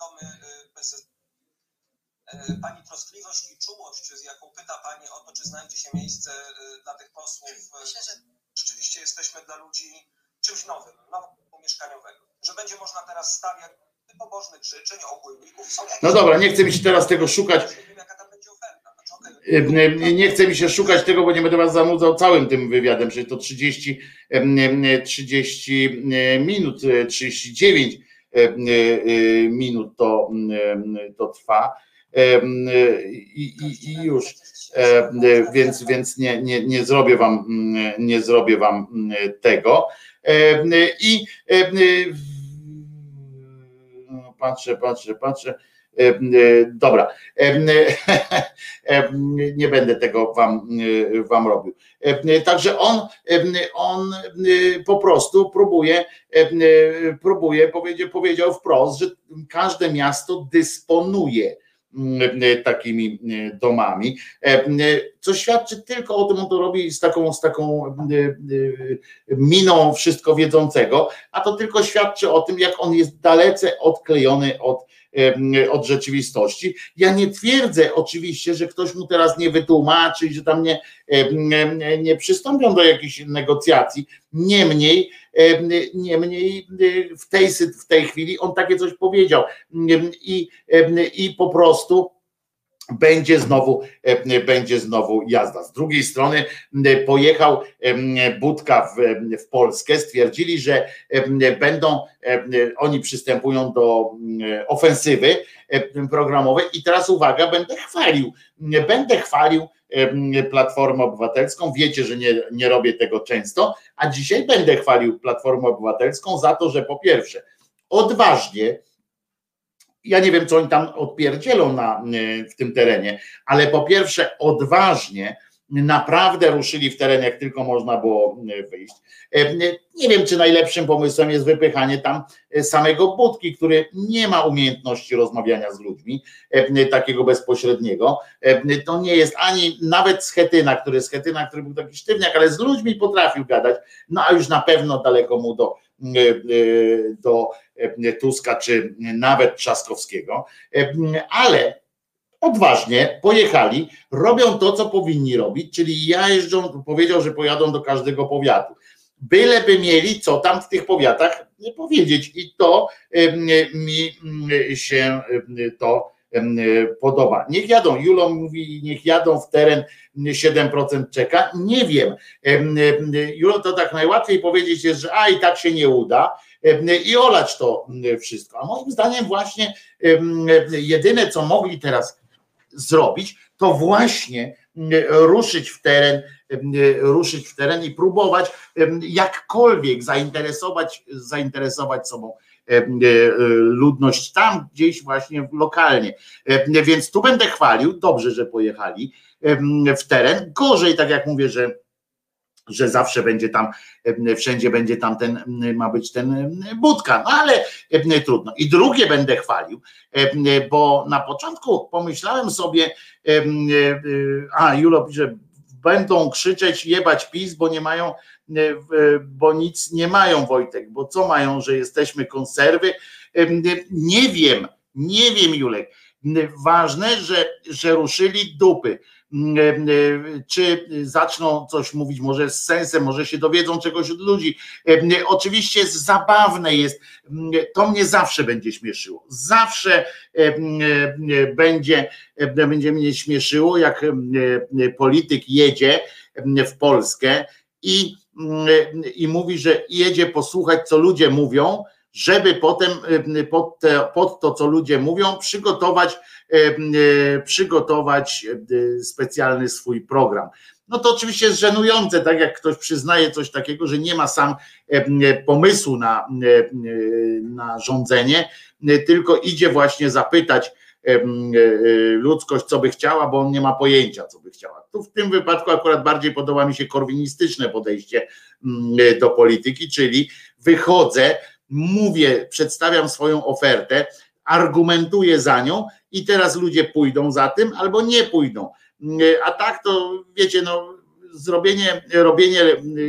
domy bez. Pani troskliwość i czułość, z jaką pyta Pani o to, czy znajdzie się miejsce dla tych posłów. Myślę, że rzeczywiście jesteśmy dla ludzi czymś nowym, nową mieszkaniowego. Że będzie można teraz stawiać pobożnych życzeń, ogólników. No dobra, nie chcę mi się teraz tego szukać. Nie Em, em, Nie chcę mi się szukać tego, bo nie będę was zanudzał całym tym wywiadem, przecież to 30, em, em, 30 minut, e, 39 em, e, e, minut to, to trwa i, i, i już. Em, Więc, więc nie, nie, nie zrobię wam mm, nie zrobię wam mm, tego. I w- patrzę, patrzę, patrzę. Dobra. Nie będę tego wam, e, wam robił. Także on, on e, po prostu próbuje, e, próbuje powiedział, powiedział wprost, że każde miasto dysponuje e, takimi e, domami, e, co świadczy tylko o tym, on to robi z taką, z taką e, e, miną wszystko wiedzącego, a to tylko świadczy o tym, jak on jest dalece odklejony od, em, od rzeczywistości. Ja nie twierdzę oczywiście, że ktoś mu teraz nie wytłumaczy, że tam nie, em, nie przystąpią do jakichś negocjacji. Niemniej, em, niemniej y, w tej, w tej chwili on takie coś powiedział. I, em, i po prostu będzie znowu, e, będzie znowu jazda. Z drugiej strony pojechał Budka w, w Polskę, stwierdzili, że będą, oni przystępują do ofensywy programowej. I teraz uwaga, będę chwalił, będę chwalił Platformę Obywatelską, wiecie, że nie, nie robię tego często, a dzisiaj będę chwalił Platformę Obywatelską za to, że po pierwsze odważnie ja nie wiem, co oni tam odpierdzielą na, y, w tym terenie, ale po pierwsze odważnie naprawdę ruszyli w teren, jak tylko można było y, wyjść. E, Nie wiem, czy najlepszym pomysłem jest wypychanie tam y, samego Budki, który nie ma umiejętności rozmawiania z ludźmi, e, takiego bezpośredniego. E, To nie jest ani nawet Schetyna, który Schetyna, który był taki sztywniak, ale z ludźmi potrafił gadać, no a już na pewno daleko mu do, do Tuska, czy nawet Trzaskowskiego, ale odważnie pojechali, robią to, co powinni robić, czyli ja jeżdżą, powiedział, że pojadą do każdego powiatu. Byleby mieli co tam w tych powiatach powiedzieć i to em, mi mm, się em, to podoba. Niech jadą, Julo mówi, niech jadą w teren, 7% czeka, nie wiem. Em, em, Julo, to tak najłatwiej powiedzieć jest, że a i tak się nie uda, i olać to wszystko. A moim zdaniem właśnie jedyne, co mogli teraz zrobić, to właśnie ruszyć w teren, ruszyć w teren i próbować jakkolwiek zainteresować, zainteresować sobą ludność tam gdzieś właśnie lokalnie. Więc tu będę chwalił, dobrze, że pojechali w teren. Gorzej, tak jak mówię, że że zawsze będzie tam, wszędzie będzie tam ten, ma być ten budka, no ale trudno. I drugie będę chwalił, bo na początku pomyślałem sobie, e, e, a Julo pisze, będą krzyczeć jebać PiS, bo nie mają, e, bo nic nie mają Wojtek, bo co mają, że jesteśmy konserwy? Nie wiem, nie wiem Julek. Ważne, że, że ruszyli dupy czy zaczną coś mówić może z sensem, może się dowiedzą czegoś od ludzi. Oczywiście jest zabawne jest, to mnie zawsze będzie śmieszyło. Zawsze będzie, będzie mnie śmieszyło, jak polityk jedzie w Polskę i, i mówi, że jedzie posłuchać, co ludzie mówią, żeby potem pod, te, pod to, co ludzie mówią, przygotować, przygotować specjalny swój program. No to oczywiście jest żenujące, tak jak ktoś przyznaje coś takiego, że nie ma sam pomysłu na, na rządzenie, tylko idzie właśnie zapytać ludzkość, co by chciała, bo on nie ma pojęcia, co by chciała. Tu w tym wypadku akurat bardziej podoba mi się korwinistyczne podejście do polityki, czyli wychodzę, mówię, przedstawiam swoją ofertę, argumentuję za nią i teraz ludzie pójdą za tym albo nie pójdą. A tak to wiecie, no, zrobienie, robienie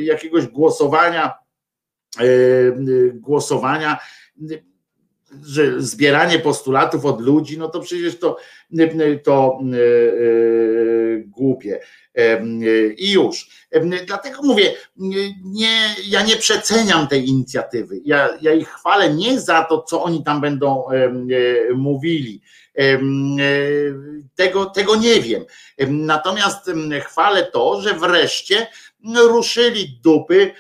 jakiegoś głosowania, e, głosowania że zbieranie postulatów od ludzi, no to przecież to, to głupie. I już. Dlatego mówię, nie, ja nie przeceniam tej inicjatywy. Ja, ja ich chwalę nie za to, co oni tam będą mówili. Tego, tego nie wiem. Natomiast chwalę to, że wreszcie ruszyli dupy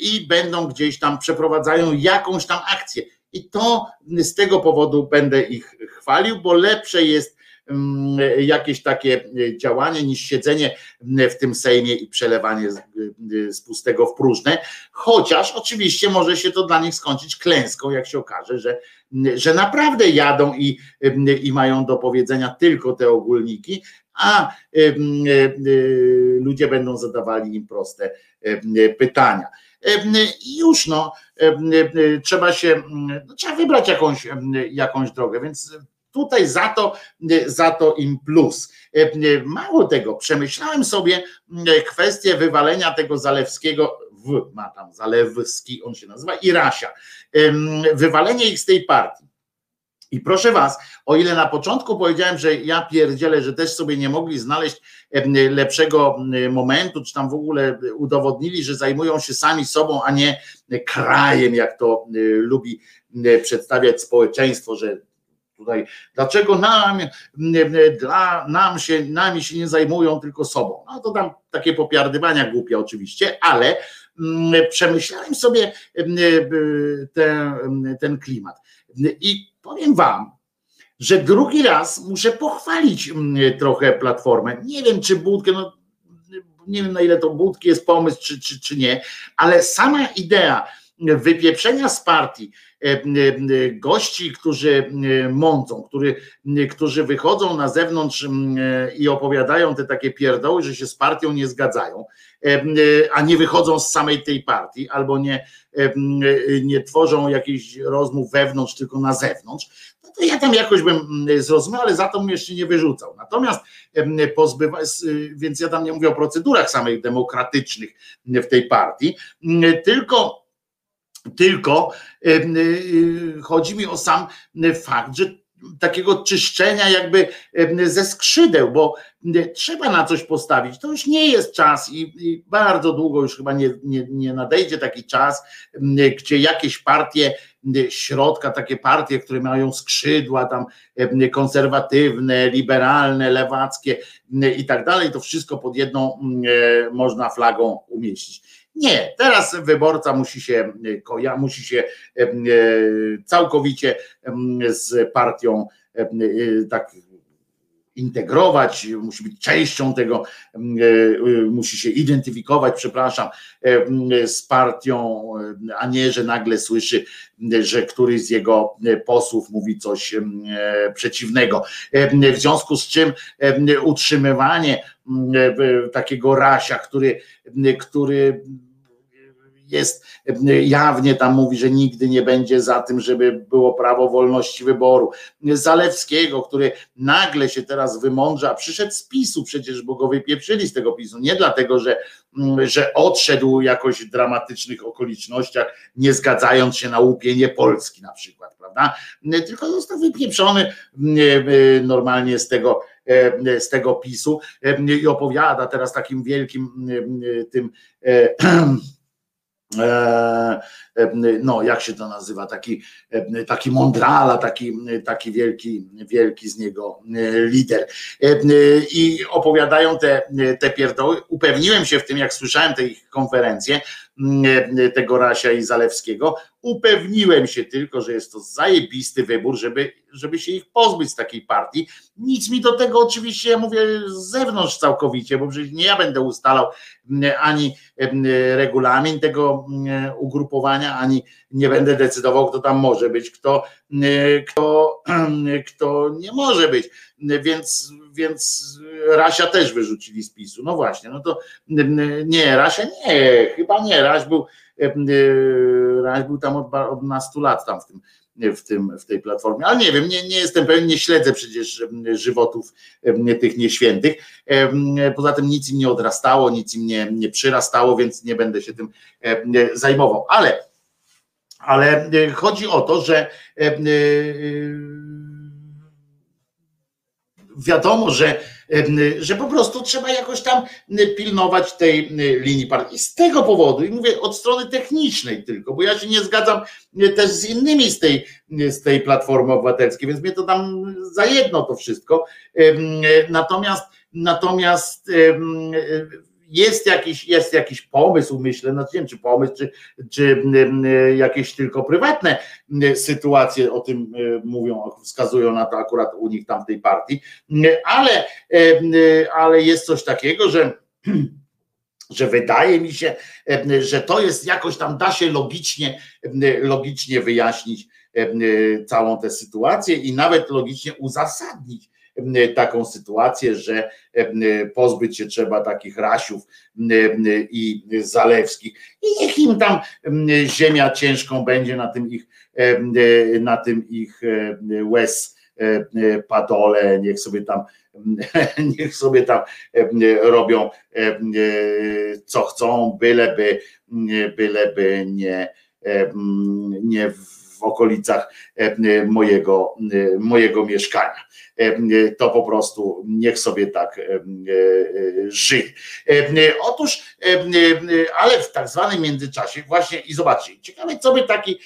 i będą gdzieś tam, przeprowadzają jakąś tam akcję. I to z tego powodu będę ich chwalił, bo lepsze jest mm, jakieś takie działanie niż siedzenie w tym Sejmie i przelewanie z pustego w próżne, chociaż oczywiście może się to dla nich skończyć klęską, jak się okaże, że, że naprawdę jadą i, i mają do powiedzenia tylko te ogólniki, a ludzie będą zadawali im proste pytania. I już no, trzeba się, no, trzeba wybrać jakąś, jakąś drogę, więc tutaj za to, za to im plus. Mało tego, przemyślałem sobie kwestię wywalenia tego Zalewskiego, w, ma tam Zalewski, on się nazywa, i Rasia. Wywalenie ich z tej partii. I proszę was, o ile na początku powiedziałem, że ja pierdzielę, że też sobie nie mogli znaleźć lepszego momentu, czy tam w ogóle udowodnili, że zajmują się sami sobą, a nie krajem, jak to lubi przedstawiać społeczeństwo, że tutaj dlaczego nam, dla, nam się, nami się nie zajmują, tylko sobą. No to tam takie popiardywania głupie oczywiście, ale przemyślałem sobie ten, ten klimat. I powiem wam, że drugi raz muszę pochwalić mm, trochę platformę. Nie wiem, czy budkę, no, nie wiem na ile to budki jest pomysł, czy, czy, czy nie, ale sama idea wypieprzenia z partii e, e, gości, którzy e, mącą, który, którzy wychodzą na zewnątrz i opowiadają te takie pierdoły, że się z partią nie zgadzają, a nie wychodzą z samej tej partii, albo nie, nie tworzą jakichś rozmów wewnątrz, tylko na zewnątrz, no to ja tam jakoś bym zrozumiał, ale za to mnie jeszcze nie wyrzucał. Natomiast pozbywa, więc ja tam nie mówię o procedurach samych demokratycznych w tej partii, tylko tylko chodzi mi o sam fakt, że takiego czyszczenia jakby ze skrzydeł, bo trzeba na coś postawić. To już nie jest czas i, i bardzo długo już chyba nie, nie, nie nadejdzie taki czas, gdzie jakieś partie środka, takie partie, które mają skrzydła tam konserwatywne, liberalne, lewackie i tak dalej, to wszystko pod jedną można flagą umieścić. Nie, teraz wyborca musi się, koja, musi się całkowicie z partią tak integrować, musi być częścią tego, musi się identyfikować, przepraszam, z partią, a nie, że nagle słyszy, że któryś z jego posłów mówi coś przeciwnego. W związku z czym utrzymywanie takiego rasia, który, który jest jawnie tam mówi, że nigdy nie będzie za tym, żeby było prawo wolności wyboru. Zalewskiego, który nagle się teraz wymądrza, przyszedł z PiSu przecież, bo go wypieprzyli z tego PiSu, nie dlatego, że, że odszedł jakoś w dramatycznych okolicznościach, nie zgadzając się na łupienie Polski na przykład, prawda? Tylko został wypieprzony normalnie z tego z tego PiSu i opowiada teraz takim wielkim tym E, e, no jak się to nazywa, taki, e, taki mądrala, taki, taki wielki, wielki z niego lider. I opowiadają te, te pierdoły. Upewniłem się w tym, jak słyszałem te ich konferencje, tego Rasia i Zalewskiego, upewniłem się tylko, że jest to zajebisty wybór, żeby, żeby się ich pozbyć z takiej partii. Nic mi do tego oczywiście, ja mówię z zewnątrz całkowicie, bo przecież nie ja będę ustalał ani regulamin tego ugrupowania, ani nie będę decydował, kto tam może być, kto, kto, kto nie może być. Więc, więc Rasia też wyrzucili z PiSu. No właśnie, no to nie, Rasia nie, chyba nie. Raś był, Raś był tam od, od nastu lat tam w tym w, tym, w tej platformie. Ale nie wiem, nie, nie jestem pewien, nie śledzę przecież żywotów tych nieświętych. Poza tym nic im nie odrastało, nic im nie, nie przyrastało, więc nie będę się tym zajmował. Ale Ale e, chodzi o to, że e, wiadomo, że, że po prostu trzeba jakoś tam pilnować tej linii partii. Z tego powodu, i mówię od strony technicznej tylko, bo ja się nie zgadzam też z innymi z tej, z tej Platformy Obywatelskiej, więc mnie to tam za jedno to wszystko. Natomiast natomiast jest jakiś, jest jakiś pomysł, myślę, no nie wiem, czy pomysł, czy, czy jakieś tylko prywatne sytuacje o tym mówią, wskazują na to akurat u nich tam w tej partii, ale, ale jest coś takiego, że że wydaje mi się, że to jest jakoś tam da się logicznie, logicznie wyjaśnić całą tę sytuację i nawet logicznie uzasadnić taką sytuację, że pozbyć się trzeba takich rasiów i zalewskich. I niech im tam ziemia ciężką będzie na tym ich, na tym ich łez padole, niech sobie tam niech sobie tam robią co chcą, byleby, byleby nie, nie w okolicach mojego, mojego mieszkania. To po prostu niech sobie tak żyje. Otóż, ale w tak zwanym międzyczasie, właśnie i zobaczcie, ciekawe, co by taki,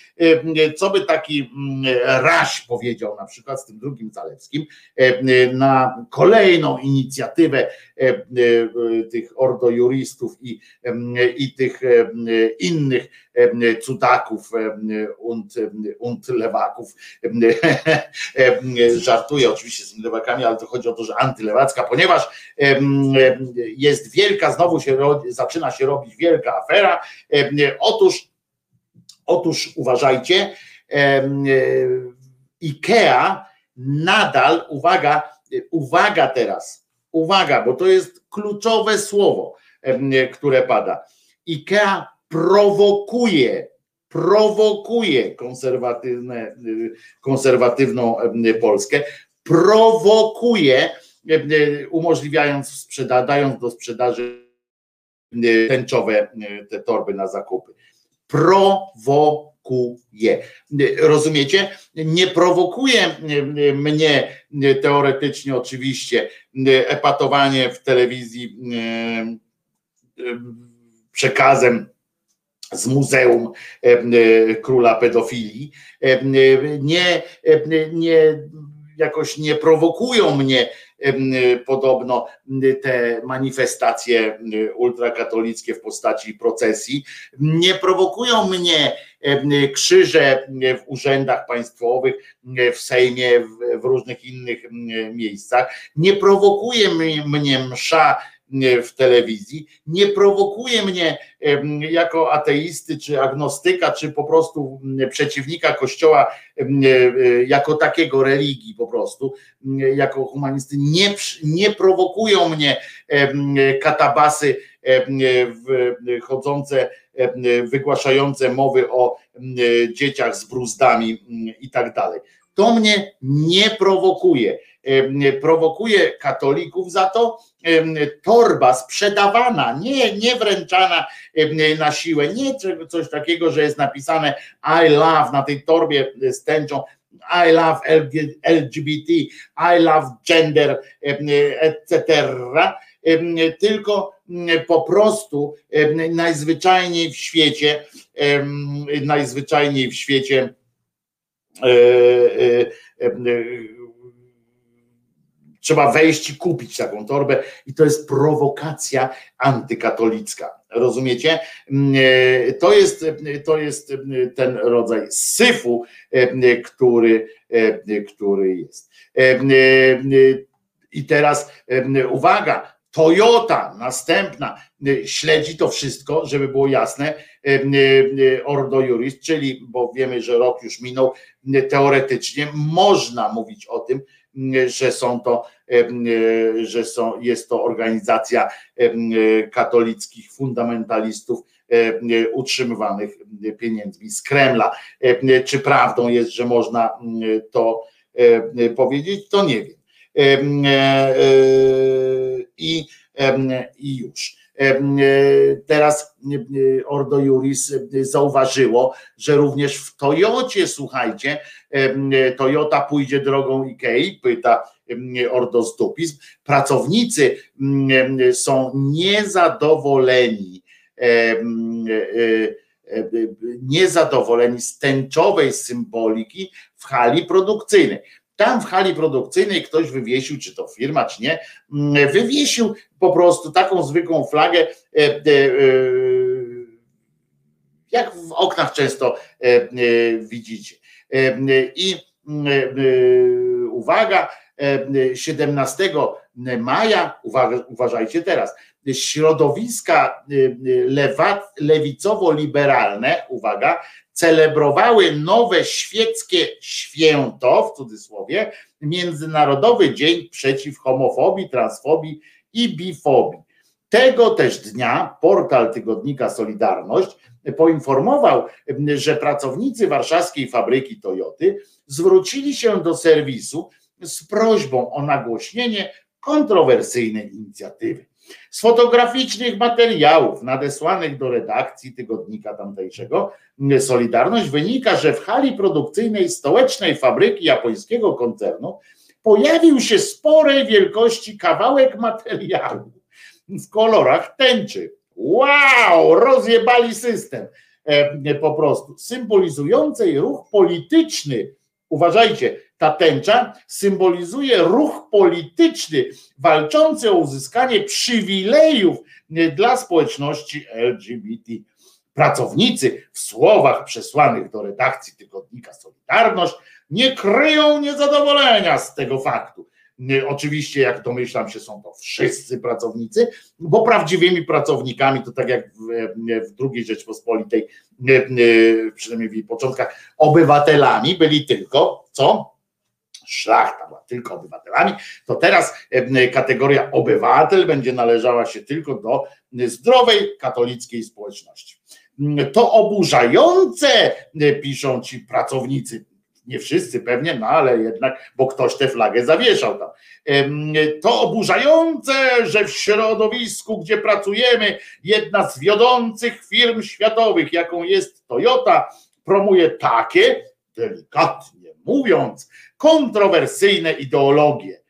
co by taki Raś powiedział na przykład z tym drugim Zalewskim na kolejną inicjatywę tych ordojuristów i, i tych innych cudaków und, und lewaków. Żartuję oczywiście z lewakami, ale to chodzi o to, że antylewacka, ponieważ jest wielka, znowu się zaczyna się robić wielka afera. Otóż, otóż uważajcie, IKEA nadal, uwaga, uwaga teraz, uwaga, bo to jest kluczowe słowo, które pada. IKEA prowokuje, prowokuje konserwatywne, konserwatywną Polskę, prowokuje, umożliwiając dając do sprzedaży tęczowe te torby na zakupy. Prowokuje. Rozumiecie? Nie prowokuje mnie teoretycznie oczywiście epatowanie w telewizji przekazem z Muzeum Króla Pedofilii. Nie, nie jakoś nie prowokują mnie podobno te manifestacje ultrakatolickie w postaci procesji, nie prowokują mnie krzyże w urzędach państwowych, w Sejmie, w różnych innych miejscach, nie prowokuje mnie msza w telewizji, nie prowokuje mnie jako ateisty, czy agnostyka, czy po prostu przeciwnika Kościoła jako takiego religii po prostu, jako humanisty, nie, nie prowokują mnie katabasy chodzące, wygłaszające mowy o dzieciach z bruzdami i tak dalej. To mnie nie prowokuje. Prowokuje katolików za to torba sprzedawana, nie, nie wręczana na siłę, nie coś takiego, że jest napisane I love na tej torbie z tęczą I love LGBT, I love gender, etc. Tylko po prostu najzwyczajniej w świecie, najzwyczajniej w świecie E, e, e, trzeba wejść i kupić taką torbę i to jest prowokacja antykatolicka. Rozumiecie? To jest, to jest ten rodzaj syfu, który, który jest. I teraz uwaga, Toyota następna śledzi to wszystko, żeby było jasne, Ordo Juris, czyli, bo wiemy, że rok już minął, teoretycznie można mówić o tym, że są to, że są, jest to organizacja katolickich fundamentalistów utrzymywanych pieniędzmi z Kremla. Czy prawdą jest, że można to powiedzieć, to nie wiem. I, i już. Teraz Ordo Juris zauważyło, że również w Toyocie, słuchajcie, Toyota pójdzie drogą Ikei, pyta ordostupizm. Pracownicy są niezadowoleni niezadowoleni z tęczowej symboliki w hali produkcyjnej. Tam w hali produkcyjnej ktoś wywiesił, czy to firma, czy nie, wywiesił po prostu taką zwykłą flagę, e, e, jak w oknach często e, widzicie. I uwaga, 17 maja, uważajcie teraz, środowiska lewicowo-liberalne, uwaga, celebrowały nowe świeckie święto, w cudzysłowie, Międzynarodowy Dzień przeciw homofobii, transfobii i bifobii. Tego też dnia portal tygodnika Solidarność poinformował, że pracownicy warszawskiej fabryki Toyoty zwrócili się do serwisu z prośbą o nagłośnienie kontrowersyjnej inicjatywy. Z fotograficznych materiałów nadesłanych do redakcji tygodnika tamtejszego Solidarność wynika, że w hali produkcyjnej stołecznej fabryki japońskiego koncernu pojawił się sporej wielkości kawałek materiału w kolorach tęczy. Wow, rozjebali system e, po prostu, symbolizującej ruch polityczny. Uważajcie, ta tęcza symbolizuje ruch polityczny walczący o uzyskanie przywilejów dla społeczności LGBT. Pracownicy w słowach przesłanych do redakcji tygodnika Solidarność nie kryją niezadowolenia z tego faktu. Oczywiście, jak domyślam się, są to wszyscy pracownicy, bo prawdziwymi pracownikami, to tak jak w, w II Rzeczpospolitej, przynajmniej w jej początkach, obywatelami byli tylko co? Szlachta była tylko obywatelami, to teraz kategoria obywatel będzie należała się tylko do zdrowej katolickiej społeczności. To oburzające, piszą ci pracownicy, nie wszyscy pewnie, no ale jednak, bo ktoś tę flagę zawieszał tam. To oburzające, że w środowisku, gdzie pracujemy, jedna z wiodących firm światowych, jaką jest Toyota, promuje takie, delikatnie mówiąc, kontrowersyjne ideologie.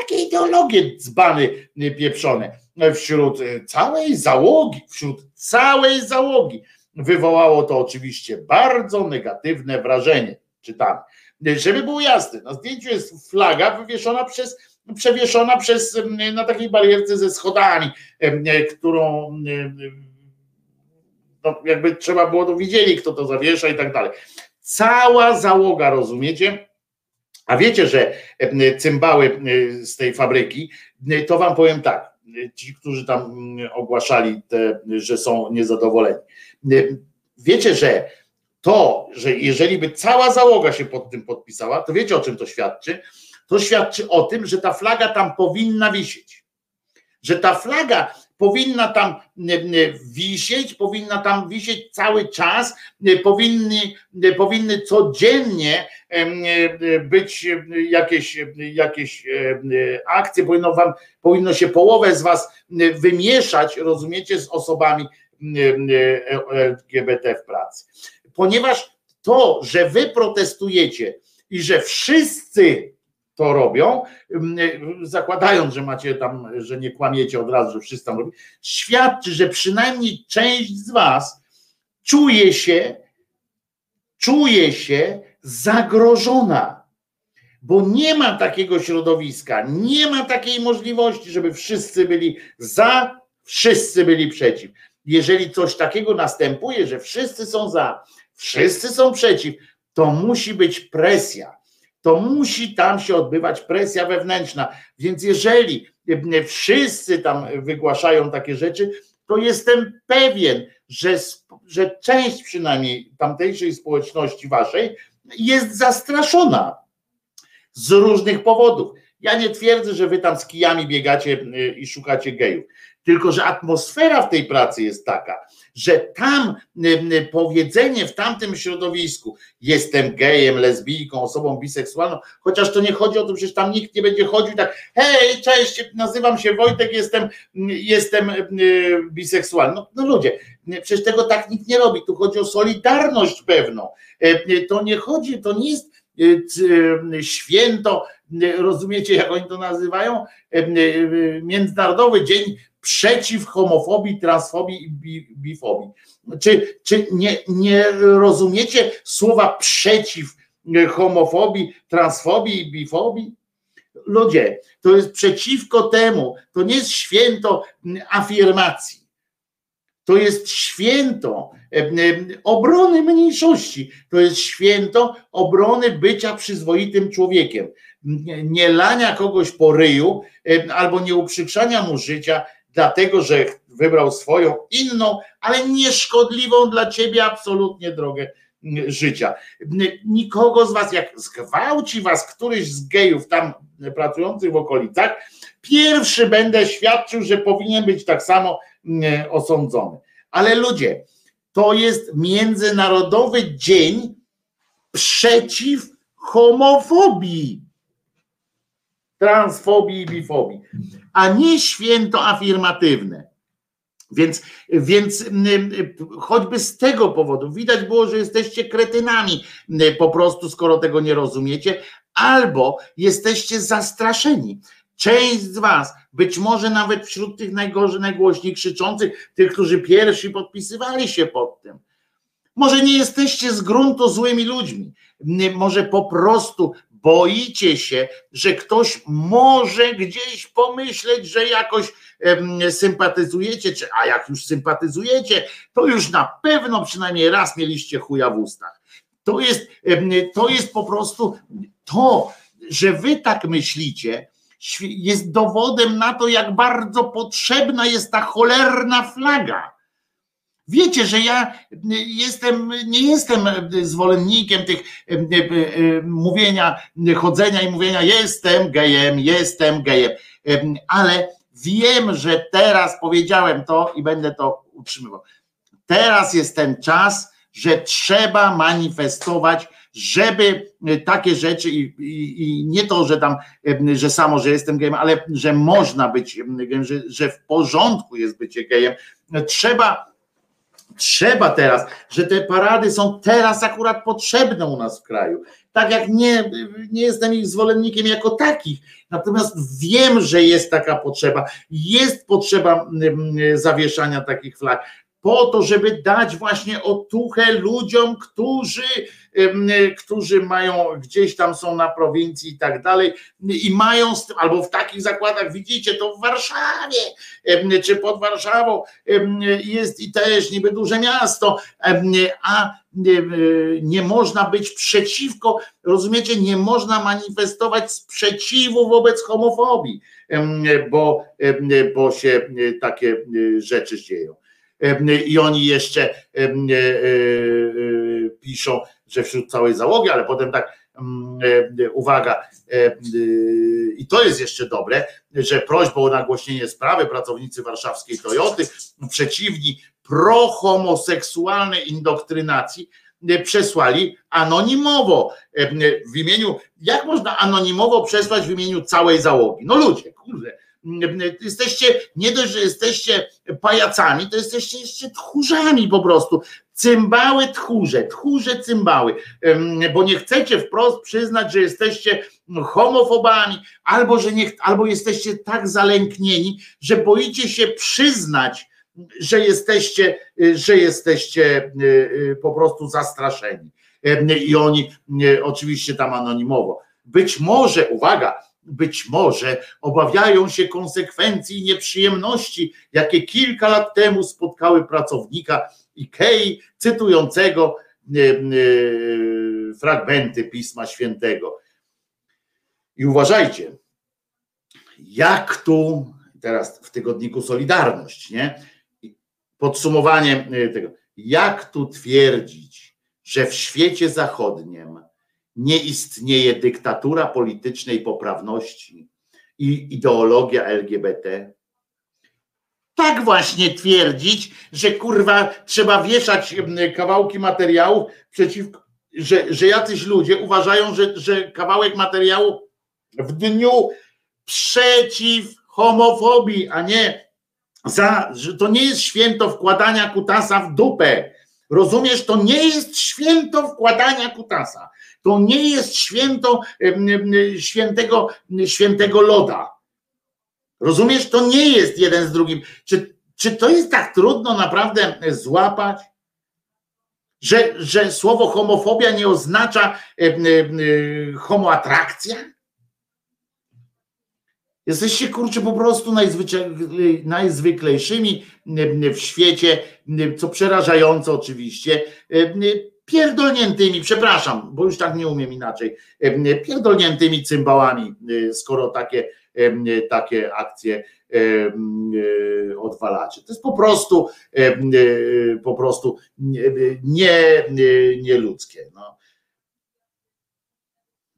Jakie ideologie dzbany pieprzone? Wśród całej załogi, wśród całej załogi wywołało to oczywiście bardzo negatywne wrażenie. Czytamy. Żeby było jasne, na zdjęciu jest flaga wywieszona przez, przewieszona przez, na takiej barierce ze schodami, którą no jakby trzeba było to widzieli, kto to zawiesza i tak dalej. Cała załoga, rozumiecie? A wiecie, że cymbały z tej fabryki, to wam powiem tak, ci, którzy tam ogłaszali, te, że są niezadowoleni. Wiecie, że to, że jeżeli by cała załoga się pod tym podpisała, to wiecie o czym to świadczy? To świadczy o tym, że ta flaga tam powinna wisieć. Że ta flaga powinna tam wisieć, powinna tam wisieć cały czas, powinny, powinny codziennie być jakieś, jakieś akcje, powinno, wam, powinno się połowę z was wymieszać, rozumiecie, z osobami LGBT w pracy. Ponieważ to, że wy protestujecie i że wszyscy to robią, zakładając, że macie tam, że nie kłamiecie od razu, że wszyscy tam robią, świadczy, że przynajmniej część z was czuje się, czuje się zagrożona, bo nie ma takiego środowiska, nie ma takiej możliwości, żeby wszyscy byli za, wszyscy byli przeciw. Jeżeli coś takiego następuje, że wszyscy są za, wszyscy są przeciw, to musi być presja to musi tam się odbywać presja wewnętrzna. Więc jeżeli wszyscy tam wygłaszają takie rzeczy, to jestem pewien, że, że część przynajmniej tamtejszej społeczności waszej jest zastraszona z różnych powodów. Ja nie twierdzę, że wy tam z kijami biegacie y, i szukacie gejów. Tylko, że atmosfera w tej pracy jest taka, że tam powiedzenie w tamtym środowisku jestem gejem, lesbijką, osobą biseksualną, chociaż to nie chodzi o to, przecież tam nikt nie będzie chodził tak, hej, cześć, nazywam się Wojtek, jestem, jestem biseksualny. No, no ludzie, przecież tego tak nikt nie robi, tu chodzi o solidarność pewną. To nie chodzi, to nie jest święto, rozumiecie jak oni to nazywają? Międzynarodowy Dzień przeciw homofobii, transfobii i bifobii. Czy, czy nie, nie rozumiecie słowa przeciw homofobii, transfobii i bifobii? Ludzie, to jest przeciwko temu, to nie jest święto afirmacji. To jest święto obrony mniejszości, to jest święto obrony bycia przyzwoitym człowiekiem. Nie lania kogoś po ryju albo nie uprzykrzania mu życia, dlatego że wybrał swoją inną, ale nieszkodliwą dla ciebie absolutnie drogę życia. Nikogo z was, jak zgwałci was któryś z gejów tam pracujących w okolicach, pierwszy będę świadczył, że powinien być tak samo osądzony. Ale ludzie, to jest Międzynarodowy Dzień przeciw homofobii transfobii i bifobii, a nie święto afirmatywne. Więc, więc choćby z tego powodu widać było, że jesteście kretynami po prostu, skoro tego nie rozumiecie, albo jesteście zastraszeni. Część z Was, być może nawet wśród tych najgorzej, najgłośniej krzyczących, tych, którzy pierwsi podpisywali się pod tym, może nie jesteście z gruntu złymi ludźmi, może po prostu boicie się, że ktoś może gdzieś pomyśleć, że jakoś sympatyzujecie, czy, a jak już sympatyzujecie, to już na pewno przynajmniej raz mieliście chuja w ustach. To jest, to jest po prostu to, że wy tak myślicie, jest dowodem na to, jak bardzo potrzebna jest ta cholerna flaga Wiecie, że ja jestem, nie jestem zwolennikiem tych e, mówienia, chodzenia i mówienia jestem gejem, jestem gejem, ale wiem, że teraz powiedziałem to i będę to utrzymywał. Teraz jest ten czas, że trzeba manifestować, żeby takie rzeczy i, i, i, nie to, że tam, że samo, że jestem gejem, ale że można być gejem, że, że w porządku jest bycie gejem. Trzeba Trzeba teraz, że te parady są teraz akurat potrzebne u nas w kraju. Tak jak nie, nie jestem ich zwolennikiem jako takich, natomiast wiem, że jest taka potrzeba. Jest potrzeba mm, zawieszania takich flag po to, żeby dać właśnie otuchę ludziom, którzy, którzy mają gdzieś tam są na prowincji i tak dalej i mają, albo w takich zakładach, widzicie, to w Warszawie czy pod Warszawą jest i też niby duże miasto, a nie można być przeciwko, rozumiecie, nie można manifestować sprzeciwu wobec homofobii, bo, bo się takie rzeczy dzieją i oni jeszcze e, e, piszą, że wśród całej załogi, ale potem tak e, uwaga, i to jest jeszcze dobre, że prośbą o nagłośnienie sprawy pracownicy warszawskiej Toyoty, przeciwni prohomoseksualnej indoktrynacji, przesłali anonimowo w imieniu, jak można anonimowo przesłać w imieniu całej załogi? No ludzie, kurde, Jesteście, nie dość, że jesteście pajacami, to jesteście jeszcze tchórzami po prostu. Cymbały tchórze, tchórze cymbały, bo nie chcecie wprost przyznać, że jesteście homofobami, albo że nie, albo jesteście tak zalęknieni, że boicie się przyznać, że jesteście, że jesteście e, e, po prostu zastraszeni. I oni oczywiście tam anonimowo. Być może, uwaga, być może obawiają się konsekwencji i nieprzyjemności, jakie kilka lat temu spotkały pracownika Ikei, cytującego e, e, fragmenty Pisma Świętego. I uważajcie, jak tu, teraz w tygodniku Solidarność, nie? Podsumowanie e, tego, jak tu twierdzić, że w świecie zachodnim nie istnieje dyktatura politycznej poprawności i ideologia LGBT. tak właśnie twierdzić, że kurwa trzeba wieszać kawałki materiałów przeciwko, że, że jacyś ludzie uważają, że, że kawałek materiału w dniu przeciw homofobii, a nie za, że to nie jest święto wkładania kutasa w dupę. Rozumiesz, to nie jest święto wkładania kutasa. To nie jest święto świętego, świętego loda. Rozumiesz, to nie jest jeden z drugim. Czy, czy to jest tak trudno naprawdę złapać? Że, że słowo homofobia nie oznacza homoatrakcja? Jesteście kurczę po prostu najzwyklejszymi w świecie, co przerażające oczywiście, pierdolniętymi, przepraszam, bo już tak nie umiem inaczej, pierdolniętymi cymbałami, skoro takie, takie akcje odwalacie. To jest po prostu po prostu nie, nieludzkie. No.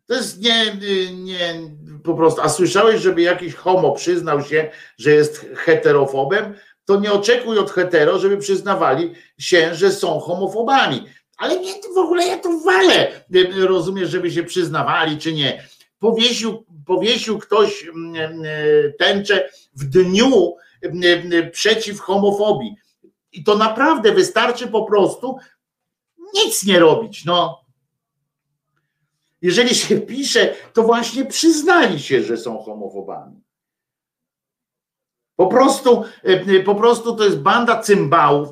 To jest nie, nie, po prostu. A słyszałeś, żeby jakiś homo przyznał się, że jest heterofobem? To nie oczekuj od hetero, żeby przyznawali się, że są homofobami. Ale nie, w ogóle ja to walę. Rozumiesz, żeby się przyznawali, czy nie. Powiesił, powiesił ktoś tęczę w dniu przeciw homofobii. I to naprawdę wystarczy po prostu nic nie robić. No, jeżeli się pisze, to właśnie przyznali się, że są homofobami. Po prostu, po prostu to jest banda cymbałów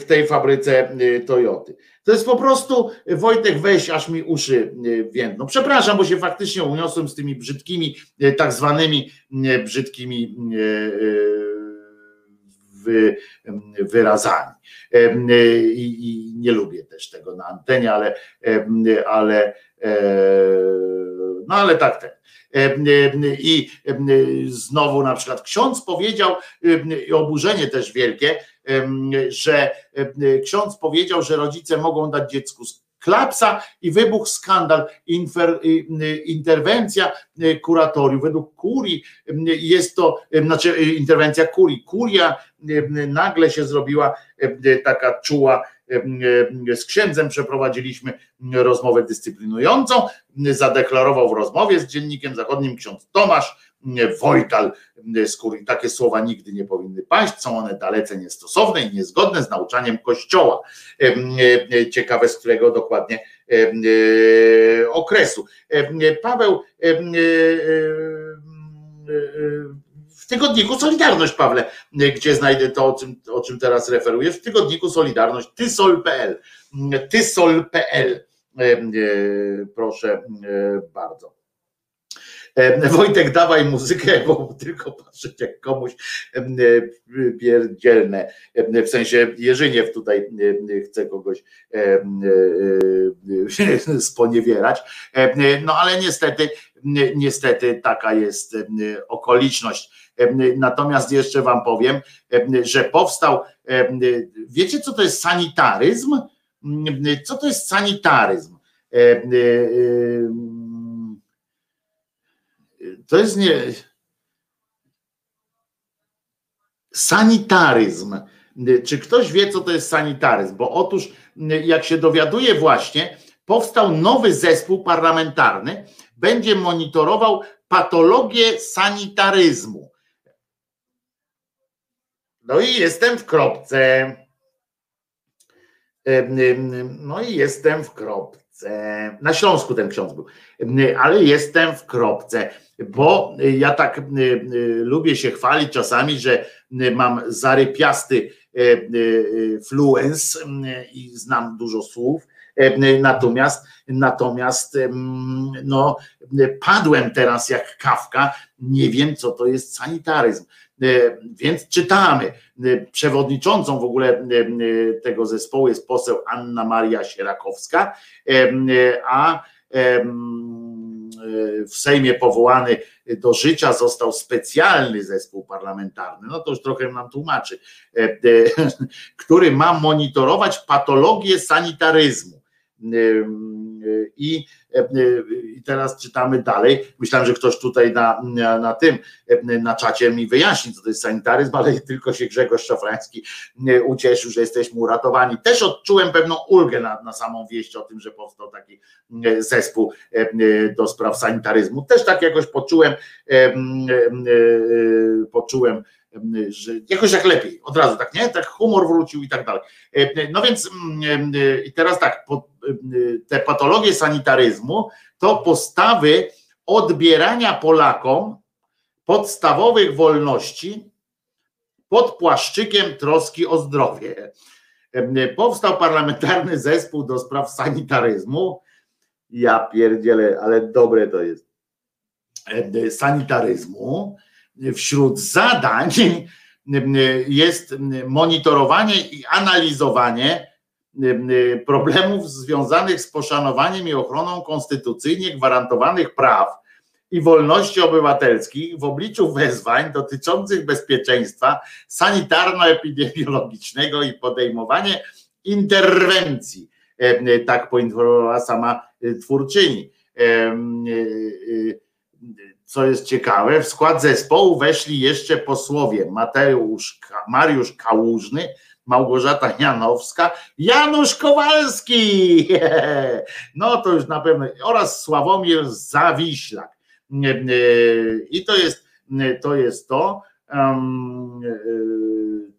w tej fabryce Toyoty. To jest po prostu, Wojtek, weź, aż mi uszy więdną. Przepraszam, bo się faktycznie uniosłem z tymi brzydkimi, tak zwanymi brzydkimi wyrazami. I, nie lubię też tego na antenie, ale, ale no ale tak ten. I znowu na przykład ksiądz powiedział, oburzenie też wielkie, że ksiądz powiedział, że rodzice mogą dać dziecku klapsa i wybuch skandal, infer, interwencja kuratorium. Według kurii jest to, znaczy interwencja kurii. Kuria nagle się zrobiła taka czuła z księdzem przeprowadziliśmy rozmowę dyscyplinującą. Zadeklarował w rozmowie z dziennikiem zachodnim ksiądz Tomasz Wojtal Skóry. Takie słowa nigdy nie powinny paść, są one dalece niestosowne i niezgodne z nauczaniem Kościoła. Ciekawe, z którego dokładnie okresu. Paweł tygodniku Solidarność, Pawle, gdzie znajdę to, o czym, o czym teraz referujesz, w tygodniku Solidarność, tysol.pl, tysol.pl, e, e, proszę e, bardzo. Wojtek, dawaj muzykę, bo tylko patrzeć jak komuś pierdzielne, w sensie Jerzyniew tutaj chce kogoś sponiewierać, no ale niestety, niestety taka jest okoliczność Natomiast jeszcze Wam powiem, że powstał, wiecie co to jest sanitaryzm? Co to jest sanitaryzm? To jest nie. Sanitaryzm. Czy ktoś wie, co to jest sanitaryzm? Bo otóż, jak się dowiaduje, właśnie powstał nowy zespół parlamentarny, będzie monitorował patologię sanitaryzmu. No i jestem w kropce. No i jestem w kropce. Na Śląsku ten ksiądz był, ale jestem w kropce, bo ja tak lubię się chwalić czasami, że mam zarypiasty fluens i znam dużo słów. Natomiast, natomiast no, padłem teraz jak kawka, nie wiem co to jest sanitaryzm. E, więc czytamy. E, przewodniczącą w ogóle e, tego zespołu jest poseł Anna Maria Sierakowska, a w Sejmie powołany do życia został specjalny zespół parlamentarny, no to już trochę nam tłumaczy, który ma monitorować patologię sanitaryzmu I, I teraz czytamy dalej. Myślałem, że ktoś tutaj na, na, na tym, na czacie mi wyjaśni, co to jest sanitaryzm, ale tylko się Grzegorz Szafrański ucieszył, że jesteśmy uratowani. Też odczułem pewną ulgę na, na samą wieść o tym, że powstał taki zespół do spraw sanitaryzmu. Też tak jakoś poczułem, poczułem że jakoś jak lepiej, od razu tak, nie? Tak humor wrócił i tak dalej. No więc i teraz tak, te patologie sanitaryzmu to postawy odbierania Polakom podstawowych wolności pod płaszczykiem troski o zdrowie. Powstał parlamentarny zespół do spraw sanitaryzmu. Ja pierdzielę, ale dobre to jest. Sanitaryzmu wśród zadań jest monitorowanie i analizowanie problemów związanych z poszanowaniem i ochroną konstytucyjnie gwarantowanych praw i wolności obywatelskich w obliczu wezwań dotyczących bezpieczeństwa sanitarno-epidemiologicznego i podejmowanie interwencji. Tak poinformowała sama twórczyni co jest ciekawe, w skład zespołu weszli jeszcze posłowie Mateusz, Mariusz Kałużny, Małgorzata Janowska, Janusz Kowalski, no to już na pewno, oraz Sławomir Zawiślak. I to jest to, jest to.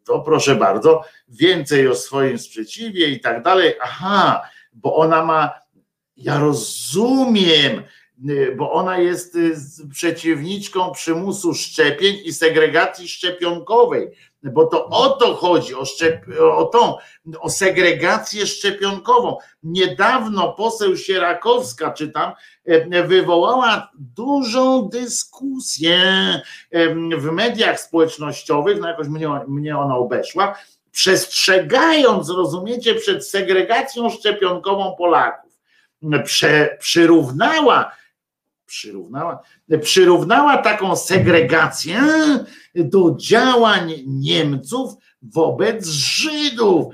to proszę bardzo, więcej o swoim sprzeciwie i tak dalej. Aha, bo ona ma, ja rozumiem, bo ona jest y, przeciwniczką przymusu szczepień i segregacji szczepionkowej, bo to o to chodzi, o, szczep, o tą, o segregację szczepionkową. Niedawno poseł Sierakowska, czytam, e, wywołała dużą dyskusję w mediach społecznościowych, no jakoś mnie, mnie ona obeszła, przestrzegając, rozumiecie, przed segregacją szczepionkową Polaków. Prze, przyrównała przyrównała, przyrównała taką segregację do działań Niemców wobec Żydów,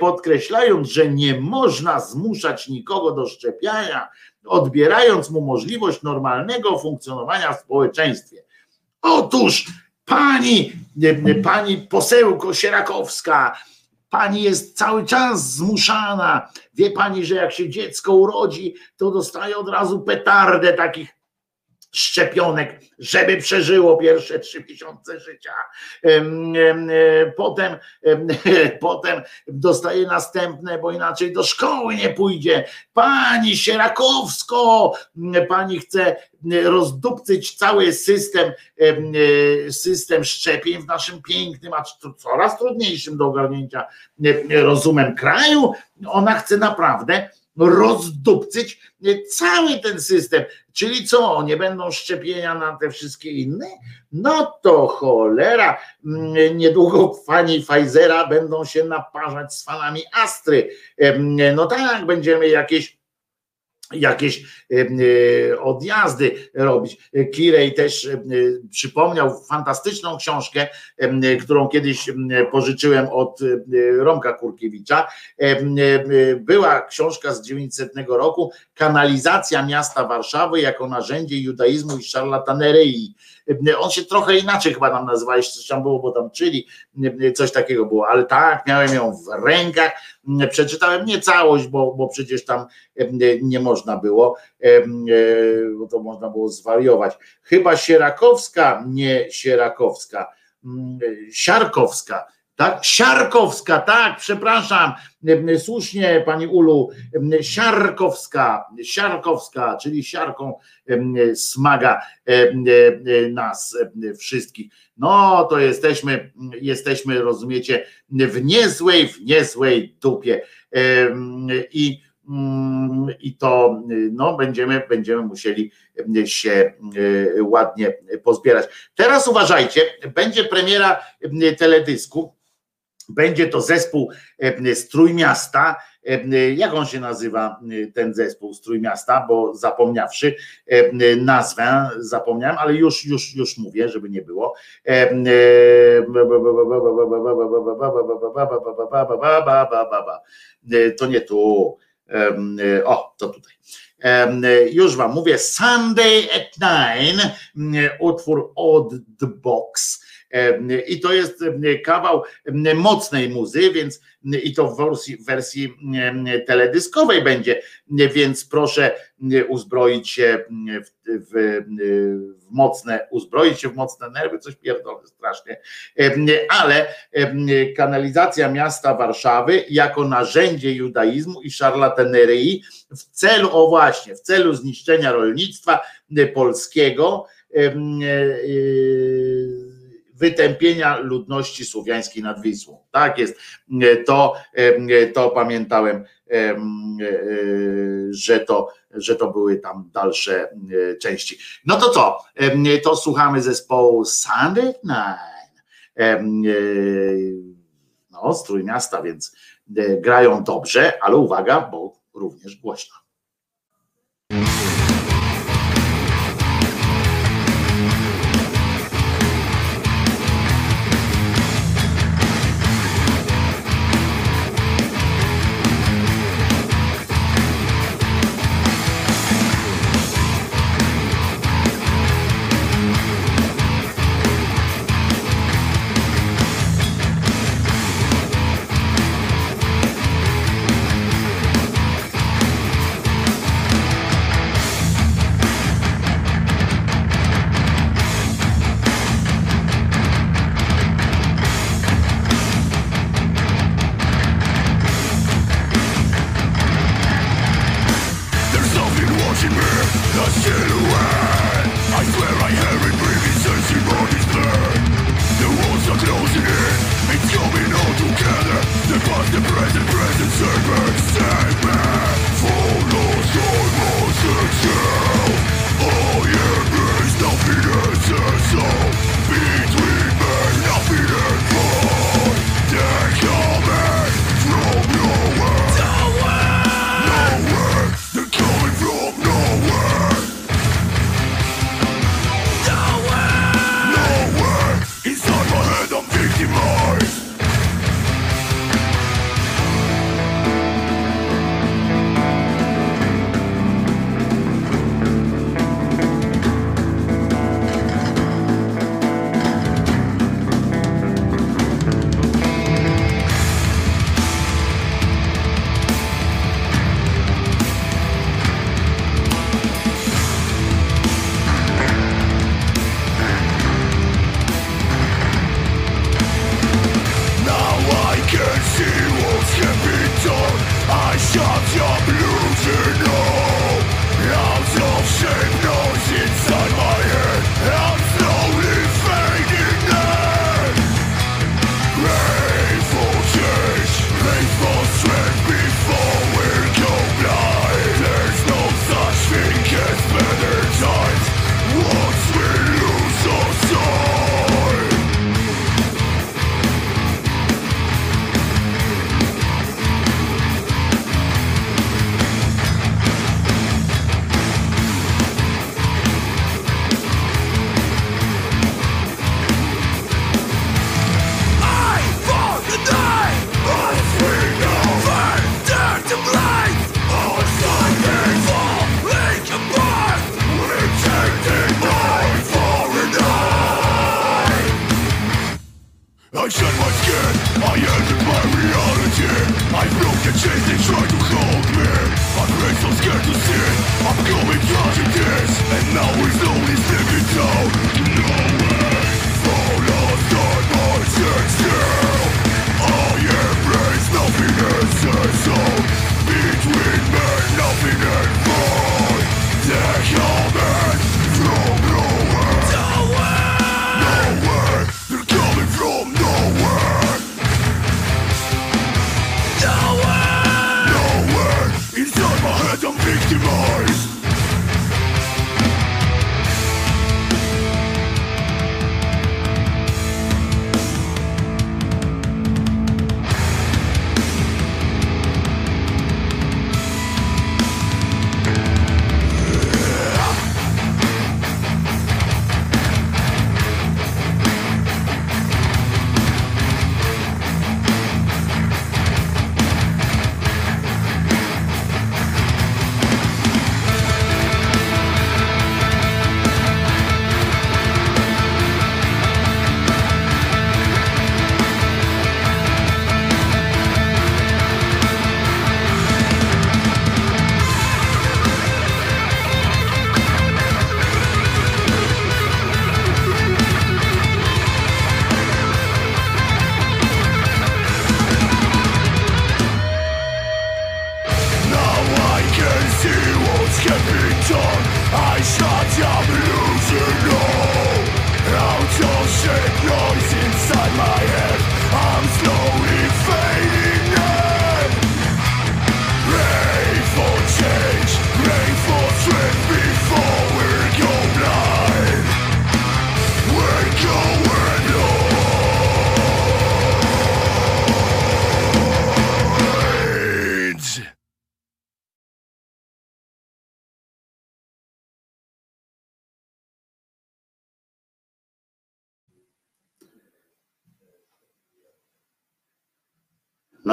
podkreślając, że nie można zmuszać nikogo do szczepiania, odbierając mu możliwość normalnego funkcjonowania w społeczeństwie. Otóż pani, pani posełko Sierakowska, Pani jest cały czas zmuszana. Wie pani, że jak się dziecko urodzi, to dostaje od razu petardę takich szczepionek, żeby przeżyło pierwsze trzy miesiące życia. Potem, potem dostaje następne, bo inaczej do szkoły nie pójdzie. Pani Sierakowsko, pani chce rozdupcyć cały system, system szczepień w naszym pięknym, a coraz trudniejszym do ogarnięcia rozumem kraju. Ona chce naprawdę rozdupcyć cały ten system. Czyli co, nie będą szczepienia na te wszystkie inne? No to cholera, mm, niedługo fani Pfizera będą się naparzać z fanami Astry. No tak, będziemy jakieś jakieś e, odjazdy robić. Kirej też przypomniał fantastyczną książkę, którą kiedyś pożyczyłem od Romka Kurkiewicza. Była książka z 900 roku, Kanalizacja miasta Warszawy jako narzędzie judaizmu i szarlatanerii. On się trochę inaczej chyba nam nazywali, coś tam było, bo tam czyli coś takiego było, ale tak, miałem ją w rękach, przeczytałem nie całość, bo, bo przecież tam nie można było, bo to można było zwariować. Chyba Sierakowska, nie Sierakowska, Siarkowska, tak? Siarkowska, tak, przepraszam, słusznie pani Ulu, Siarkowska, Siarkowska, czyli siarką smaga nas wszystkich. No to jesteśmy, jesteśmy, rozumiecie, w niezłej, w niezłej dupie. I, mm, i to no, będziemy, będziemy musieli się ładnie pozbierać. Teraz uważajcie, będzie premiera teledysku będzie to zespół e, Strój Miasta. E, jak on się nazywa, e, ten zespół Strój Miasta, bo zapomniawszy nazwę, zapomniałem, ale już, już, już mówię, żeby nie było. To nie tu. e, o, to tutaj. E, Już wam mówię, Sunday at Nine, utwór od The Box. Em, I to jest em, kawał em, mocnej muzy, więc i to w wersji, wersji teledyskowej będzie, więc proszę uzbroić się w, w, w mocne, uzbroić się w mocne nerwy, coś pierdolę strasznie, ale kanalizacja miasta Warszawy jako narzędzie judaizmu i szarlatanerii w celu, o właśnie, w celu zniszczenia rolnictwa e, polskiego, e, e, wytępienia ludności słowiańskiej nad Wisłą. Tak jest. To, to pamiętałem, em, że to, że to były tam dalsze części. No to co? To słuchamy zespołu Sunday Night. Em, e, No, z Trójmiasta, więc grają dobrze, ale uwaga, bo również głośno.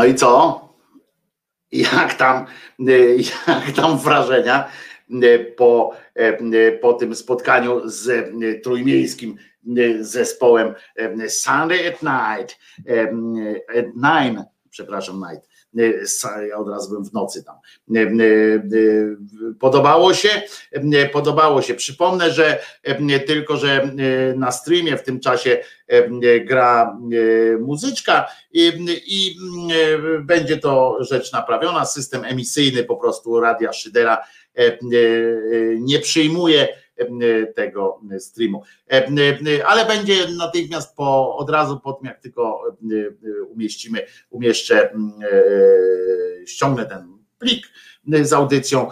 No i co? Jak tam, jak tam wrażenia po, po tym spotkaniu z trójmiejskim zespołem Sunday at Night, at Nine, przepraszam, Night, ja od razu bym w nocy tam. Podobało się? Podobało się. Przypomnę, że tylko, że na streamie w tym czasie gra muzyczka i, i będzie to rzecz naprawiona. System emisyjny po prostu Radia Szydera nie przyjmuje tego streamu. Ale będzie natychmiast po, od razu po tym, jak tylko umieścimy, umieszczę, ściągnę ten plik z audycją,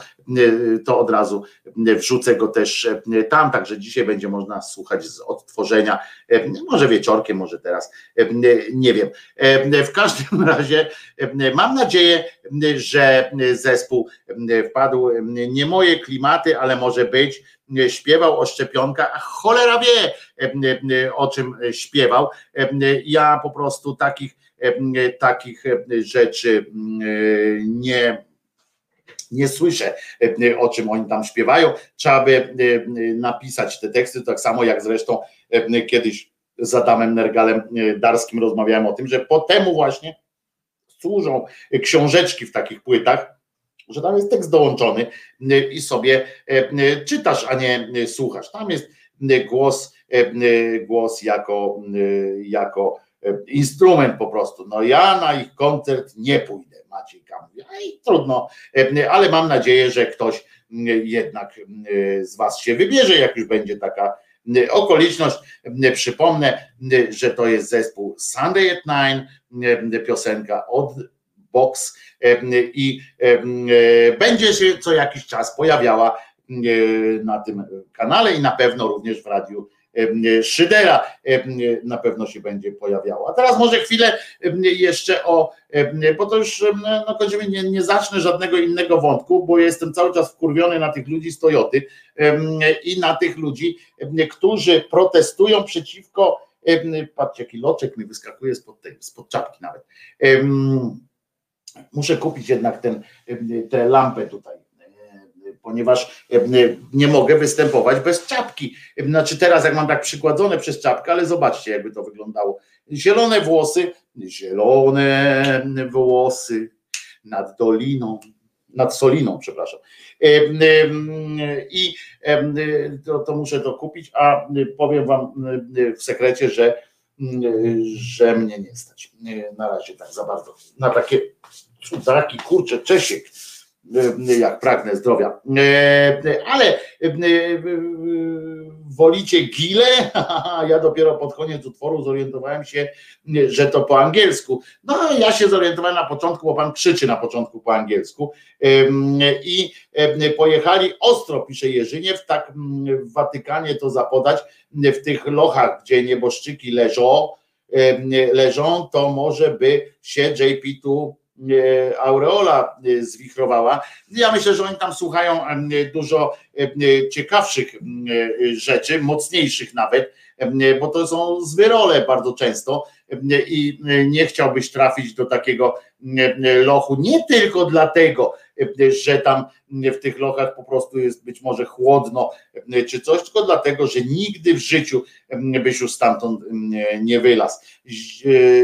to od razu wrzucę go też tam, także dzisiaj będzie można słuchać z odtworzenia, może wieczorkiem, może teraz, nie wiem. W każdym razie mam nadzieję, że zespół wpadł nie moje klimaty, ale może być, śpiewał o szczepionkach, a cholera wie o czym śpiewał. Ja po prostu takich, takich rzeczy nie nie słyszę, o czym oni tam śpiewają. Trzeba by napisać te teksty, tak samo jak zresztą kiedyś z Adamem Nergalem Darskim rozmawiałem o tym, że po temu właśnie służą książeczki w takich płytach, że tam jest tekst dołączony i sobie czytasz, a nie słuchasz. Tam jest głos, głos jako, jako instrument po prostu. No ja na ich koncert nie pójdę, Maciejka mówi, i trudno, ale mam nadzieję, że ktoś jednak z was się wybierze, jak już będzie taka okoliczność. Przypomnę, że to jest zespół Sunday at Nine, piosenka od Box i będzie się co jakiś czas pojawiała na tym kanale i na pewno również w radiu Szydera na pewno się będzie pojawiała. A teraz może chwilę jeszcze o, bo to już no, nie, nie zacznę żadnego innego wątku, bo jestem cały czas wkurwiony na tych ludzi z Toyoty i na tych ludzi, którzy protestują przeciwko, patrzcie jaki loczek mi wyskakuje spod, tej, spod czapki nawet. Muszę kupić jednak ten, tę lampę tutaj ponieważ nie mogę występować bez czapki. Znaczy teraz jak mam tak przykładzone przez czapkę, ale zobaczcie jakby to wyglądało. Zielone włosy, zielone włosy nad doliną, nad Soliną, przepraszam. I to, to muszę to kupić, a powiem wam w sekrecie, że, że mnie nie stać. Na razie tak za bardzo. Na takie cudaki, kurcze, Czesiek jak pragnę zdrowia. E, ale wolicie gile? Ja dopiero pod koniec utworu zorientowałem się, że to po angielsku. No ja się zorientowałem na początku, bo pan krzyczy na początku po angielsku i pojechali ostro, pisze Jerzyniew, tak w Watykanie to zapodać, w tych lochach, gdzie nieboszczyki leżą, leżą, to może by się JP tu aureola e, zwichrowała. Ja myślę, że oni tam słuchają dużo ciekawszych rzeczy, mocniejszych nawet, bo to są zwyrole bardzo często i nie chciałbyś trafić do takiego lochu, nie tylko dlatego, że tam w tych lochach po prostu jest być może chłodno czy coś, tylko dlatego, że nigdy w życiu byś już stamtąd nie wylazł.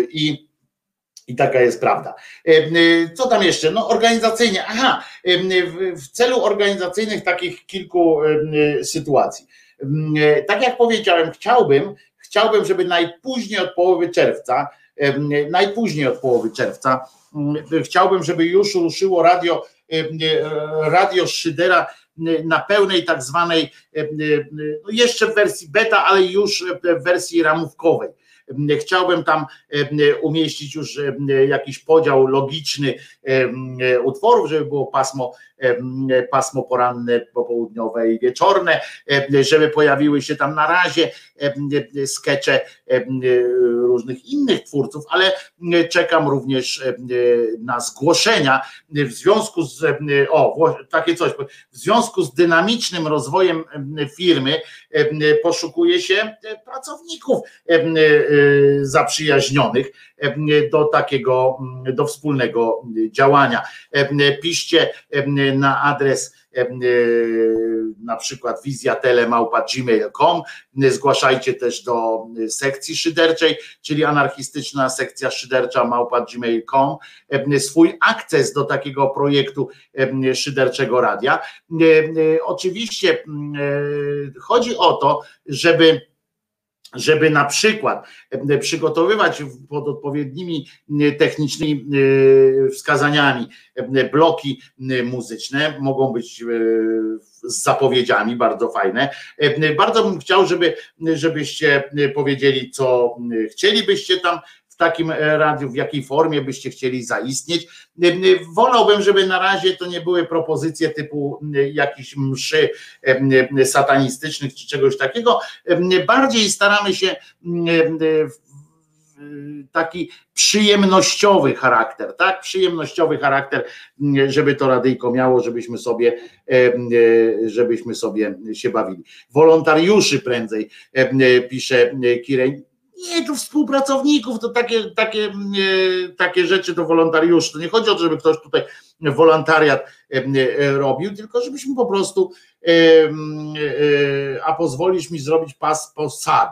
I i taka jest prawda. E, e, co tam jeszcze? No organizacyjnie, aha, e, w celu organizacyjnych takich kilku sytuacji. Tak jak powiedziałem, chciałbym, chciałbym, żeby najpóźniej od połowy czerwca, najpóźniej od połowy czerwca, chciałbym, żeby już ruszyło radio, radio Szydera na pełnej tak zwanej, no jeszcze w wersji beta, ale już w wersji ramówkowej. Chciałbym tam umieścić już jakiś podział logiczny utworów, żeby było pasmo pasmo poranne, popołudniowe i wieczorne, żeby pojawiły się tam na razie skecze różnych innych twórców, ale czekam również na zgłoszenia w związku z, o, takie coś, w związku z dynamicznym rozwojem firmy poszukuje się pracowników zaprzyjaźnionych do takiego, do wspólnego działania. Piszcie na adres na przykład wizjatelemałpa.gmail.com zgłaszajcie też do sekcji szyderczej, czyli anarchistyczna sekcja szydercza małpa.gmail.com swój akces do takiego projektu szyderczego radia. Oczywiście chodzi o to, żeby żeby na przykład e, przygotowywać pod odpowiednimi e, technicznymi e, wskazaniami bloki muzyczne, mogą być z zapowiedziami bardzo fajne. Bardzo bym chciał, żeby, żebyście powiedzieli, co chcielibyście tam w takim e, radiu, w jakiej formie byście chcieli zaistnieć. E, e, wolałbym, żeby na razie to nie były propozycje typu jakichś mszy satanistycznych czy czegoś takiego. Bardziej staramy się taki przyjemnościowy charakter, tak? Przyjemnościowy charakter, żeby to radyjko miało, żebyśmy sobie, żebyśmy sobie się bawili. Wolontariuszy prędzej pisze Kirej nie, tu współpracowników, to takie, takie, takie rzeczy to wolontariuszy. To nie chodzi o to, żeby ktoś tutaj wolontariat robił, tylko żebyśmy po prostu a pozwolisz mi zrobić pas po sad.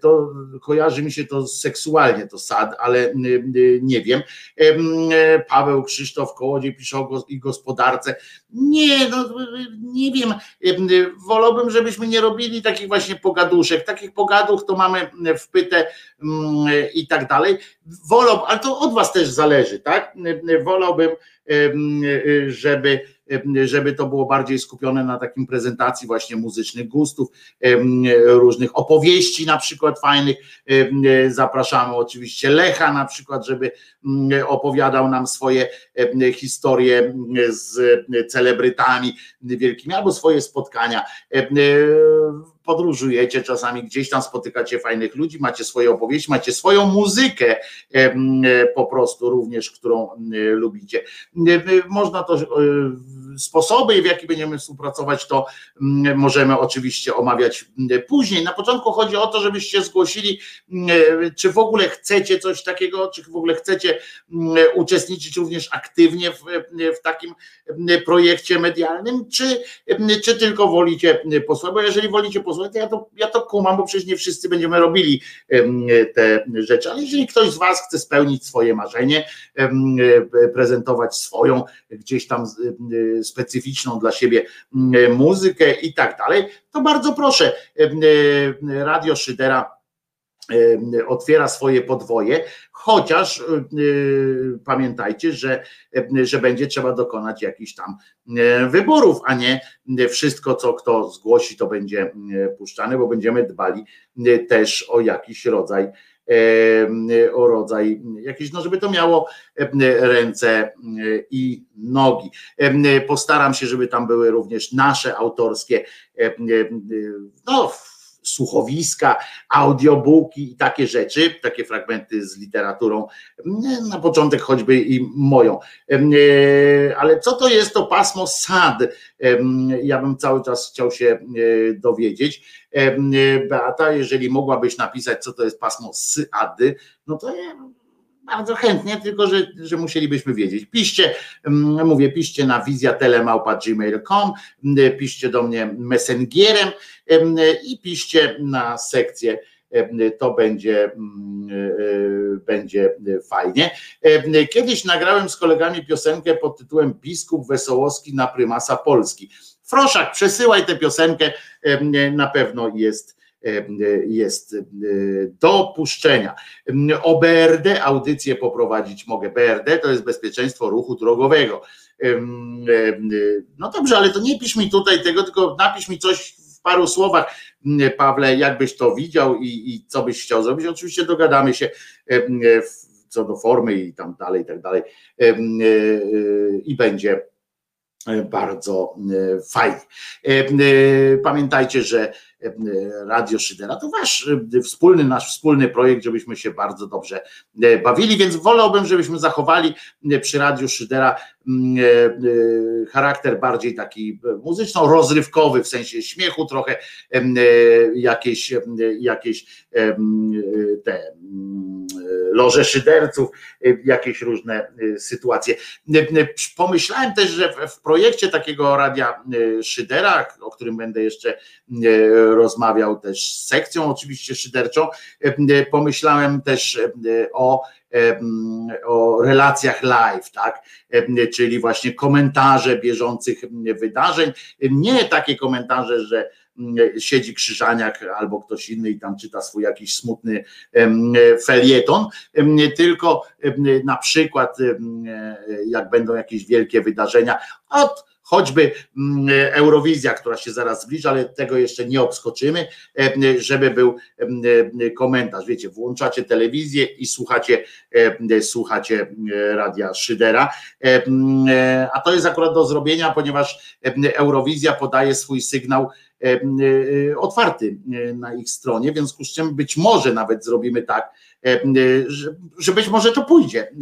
To kojarzy mi się to seksualnie, to sad, ale nie wiem. Paweł Krzysztof Kołodziej pisze o gospodarce. Nie, no, nie wiem. Wolałbym, żebyśmy nie robili takich właśnie pogaduszek. Takich pogaduch to mamy wpytę i tak dalej. Wolałbym, ale to od was też zależy, tak? Wolałbym, żeby żeby to było bardziej skupione na takim prezentacji właśnie muzycznych gustów, różnych opowieści na przykład fajnych. Zapraszamy oczywiście Lecha na przykład, żeby opowiadał nam swoje historie z celebrytami wielkimi albo swoje spotkania podróżujecie czasami gdzieś tam spotykacie fajnych ludzi, macie swoje opowieści, macie swoją muzykę po prostu również, którą lubicie. Można to sposoby, w jaki będziemy współpracować, to możemy oczywiście omawiać później. Na początku chodzi o to, żebyście zgłosili, czy w ogóle chcecie coś takiego, czy w ogóle chcecie uczestniczyć również aktywnie w, w takim projekcie medialnym, czy, czy tylko wolicie posłuchać, bo jeżeli wolicie posłuchać, to ja to, ja to kumam, bo przecież nie wszyscy będziemy robili te rzeczy, ale jeżeli ktoś z Was chce spełnić swoje marzenie, prezentować swoją gdzieś tam specyficzną dla siebie muzykę i tak dalej, to bardzo proszę, e, Radio Szydera otwiera swoje podwoje, chociaż e, pamiętajcie, że, że będzie trzeba dokonać jakichś tam wyborów, a nie wszystko, co kto zgłosi, to będzie puszczane, bo będziemy dbali też o jakiś rodzaj o rodzaj jakiś, no żeby to miało ręce i nogi. Postaram się, żeby tam były również nasze autorskie no, słuchowiska, audiobooki i takie rzeczy, takie fragmenty z literaturą, na początek choćby i moją. Ale co to jest to pasmo SAD? Ja bym cały czas chciał się dowiedzieć. Beata, jeżeli mogłabyś napisać, co to jest pasmo SAD, no to ja bardzo chętnie, tylko że, że musielibyśmy wiedzieć. Piszcie, mówię, piszcie na wizjatelemałpa.gmail.com, piszcie do mnie messengerem i piszcie na sekcję to będzie, będzie fajnie. Kiedyś nagrałem z kolegami piosenkę pod tytułem Biskup Wesołowski na prymasa Polski. Froszak, przesyłaj tę piosenkę, na pewno jest jest do puszczenia. O BRD audycję poprowadzić mogę. BRD to jest bezpieczeństwo ruchu drogowego. No dobrze, ale to nie pisz mi tutaj tego, tylko napisz mi coś w paru słowach, Pawle, jakbyś to widział i, i co byś chciał zrobić. Oczywiście dogadamy się co do formy i tam dalej, i tak dalej. I będzie bardzo fajnie. Pamiętajcie, że Radio Szydera. To wasz e, wspólny, nasz wspólny projekt, żebyśmy się bardzo dobrze e, bawili, więc wolałbym, żebyśmy zachowali e, przy Radiu Szydera charakter bardziej taki muzyczno-rozrywkowy, w sensie śmiechu trochę, jakieś, jakieś te mm, loże szyderców, jakieś różne sytuacje. Pomyślałem też, że w projekcie takiego Radia Szydera, o którym będę jeszcze rozmawiał też z sekcją oczywiście szyderczą. E, pomyślałem też e, o e, o relacjach live, tak? Czyli właśnie komentarze bieżących wydarzeń. Nie takie komentarze, że siedzi Krzyżaniak albo ktoś inny i tam czyta swój jakiś smutny felieton, tylko na przykład jak będą jakieś wielkie wydarzenia, od choćby mm, Eurowizja, która się zaraz zbliża, ale tego jeszcze nie obskoczymy, e, żeby był e, komentarz. Wiecie, włączacie telewizję i słuchacie, e, słuchacie radia Szydera. A to jest akurat do zrobienia, ponieważ Eurowizja podaje swój sygnał otwarty na ich stronie, w związku z czym być może nawet zrobimy tak, że być może to pójdzie.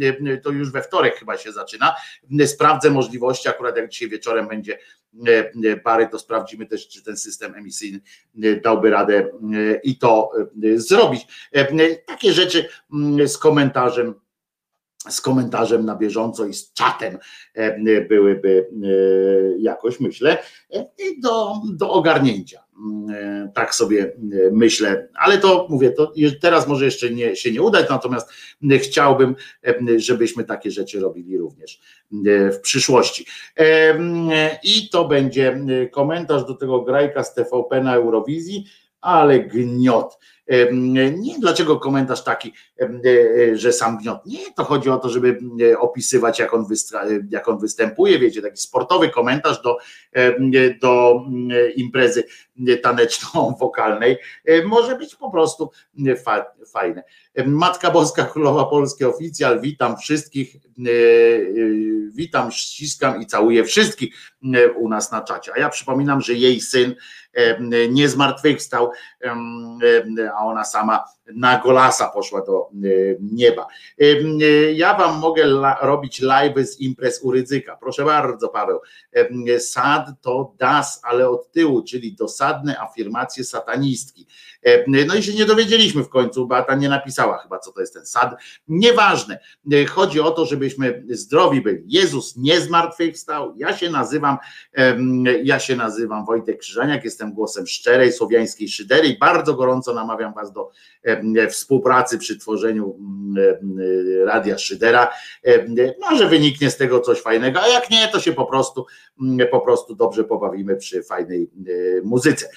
To już we wtorek chyba się zaczyna. Sprawdzę możliwości, akurat jak dzisiaj wieczorem będzie pary, to sprawdzimy też, czy ten system emisyjny dałby radę i to zrobić. Takie rzeczy z komentarzem z komentarzem na bieżąco i z czatem byłyby jakoś, myślę, do, do ogarnięcia. E, tak sobie e, myślę, ale to mówię, to teraz może jeszcze nie, się nie udać, natomiast e, chciałbym, żebyśmy takie rzeczy robili również w przyszłości. I to będzie komentarz do tego grajka z TVP na Eurowizji, ale gniot. Nie dlaczego komentarz taki, że sam gniot. Nie, to chodzi o to, żeby opisywać, jak on, jak on występuje, wiecie, taki sportowy komentarz do, do imprezy taneczno-wokalnej może być po prostu fajne. Matka Boska Królowa Polskie oficjal, witam wszystkich, witam, ściskam i całuję wszystkich u nas na czacie. A ja przypominam, że jej syn nie zmartwychwstał, a ona sama na golasa poszła do nieba. Ja wam mogę robić live z imprez u Rydzyka. Proszę bardzo, Paweł. Sad to das, ale od tyłu, czyli dosadne afirmacje satanistki. No i się nie dowiedzieliśmy w końcu, Beata nie napisała chyba, co to jest ten sad. Nieważne. Chodzi o to, żebyśmy zdrowi byli. Jezus nie zmartwychwstał. Ja się nazywam, ja się nazywam Wojtek Krzyżaniak, jestem głosem szczerej, słowiańskiej szydery i bardzo gorąco namawiam was do współpracy przy tworzeniu Radia Szydera. Może wyniknie z tego coś fajnego, a jak nie, to się po prostu, po prostu dobrze pobawimy przy fajnej muzyce.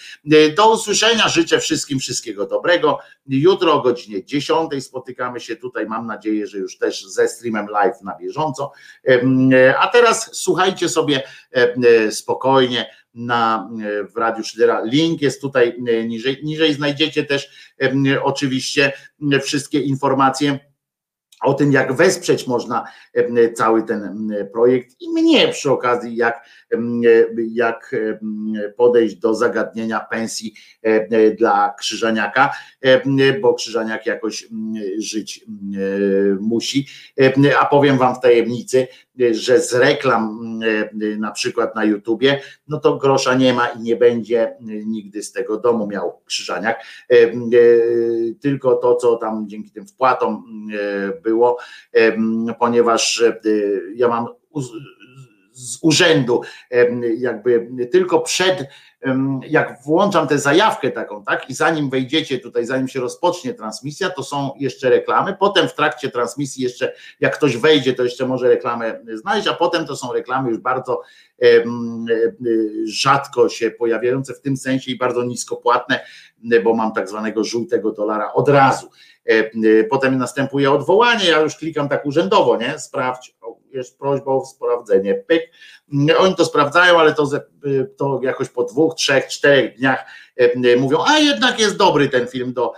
Do usłyszenia, życzę wszystkim wszystkiego dobrego. Jutro o godzinie 10 spotykamy się tutaj, mam nadzieję, że już też ze streamem live na bieżąco. A teraz słuchajcie sobie spokojnie na, w Radiu Szydera. Link jest tutaj niżej. Niżej znajdziecie też oczywiście wszystkie informacje o tym, jak wesprzeć można cały ten projekt i mnie przy okazji, jak, jak podejść do zagadnienia pensji dla Krzyżaniaka, bo Krzyżaniak jakoś żyć musi. A powiem Wam w tajemnicy, że z reklam na przykład na YouTubie, no to grosza nie ma i nie będzie nigdy z tego domu miał Krzyżaniak, tylko to, co tam dzięki tym wpłatom było, ponieważ ja mam z urzędu, jakby tylko przed, jak włączam tę zajawkę taką, tak, i zanim wejdziecie tutaj, zanim się rozpocznie transmisja, to są jeszcze reklamy, potem w trakcie transmisji jeszcze, jak ktoś wejdzie, to jeszcze może reklamę znaleźć, a potem to są reklamy już bardzo rzadko się pojawiające w tym sensie i bardzo niskopłatne, bo mam tak zwanego żółtego dolara od razu. Potem następuje odwołanie, ja już klikam tak urzędowo, nie? Sprawdź, jest prośba o sprawdzenie. Pyk. Oni to sprawdzają, ale to, to jakoś po dwóch, trzech, czterech dniach mówią, a jednak jest dobry ten film do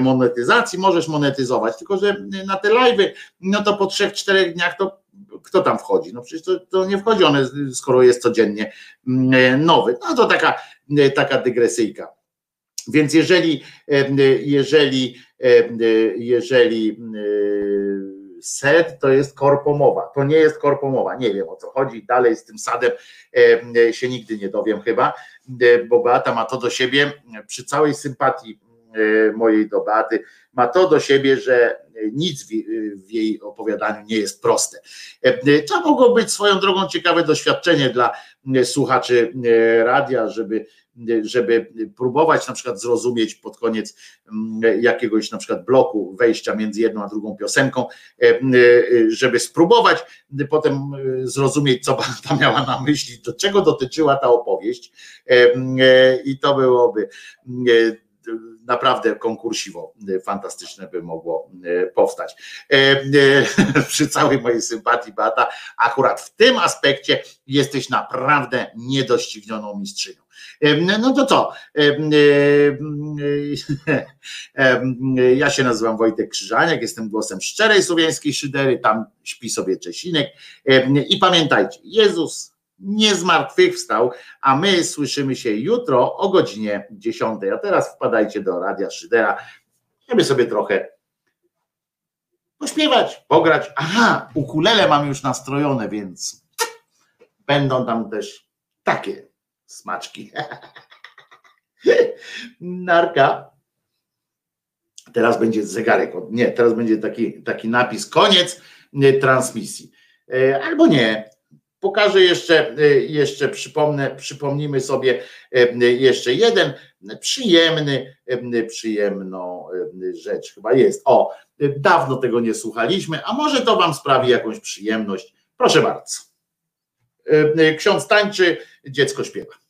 monetyzacji, możesz monetyzować, tylko że na te live'y, no to po trzech, czterech dniach to kto tam wchodzi? No przecież to, to nie wchodzi one, skoro jest codziennie nowy. No to taka, taka dygresyjka. Więc jeżeli, jeżeli, jeżeli set to jest korpomowa, to nie jest korpomowa, nie wiem o co chodzi, dalej z tym sadem się nigdy nie dowiem chyba, bo Beata ma to do siebie, przy całej sympatii mojej do Beaty, ma to do siebie, że nic w, jej opowiadaniu nie jest proste. To mogło być swoją drogą ciekawe doświadczenie dla słuchaczy radia, żeby żeby próbować na przykład zrozumieć pod koniec jakiegoś na przykład bloku wejścia między jedną a drugą piosenką, żeby spróbować potem zrozumieć, co ta miała na myśli, do czego dotyczyła ta opowieść. I to byłoby naprawdę konkursiwo fantastyczne by mogło e, powstać. E, e, przy całej mojej sympatii, Beata, akurat w tym aspekcie jesteś naprawdę niedoścignioną mistrzynią. No to co? Ja się nazywam Wojtek Krzyżaniak, jestem głosem szczerej słowiańskiej szydery, tam śpi sobie Czesinek i pamiętajcie, Jezus nie zmartwychwstał, a my słyszymy się jutro o godzinie 10. A teraz wpadajcie do Radia Szydera, żeby sobie trochę pośpiewać, pograć. Aha, ukulele mam już nastrojone, więc będą tam też takie smaczki. Narka. Teraz będzie zegarek. Nie, teraz będzie taki, taki napis koniec transmisji. E, albo nie, Pokażę jeszcze, y, jeszcze przypomnę, przypomnimy sobie y, jeszcze jeden przyjemny, y, przyjemną rzecz chyba jest. O, dawno tego nie słuchaliśmy, a może to wam sprawi jakąś przyjemność. Proszę bardzo. Ksiądz tańczy, dziecko śpiewa.